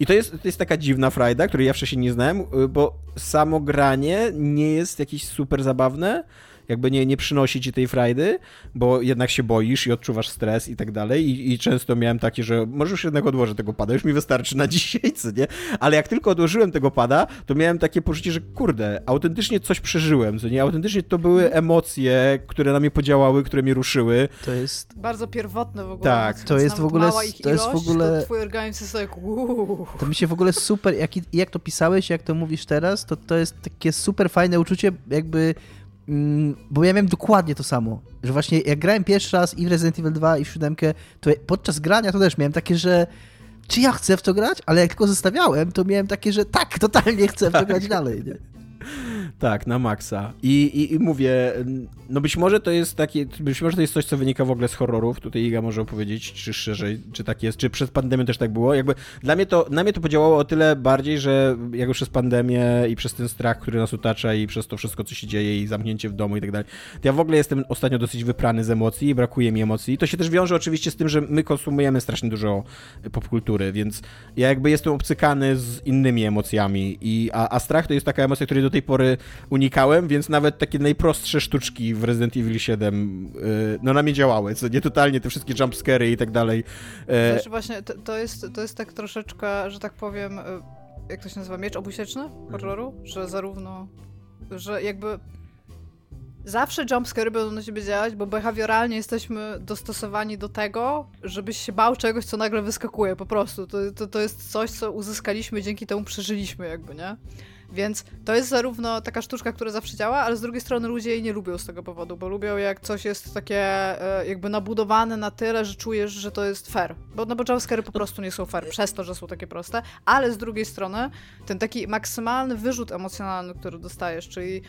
I to jest, to jest taka dziwna frajda, której ja wcześniej nie znałem, y, bo samo granie nie jest jakieś super zabawne, jakby nie, nie przynosi ci tej frajdy, bo jednak się boisz i odczuwasz stres i tak dalej I, i często miałem takie, że może już jednak odłożę tego pada, już mi wystarczy na dzisiaj, co nie? Ale jak tylko odłożyłem tego pada, to miałem takie poczucie, że kurde, autentycznie coś przeżyłem, co nie? Autentycznie to były emocje, które na mnie podziałały, które mnie ruszyły. To jest... Bardzo pierwotne w ogóle. Tak. To jest w ogóle... To jest w ogóle... To twój organizm jest tak... To mi się w ogóle super... Jak, jak to pisałeś, jak to mówisz teraz, to to jest takie super fajne uczucie, jakby bo ja miałem dokładnie to samo, że właśnie jak grałem pierwszy raz i w Resident Evil 2 i w 7, to podczas grania to też miałem takie, że czy ja chcę w to grać, ale jak tylko zostawiałem, to miałem takie, że tak, totalnie chcę w to grać dalej. Nie? Tak, na maksa. I, i, I, mówię, no być może to jest takie, być może to jest coś, co wynika w ogóle z horrorów. Tutaj Iga może opowiedzieć, czy szerzej, czy tak jest, czy przez pandemię też tak było. Jakby dla mnie to, na mnie to podziałało o tyle bardziej, że jakby przez pandemię i przez ten strach, który nas otacza i przez to wszystko, co się dzieje i zamknięcie w domu i tak dalej, to ja w ogóle jestem ostatnio dosyć wyprany z emocji i brakuje mi emocji. To się też wiąże oczywiście z tym, że my konsumujemy strasznie dużo popkultury, więc ja jakby jestem obcykany z innymi emocjami i, a, a strach to jest taka emocja, której do tej pory unikałem, więc nawet takie najprostsze sztuczki w Resident Evil 7 yy, no na mnie działały, co nie totalnie te wszystkie jumpscary i tak dalej. Yy. Wiesz, właśnie to, to, jest, to jest tak troszeczkę, że tak powiem, y, jak to się nazywa, miecz obusieczny horroru, że zarówno, że jakby Zawsze jumpscare będą na ciebie działać, bo behawioralnie jesteśmy dostosowani do tego, żebyś się bał czegoś, co nagle wyskakuje, po prostu. To, to, to jest coś, co uzyskaliśmy, dzięki temu przeżyliśmy, jakby, nie? Więc to jest zarówno taka sztuczka, która zawsze działa, ale z drugiej strony ludzie jej nie lubią z tego powodu, bo lubią jak coś jest takie e, jakby nabudowane na tyle, że czujesz, że to jest fair. Bo no bo jumpscary po prostu nie są fair, przez to, że są takie proste, ale z drugiej strony ten taki maksymalny wyrzut emocjonalny, który dostajesz, czyli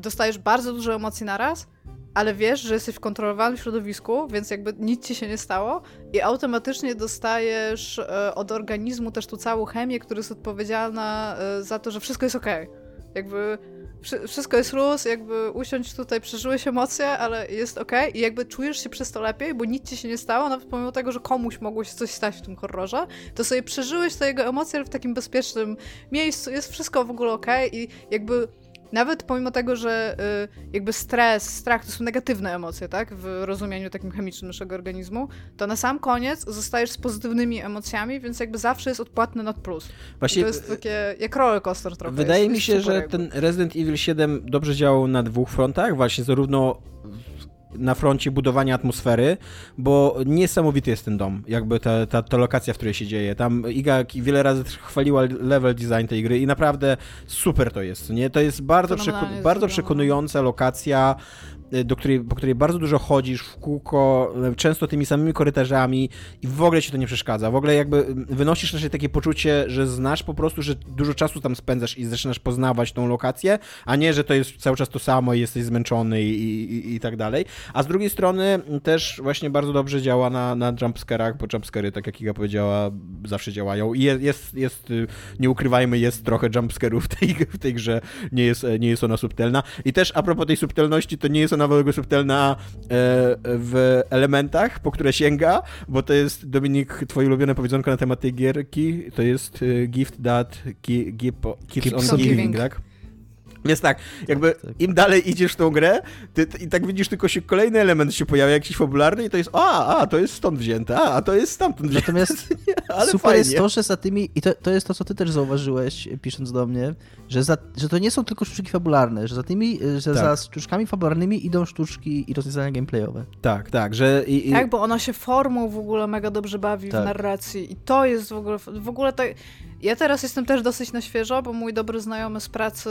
dostajesz bardzo dużo emocji naraz, ale wiesz, że jesteś w kontrolowanym środowisku, więc jakby nic ci się nie stało i automatycznie dostajesz e, od organizmu też tu całą chemię, która jest odpowiedzialna e, za to, że wszystko jest okej. Jakby wszystko jest luz, jakby usiąść tutaj, przeżyłeś emocje, ale jest okej i jakby czujesz się przez to lepiej, bo nic ci się nie stało, nawet pomimo tego, że komuś mogło się coś stać w tym horrorze, to sobie przeżyłeś te jego emocje w takim bezpiecznym miejscu, jest wszystko w ogóle okej i jakby nawet pomimo tego, że y, jakby stres, strach to są negatywne emocje, tak? W rozumieniu takim chemicznym naszego organizmu, to na sam koniec zostajesz z pozytywnymi emocjami, więc jakby zawsze jest odpłatny nad plus. Właśnie, to jest takie jak roller coaster trochę. Wydaje jest, mi się, że jakby. ten Resident Evil 7 dobrze działał na dwóch frontach, właśnie zarówno na froncie budowania atmosfery, bo niesamowity jest ten dom, jakby ta, ta, ta lokacja, w której się dzieje. Tam Iga wiele razy chwaliła level design tej gry i naprawdę super to jest, nie? To jest bardzo, przeku- bardzo przekonująca lokacja, do której, po której bardzo dużo chodzisz w kółko, y, często tymi samymi korytarzami i w ogóle ci to nie przeszkadza. W ogóle jakby y, wynosisz raczej takie poczucie, że znasz po prostu, że dużo czasu tam spędzasz i zaczynasz poznawać tą lokację, a nie, że to jest cały czas to samo i jesteś zmęczony i, i, i tak dalej. A z drugiej strony też właśnie bardzo dobrze działa na, na jumpscarach, bo jumpscary, tak jak Iga powiedziała, zawsze działają i jest, jest, jest nie ukrywajmy, jest trochę jumpscarów w tej, w tej grze, nie jest, nie jest ona subtelna. I też a propos tej subtelności, to nie jest ona subtelna e, w elementach, po które sięga, bo to jest, Dominik, twoje ulubione powiedzonko na temat tej gierki, to jest e, gift that keeps, keeps on giving, giving, tak? Więc tak, jakby tak, tak. im dalej idziesz w tą grę, ty, ty, i tak widzisz tylko się kolejny element się pojawia, jakiś fabularny i to jest, a, a, to jest stąd wzięte, a, a to jest stamtąd wzięte. Natomiast Ale super fajnie. jest to, że za tymi, i to, to jest to, co ty też zauważyłeś, pisząc do mnie, że, za, że to nie są tylko sztuczki fabularne, że za tymi, że tak. za sztuczkami fabularnymi idą sztuczki i rozwiązania gameplayowe. Tak, tak, że... I, i... Tak, bo ona się formą w ogóle mega dobrze bawi tak. w narracji i to jest w ogóle, w ogóle tak... Ja teraz jestem też dosyć na świeżo, bo mój dobry znajomy z pracy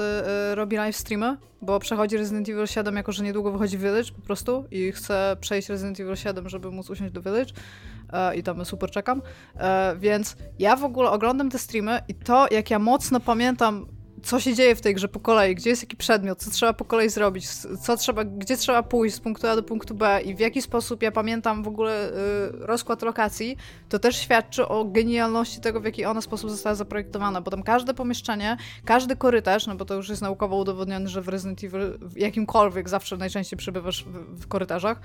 y, robi live streamy, bo przechodzi Resident Evil 7, jako że niedługo wychodzi Village po prostu i chce przejść Resident Evil 7, żeby móc usiąść do Village y, i tam super czekam. Y, więc ja w ogóle oglądam te streamy i to, jak ja mocno pamiętam co się dzieje w tej grze po kolei, gdzie jest jaki przedmiot, co trzeba po kolei zrobić, co trzeba, gdzie trzeba pójść z punktu A do punktu B i w jaki sposób ja pamiętam w ogóle y, rozkład lokacji, to też świadczy o genialności tego, w jaki ona sposób została zaprojektowana, bo tam każde pomieszczenie, każdy korytarz, no bo to już jest naukowo udowodnione, że w Resident Evil w jakimkolwiek zawsze najczęściej przebywasz w, w korytarzach,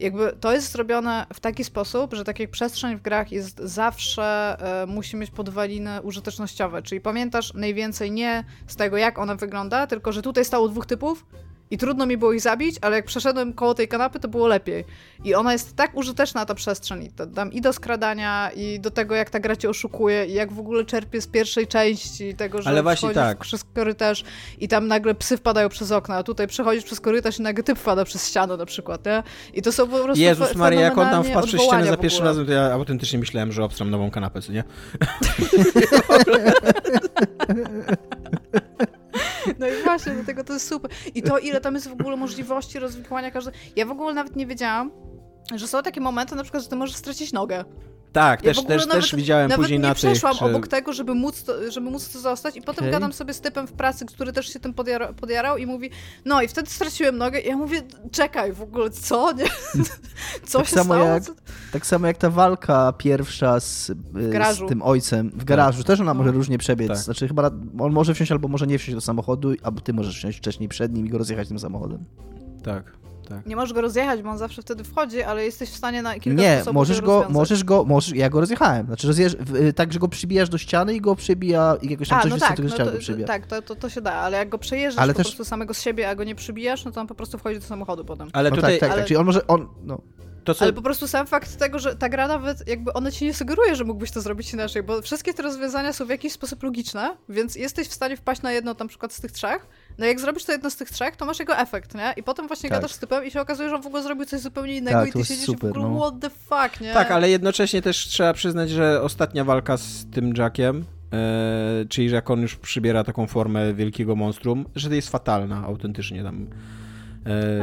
jakby to jest zrobione w taki sposób, że tak jak przestrzeń w grach jest zawsze, y, musi mieć podwaliny użytecznościowe, czyli pamiętasz najwięcej nie z tego, jak ona wygląda, tylko że tutaj stało dwóch typów i trudno mi było ich zabić, ale jak przeszedłem koło tej kanapy, to było lepiej. I ona jest tak użyteczna, ta przestrzeń, i to, tam i do skradania, i do tego, jak ta gra cię oszukuje, i jak w ogóle czerpie z pierwszej części tego, że ale właśnie tak. przez korytarz i tam nagle psy wpadają przez okna, a tutaj przechodzisz przez korytarz i nagle typ wpada przez ścianę na przykład, nie? I to są po prostu Jezus Maria, jak on tam wpadł przez ścianę za pierwszym razem, to ja autentycznie myślałem, że obstram nową kanapę, co nie? No i właśnie, dlatego to jest super. I to, ile tam jest w ogóle możliwości rozwikłania każdego. Ja w ogóle nawet nie wiedziałam, że są takie momenty, na przykład, że ty możesz stracić nogę. Tak, Ja też, nawet- też widziałem Nawet później nie na tych, przeszłam że... obok tego, żeby móc, to, żeby móc to zostać i potem Okej. gadam sobie z typem w pracy, który też się tym podjara, podjarał i mówi, no i wtedy straciłem nogę i ja mówię, czekaj, w ogóle co, nie? Co Tak się samo stało? jak- Tak samo jak ta walka pierwsza z, y, z tym ojcem w garażu. Też ona No. może różnie przebiec. Tak. Znaczy chyba on może wsiąść albo może nie wsiąść do samochodu, albo ty możesz wsiąść wcześniej przed nim i go rozjechać tym samochodem. Tak, tak. Nie możesz go rozjechać, bo on zawsze wtedy wchodzi, ale jesteś w stanie na kilka Nie, możesz go, rozwiązać. możesz go, możesz, ja go rozjechałem. Znaczy rozjeżdż, y, tak, że go przybijasz do ściany i go przybija i jakoś tam A, coś no tak, no ściany to, przybija. tak to, to, to się da, ale jak go przejeżdżasz Ale po też- prostu samego z siebie, a go nie przybijasz, no to on po prostu wchodzi do samochodu potem. Ale No tutaj, tak, tak, ale- tak, czyli on może, on, no, to co... Ale po prostu sam fakt tego, że ta gra nawet jakby ona ci nie sugeruje, że mógłbyś to zrobić inaczej, bo wszystkie te rozwiązania są w jakiś sposób logiczne, więc jesteś w stanie wpaść na jedno na przykład z tych trzech. No jak zrobisz to jedno z tych trzech, to masz jego efekt, nie? I potem właśnie Tak. gadasz z typem i się okazuje, że on w ogóle zrobił coś zupełnie innego Tak, i ty siedzisz super, w ogóle no. what the fuck, nie? Tak, ale jednocześnie też trzeba przyznać, że ostatnia walka z tym Jackiem, e, czyli że jak on już przybiera taką formę wielkiego monstrum, że to jest fatalna autentycznie tam.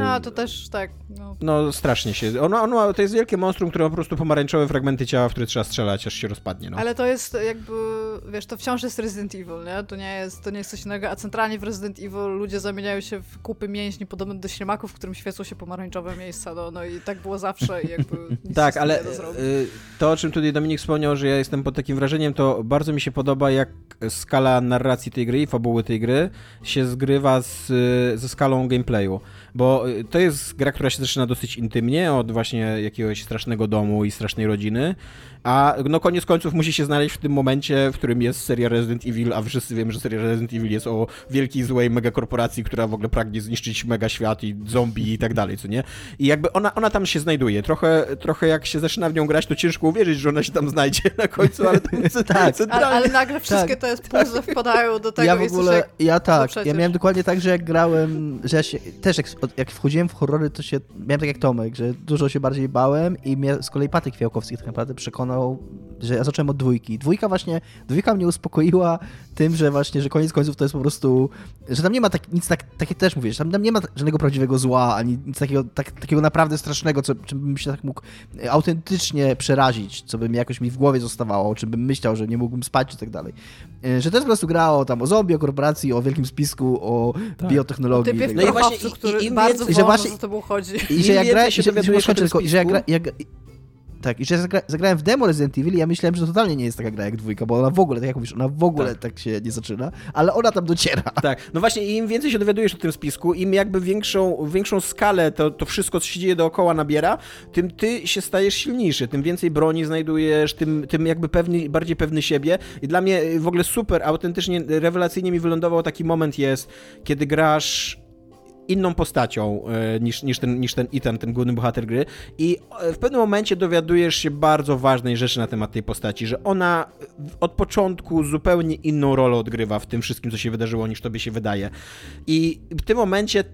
A, to też tak, no. No strasznie się. Ono, ono, to jest wielkie monstrum, które ma po prostu pomarańczowe fragmenty ciała, w które trzeba strzelać, aż się rozpadnie. No. Ale to jest jakby, wiesz, to wciąż jest Resident Evil, nie? To nie jest, to nie jest coś innego, a centralnie w Resident Evil ludzie zamieniają się w kupy mięśni podobne do ślimaków, w którym świecą się pomarańczowe miejsca, no, no i tak było zawsze i jakby Tak, ale y, to, o czym tutaj Dominik wspomniał, że ja jestem pod takim wrażeniem, to bardzo mi się podoba, jak skala narracji tej gry i fabuły tej gry się zgrywa z, ze skalą gameplayu. Bo y, to jest gra, która się zaczyna dosyć intymnie, od właśnie jakiegoś strasznego domu i strasznej rodziny, a no koniec końców musi się znaleźć w tym momencie, w którym jest seria Resident Evil, a wszyscy wiemy, że seria Resident Evil jest o wielkiej, złej megakorporacji, która w ogóle pragnie zniszczyć mega świat i zombie i tak dalej, co nie? I jakby ona, ona tam się znajduje. Trochę, trochę jak się zaczyna w nią grać, to ciężko uwierzyć, że ona się tam znajdzie na końcu, ale to jest Tak. centralnie. Ale, ale nagle wszystkie te puzzle wpadają do tego ja w ogóle, jak... ja tak, ja miałem dokładnie tak, że jak grałem, że ja się, też jak, wchodziłem w horrory, to się, miałem tak jak Tomek, że dużo się bardziej bałem i mnie z kolei Patryk Fiałkowski tak naprawdę przekonał, że ja zacząłem od dwójki. Dwójka właśnie, dwójka mnie uspokoiła tym, że właśnie, że koniec końców to jest po prostu, że tam nie ma tak, nic tak, tak jak też mówię, że tam, tam nie ma żadnego prawdziwego zła, ani nic takiego, tak, takiego naprawdę strasznego, co, czym bym się tak mógł autentycznie przerazić, co by mi jakoś mi w głowie zostawało, o czym bym myślał, że nie mógłbym spać i tak dalej. E, Że to jest po prostu gra o, tam, o zombie, o korporacji, o wielkim spisku, o Tak. biotechnologii. Typie i w No i właśnie i- i im bardzo więcej- że właśnie- za tobą chodzi. I że jak gra, się i że, że, tylko, i że ja, gra, spisku- ja, tak, i że zagra, zagrałem w demo Resident Evil i ja myślałem, że to totalnie nie jest taka gra jak dwójka, bo ona w ogóle, tak jak mówisz, ona w ogóle Tak. tak, się nie zaczyna, ale ona tam dociera. Tak, no właśnie im więcej się dowiadujesz o tym spisku, im jakby większą, większą skalę to, to wszystko, co się dzieje dookoła nabiera, tym ty się stajesz silniejszy, tym więcej broni znajdujesz, tym, tym jakby pewny, bardziej pewny siebie i dla mnie w ogóle super, autentycznie, rewelacyjnie mi wylądował taki moment jest, kiedy grasz inną postacią e, niż, niż, ten, niż ten Ethan, ten główny bohater gry i e, w pewnym momencie dowiadujesz się bardzo ważnej rzeczy na temat tej postaci, że ona w- od początku zupełnie inną rolę odgrywa w tym wszystkim, co się wydarzyło, niż tobie się wydaje. I w tym momencie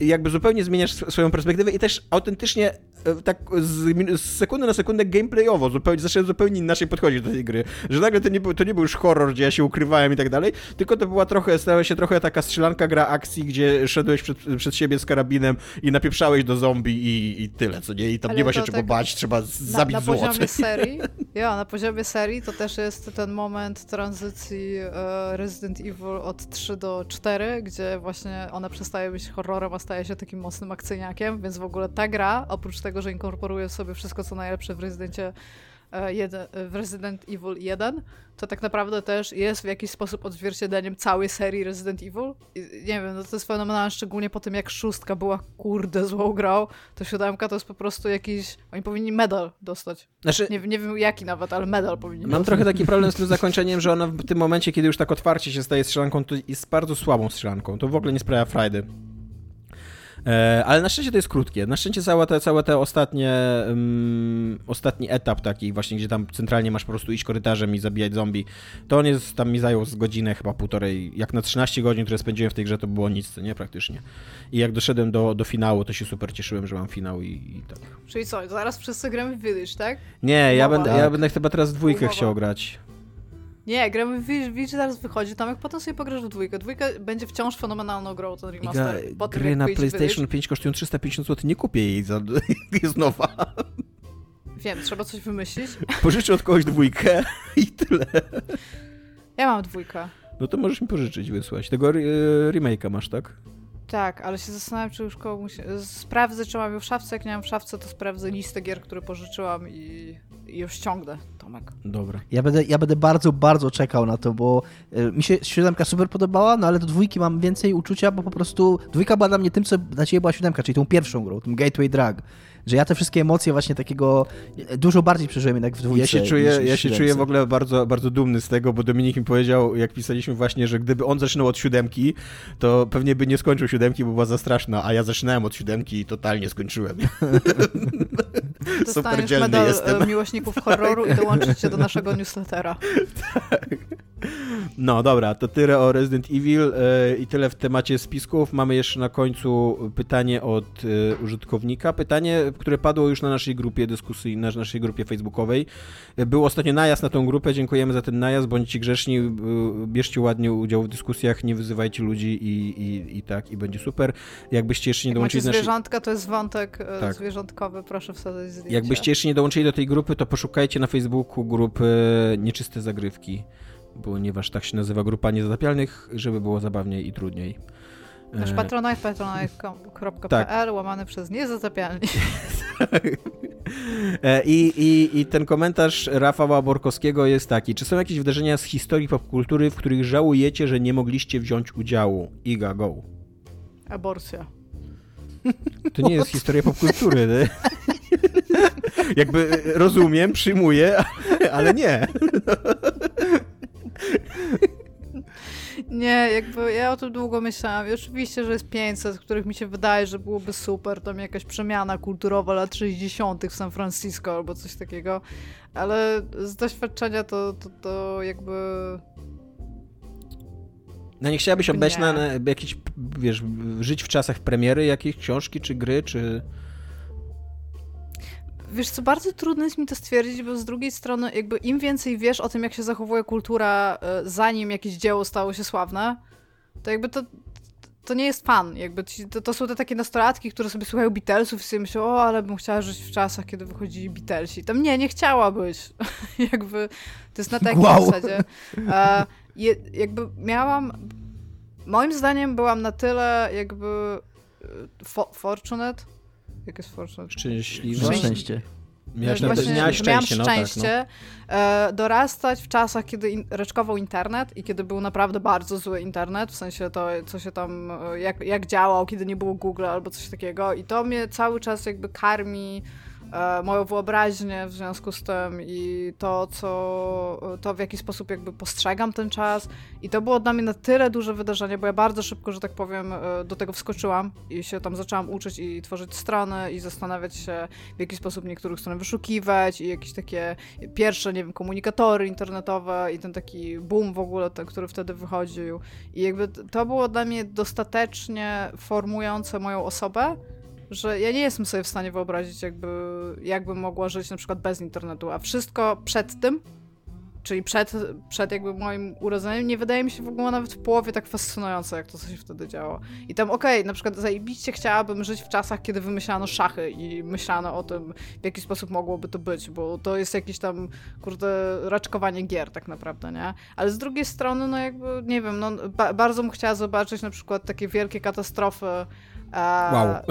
jakby zupełnie zmieniasz sw- swoją perspektywę i też autentycznie e, tak z, z sekundy na sekundę gameplayowo zupełnie, zacząłem zupełnie inaczej podchodzić do tej gry. Że nagle to nie, był, to nie był już horror, gdzie ja się ukrywałem i tak dalej, tylko to była trochę, stała się trochę taka strzelanka gra akcji, gdzie szedłeś przed, przed siebie z karabinem i napieprzałeś do zombie i, i tyle, co nie? I tam Ale nie ma się czego tak bać, trzeba Na, zabić na zło. poziomie serii, ja, na poziomie serii to też jest ten moment tranzycji e, Resident Evil od 3 do 4, gdzie właśnie ona przestaje być horrorem, a staje się takim mocnym akcyjniakiem, więc w ogóle ta gra, oprócz tego, że inkorporuje sobie wszystko, co najlepsze w Rezydencie e, jeden, w Resident Evil 1, to tak naprawdę też jest w jakiś sposób odzwierciedleniem całej serii Resident Evil. I, nie wiem, no to jest fenomenalne, szczególnie po tym, jak szóstka była kurde złą grą, to siódemka to jest po prostu jakiś... Oni powinni medal dostać. Znaczy, Nie, nie wiem jaki nawet, ale medal powinni Mam dostać. trochę taki problem z tym zakończeniem, że ona w tym momencie, kiedy już tak otwarcie się staje strzelanką, to jest bardzo słabą strzelanką. To w ogóle nie sprawia frajdy. E, ale na szczęście to jest krótkie. Na szczęście całe te, całe te ostatnie, um, ostatni etap taki właśnie, gdzie tam centralnie masz po prostu iść korytarzem i zabijać zombie, to on jest, tam mi zajął z godzinę, chyba półtorej, jak na 13 godzin, które spędziłem w tej grze, to było nic, nie, praktycznie. I jak doszedłem do, do finału, to się super cieszyłem, że mam finał i, i tak. Czyli co, zaraz wszyscy gramy w Village, tak? Nie, ja Umowa. będę, ja Tak. będę chyba teraz w dwójkę Umowa. chciał grać. Nie, gramy w Village zaraz wychodzi, Tomek, potem sobie pograsz w dwójkę. Dwójka będzie wciąż fenomenalną grą, ten remaster. Po tym, gry jak na PlayStation Village. 5 kosztują 350 zł, nie kupię jej, za, jest nowa. Wiem, trzeba coś wymyślić. Pożyczę od kogoś dwójkę i tyle. Ja mam dwójkę. No to możesz mi pożyczyć, wysłać. Tego re- remake'a masz, tak? Tak, ale się zastanawiam, czy już komuś... Sprawdzę, czy mam ją w szafce. Jak nie mam w szafce, to sprawdzę listę gier, które pożyczyłam i, i ją ściągnę, Tomek. Dobra. Ja będę, ja będę bardzo, bardzo czekał na to, bo e, mi się siódemka super podobała, no ale do dwójki mam więcej uczucia, bo po prostu dwójka była dla mnie tym, co dla ciebie była siódemka, czyli tą pierwszą grą, tym Gateway Drag. Że ja te wszystkie emocje właśnie takiego dużo bardziej przeżyłem jednak w dwójce. Ja się czuję, niż w ja się siódemce. czuję w ogóle bardzo, bardzo dumny z tego, bo Dominik mi powiedział, jak pisaliśmy właśnie, że gdyby on zaczynał od siódemki, to pewnie by nie skończył siódemki, bo była za straszna, a ja zaczynałem od siódemki i totalnie skończyłem. Dostaniesz dzielny medal jestem. e, miłośników horroru i dołączyć się do naszego newslettera. No dobra, to tyle o Resident Evil e, i tyle w temacie spisków. Mamy jeszcze na końcu pytanie od e, użytkownika. Pytanie, które padło już na naszej grupie dyskusji, na naszej grupie facebookowej. Był ostatnio najazd na tą grupę, dziękujemy za ten najazd, bądźcie grzeczni, e, bierzcie ładnie udział w dyskusjach, nie wyzywajcie ludzi i, i, i tak, i będzie super. Jakbyście jeszcze nie Jak dołączyli do naszej... zwierzątka, to jest wątek e, Tak. zwierzątkowy, proszę wsadzać zdjęcie. Jakbyście jeszcze nie dołączyli do tej grupy, to poszukajcie na Facebooku grupy Nieczyste Zagrywki, ponieważ tak się nazywa grupa niezatapialnych, żeby było zabawniej i trudniej. Nasz E, patronite, patronite.pl, Tak. łamany przez niezatapialni. E, I, i, I ten komentarz Rafała Borkowskiego jest taki. Czy są jakieś wydarzenia z historii popkultury, w których żałujecie, że nie mogliście wziąć udziału? Iga, go. Aborcja. To nie jest historia popkultury. nie? Jakby e, rozumiem, przyjmuję, ale nie. Nie, jakby ja o tym długo myślałam. I oczywiście, że jest 500, których mi się wydaje, że byłoby super, tam jakaś przemiana kulturowa lat 60. w San Francisco albo coś takiego, ale z doświadczenia to, to, to jakby... No nie chciałabyś obejść na, na jakieś, wiesz, żyć w czasach premiery jakiejś książki czy gry, czy... Wiesz co, bardzo trudno jest mi to stwierdzić, bo z drugiej strony jakby im więcej wiesz o tym, jak się zachowuje kultura, e, zanim jakieś dzieło stało się sławne, to jakby to, to nie jest fan. Jakby to, to są te takie nastolatki, które sobie słuchają Beatlesów i sobie myślą, o, ale bym chciała żyć w czasach, kiedy wychodzili Beatlesi. Tam nie, nie chciałabyś. jakby to jest na takiej Wow. zasadzie. E, jakby miałam... Moim zdaniem byłam na tyle jakby e, fo, fortunate. Jak jest fortunate? Szczęśliwa? Na Szczęście. szczęście. Miałaś, Właśnie, naprawdę, miałaś że miałam szczęście, no tak, no. szczęście e, dorastać w czasach, kiedy in, raczkował internet i kiedy był naprawdę bardzo zły internet, w sensie to, co się tam, e, jak, jak działał, kiedy nie było Google albo coś takiego i to mnie cały czas jakby karmi moją wyobraźnię w związku z tym i to, co, to w jaki sposób jakby postrzegam ten czas i to było dla mnie na tyle duże wydarzenie, bo ja bardzo szybko, że tak powiem, e, do tego wskoczyłam i się tam zaczęłam uczyć i tworzyć strony i zastanawiać się, w jaki sposób niektórych stron wyszukiwać i jakieś takie pierwsze, nie wiem, komunikatory internetowe i ten taki boom w ogóle, ten, który wtedy wychodził. I jakby to było dla mnie dostatecznie formujące moją osobę, że ja nie jestem sobie w stanie wyobrazić, jakby, jakbym mogła żyć na przykład bez internetu, a wszystko przed tym, czyli przed, przed jakby moim urodzeniem, nie wydaje mi się w ogóle nawet w połowie tak fascynujące, jak to, co się wtedy działo. I tam, okej, na przykład zajebiście chciałabym żyć w czasach, kiedy wymyślano szachy i myślano o tym, w jaki sposób mogłoby to być, bo to jest jakieś tam, kurde, raczkowanie gier tak naprawdę, nie? Ale z drugiej strony, no jakby, nie wiem, no ba bardzo bym chciała zobaczyć na przykład takie wielkie katastrofy Wow. e,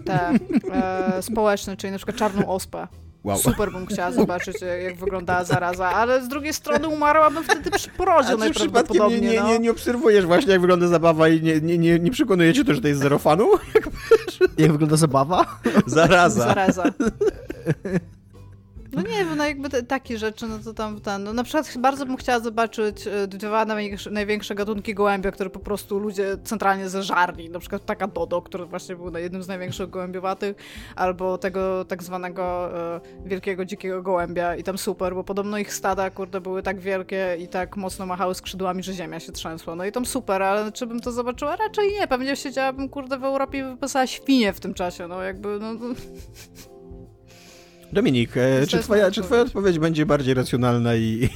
te e, społeczne, czyli na przykład czarną ospę. Wow. Super bym chciała zobaczyć, jak wyglądała zaraza, ale z drugiej strony umarłabym wtedy przy porodzie najprawdopodobniej, nie, nie, no. nie, nie obserwujesz właśnie, jak wygląda zabawa i nie, nie, nie, nie przekonujecie to, że to jest zero fanu? Jak wygląda zabawa? Zaraza. Zaraza. No nie wiem, no jakby te, takie rzeczy, no to tam ten. No na przykład bardzo bym chciała zobaczyć e, dwa największe, największe gatunki gołębia, które po prostu ludzie centralnie zeżarli. Na przykład taka Dodo, który właśnie był jednym z największych gołębiowatych, albo tego tak zwanego e, wielkiego dzikiego gołębia i tam super, bo podobno ich stada, kurde, były tak wielkie i tak mocno machały skrzydłami, że ziemia się trzęsła. No i tam super, ale czy bym to zobaczyła? Raczej nie. Pewnie siedziałabym, kurde, w Europie i wypasała świnie w tym czasie, no jakby, no... no. Dominik, e, czy, twoja, czy twoja odpowiedź. będzie bardziej racjonalna i...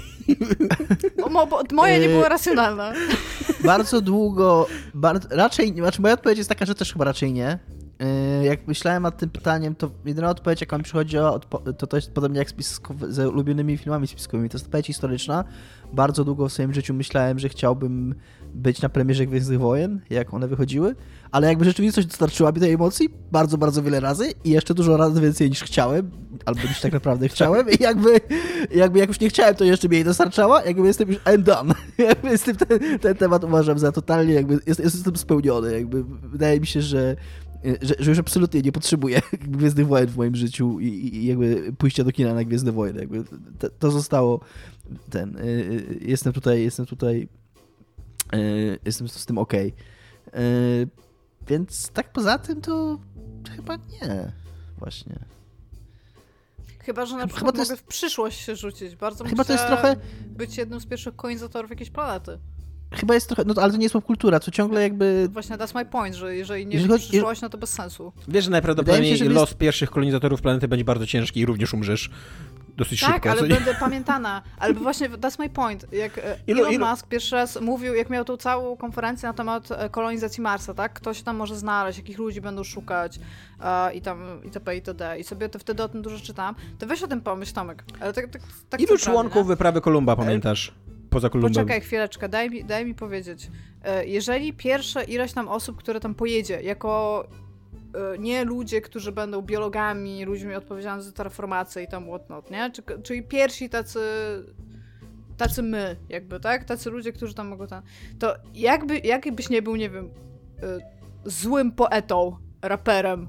Mo, bo moja nie była racjonalna. Bardzo długo, bar, raczej, znaczy moja odpowiedź jest taka, że też chyba raczej nie. Yy, jak myślałem nad tym pytaniem, to jedyna odpowiedź, jaka mi przychodzi, to to jest podobnie jak z, spiskowy, z ulubionymi filmami spiskowymi. To jest odpowiedź historyczna. Bardzo długo w swoim życiu myślałem, że chciałbym być na premierze Gwiezdnych Wojen, jak one wychodziły, ale jakby rzeczywistość dostarczyła mi tej emocji bardzo, bardzo wiele razy i jeszcze dużo razy więcej niż chciałem, albo niż tak naprawdę chciałem i jakby, jakby jak już nie chciałem, to jeszcze mi jej dostarczała, jakby jestem już I'm done. Jakby tym ten, ten temat uważam za totalnie, jakby jest, jestem spełniony, jakby wydaje mi się, że że, że, już absolutnie nie potrzebuję Gwiezdnych Wojen w moim życiu i, i jakby pójścia do kina na Gwiezdne Wojny. Jakby to, to zostało ten. Y, y, jestem tutaj, jestem tutaj jestem z tym ok. Więc tak poza tym to chyba nie. Właśnie. Chyba, że na przykład chyba mogę jest... w przyszłość się rzucić. Bardzo Chyba to jest trochę... być jednym z pierwszych kolonizatorów jakiejś planety chyba jest trochę, no ale to nie jest popkultura, co ciągle jakby... Właśnie, that's my point, że jeżeli nie jeżeli przyszłość, no to bez sensu. Wiesz, że najprawdopodobniej się, los jest... pierwszych kolonizatorów planety będzie bardzo ciężki i również umrzesz dosyć tak, szybko. Tak, ale będę pamiętana. Ale właśnie, that's my point. Jak e, ilu, Elon ilu... Musk pierwszy raz mówił, jak miał tą całą konferencję na temat e, kolonizacji Marsa, tak? Ktoś tam może znaleźć, jakich ludzi będą szukać uh, i tam itp. itd. I sobie to wtedy o tym dużo czytałam. To weź o tym pomyśl, Tomek. Ale tak, tak, tak Ilu członków wyprawy Kolumba pamiętasz? poza Kolumbem. Poczekaj chwileczkę, daj mi, daj mi powiedzieć. Jeżeli pierwsze ileś tam osób, które tam pojedzie, jako nie ludzie, którzy będą biologami, ludźmi odpowiedzialnymi za terraformację i tam whatnot, nie? Czyli pierwsi tacy tacy my, jakby, tak? Tacy ludzie, którzy tam mogą tam... To jakby, jakbyś nie był, nie wiem, e, złym poetą, raperem,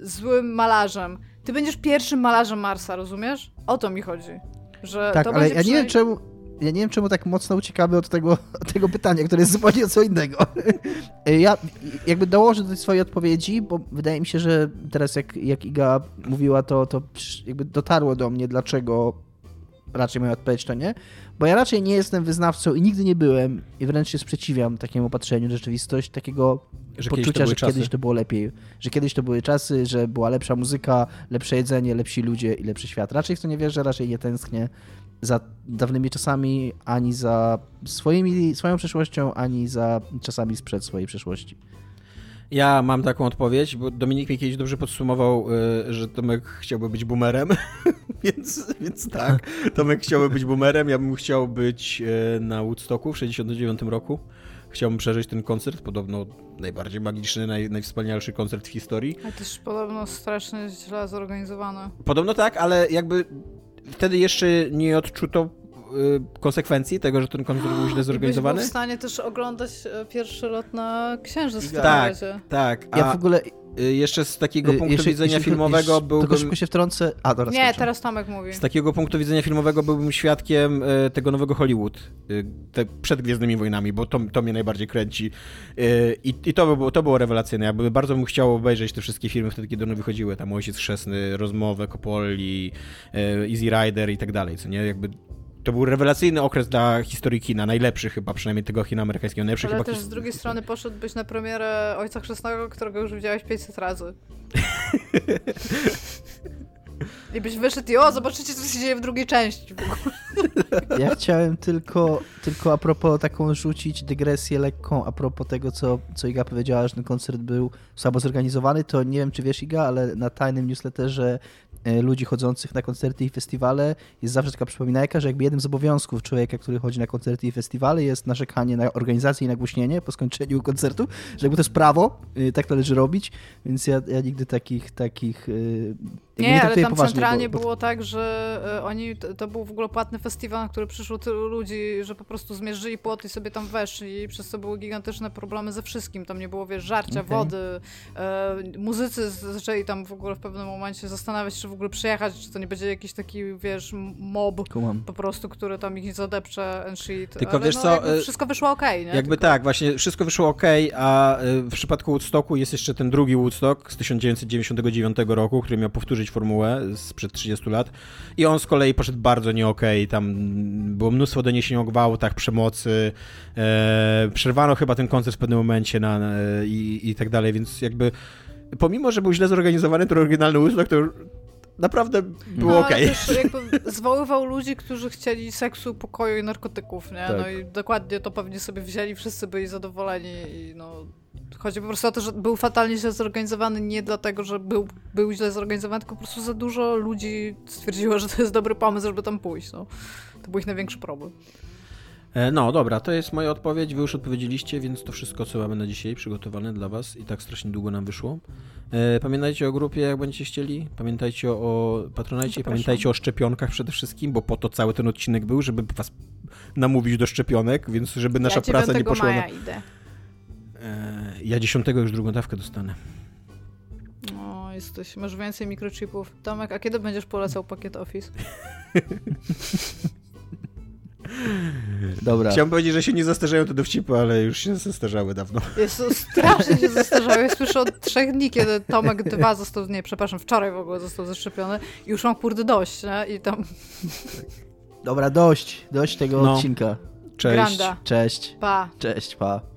złym malarzem, ty będziesz pierwszym malarzem Marsa, rozumiesz? O to mi chodzi. Że tak, to ale ja nie wiem czemu ja nie wiem, czemu tak mocno uciekamy od tego, od tego pytania, które jest zupełnie co innego. Ja jakby dołożę do tej swojej odpowiedzi, bo wydaje mi się, że teraz jak, jak Iga mówiła, to, to jakby dotarło do mnie, dlaczego raczej moja odpowiedź to nie, bo ja raczej nie jestem wyznawcą i nigdy nie byłem i wręcz się sprzeciwiam takiemu patrzeniu rzeczywistość, takiego że poczucia, kiedyś że czasy. kiedyś to było lepiej, że kiedyś to były czasy, że była lepsza muzyka, lepsze jedzenie, lepsi ludzie i lepszy świat. Raczej w to nie wierzę, raczej nie tęsknię za dawnymi czasami, ani za swoimi, swoją przeszłością, ani za czasami sprzed swojej przeszłości. Ja mam taką odpowiedź, bo Dominik mi kiedyś dobrze podsumował, y, że Tomek chciałby być boomerem, więc, więc tak, Tomek chciałby być boomerem, ja bym chciał być y, na Woodstocku w 69 roku. Chciałbym przeżyć ten koncert, podobno najbardziej magiczny, naj, najwspanialszy koncert w historii. Ale też podobno strasznie źle zorganizowany. Podobno tak, ale jakby wtedy jeszcze nie odczuto y, konsekwencji tego, że ten koncert był źle zorganizowany. Byś w stanie też oglądać e, pierwszy lot na Księżyc w tak, razie. Tak, a... Ja w ogóle jeszcze z takiego y, punktu jeszcze, widzenia jeszcze, filmowego jeszcze, byłbym... Tylko szybko się wtrącę... A, teraz Nie, skończę. teraz Tomek mówi. Z takiego punktu widzenia filmowego byłbym świadkiem y, tego nowego Hollywood, te przed Gwiezdnymi Wojnami, bo to, to mnie najbardziej kręci. I, i to, było, to było rewelacyjne. Jakby bardzo bym chciał obejrzeć te wszystkie filmy wtedy, kiedy one wychodziły. Tam Ojciec Chrzestny, Rozmowę, Kopoli, Easy Rider i tak dalej, co nie? Jakby to był rewelacyjny okres dla historii kina, najlepszy chyba, przynajmniej tego kina amerykańskiego. Najlepszy Ale chyba też z drugiej strony poszedłbyś na premierę Ojca Chrzestnego, którego już widziałeś 500 razy. I byś wyszedł i o, zobaczycie, co się dzieje w drugiej części. Ja chciałem tylko, tylko a propos taką rzucić dygresję lekką a propos tego, co, co Iga powiedziała, że ten koncert był słabo zorganizowany, to nie wiem, czy wiesz Iga, ale na tajnym newsletterze ludzi chodzących na koncerty i festiwale jest zawsze taka przypominajka, że jakby jednym z obowiązków człowieka, który chodzi na koncerty i festiwale jest narzekanie na organizację i nagłośnienie po skończeniu koncertu, że jakby to jest prawo, y, tak należy robić, więc ja, ja nigdy takich takich y, nie, nie ale tam centralnie bo, było tak, że oni, to był w ogóle płatny festiwal, na który przyszło tylu ludzi, że po prostu zmierzyli płot i sobie tam weszli i przez to były gigantyczne problemy ze wszystkim. Tam nie było, wiesz, żarcia, okay. wody, muzycy zaczęli tam w ogóle w pewnym momencie zastanawiać się, czy w ogóle przyjechać, czy to nie będzie jakiś taki, wiesz, mob Kumam. po prostu, który tam ich zadepcze and shit. Tylko Ale wiesz no, co... E, wszystko wyszło ok, nie? Jakby Tylko... tak, właśnie wszystko wyszło ok, a w przypadku Woodstocku jest jeszcze ten drugi Woodstock z 1999 roku, który miał powtórzyć formułę sprzed 30 lat i on z kolei poszedł bardzo nie okej, okay. tam było mnóstwo doniesień o gwałtach, przemocy, e, przerwano chyba ten koncert w pewnym momencie na, na i, i tak dalej, więc jakby pomimo, że był źle zorganizowany, to oryginalny Woodstock to naprawdę było no, okej. Okay. jakby zwoływał ludzi, którzy chcieli seksu, pokoju i narkotyków, nie? Tak. No i dokładnie to pewnie sobie wzięli, wszyscy byli zadowoleni i no Chodzi po prostu o to, że był fatalnie źle zorganizowany nie dlatego, że był, był źle zorganizowany, tylko po prostu za dużo ludzi stwierdziło, że to jest dobry pomysł, żeby tam pójść. No. To był ich największy problem. E, no dobra, to jest moja odpowiedź. Wy już odpowiedzieliście, więc to wszystko, co mamy na dzisiaj przygotowane dla Was i tak strasznie długo nam wyszło. E, pamiętajcie o grupie, jak będziecie chcieli. Pamiętajcie o Patronajcie. Pamiętajcie o szczepionkach przede wszystkim, bo po to cały ten odcinek był, żeby Was namówić do szczepionek, więc żeby nasza ja praca nie 9 poszła na... maja idę. E, ja 10 już drugą dawkę dostanę. O, jesteś, masz więcej mikrochipów. Tomek, a kiedy będziesz polecał pakiet Office? Dobra. Chciałem powiedzieć, że się nie zastarzeją te dowcipy, ale już się zastarzały dawno. Jest strasznie się zestarzały. Ja słyszę od trzech dni, kiedy Tomek 2 został, nie, przepraszam, wczoraj w ogóle został zaszczepiony i już mam kurde dość, nie? I tam Dobra, dość. Dość tego No. odcinka. Cześć. granda. Cześć. Pa. Cześć, pa.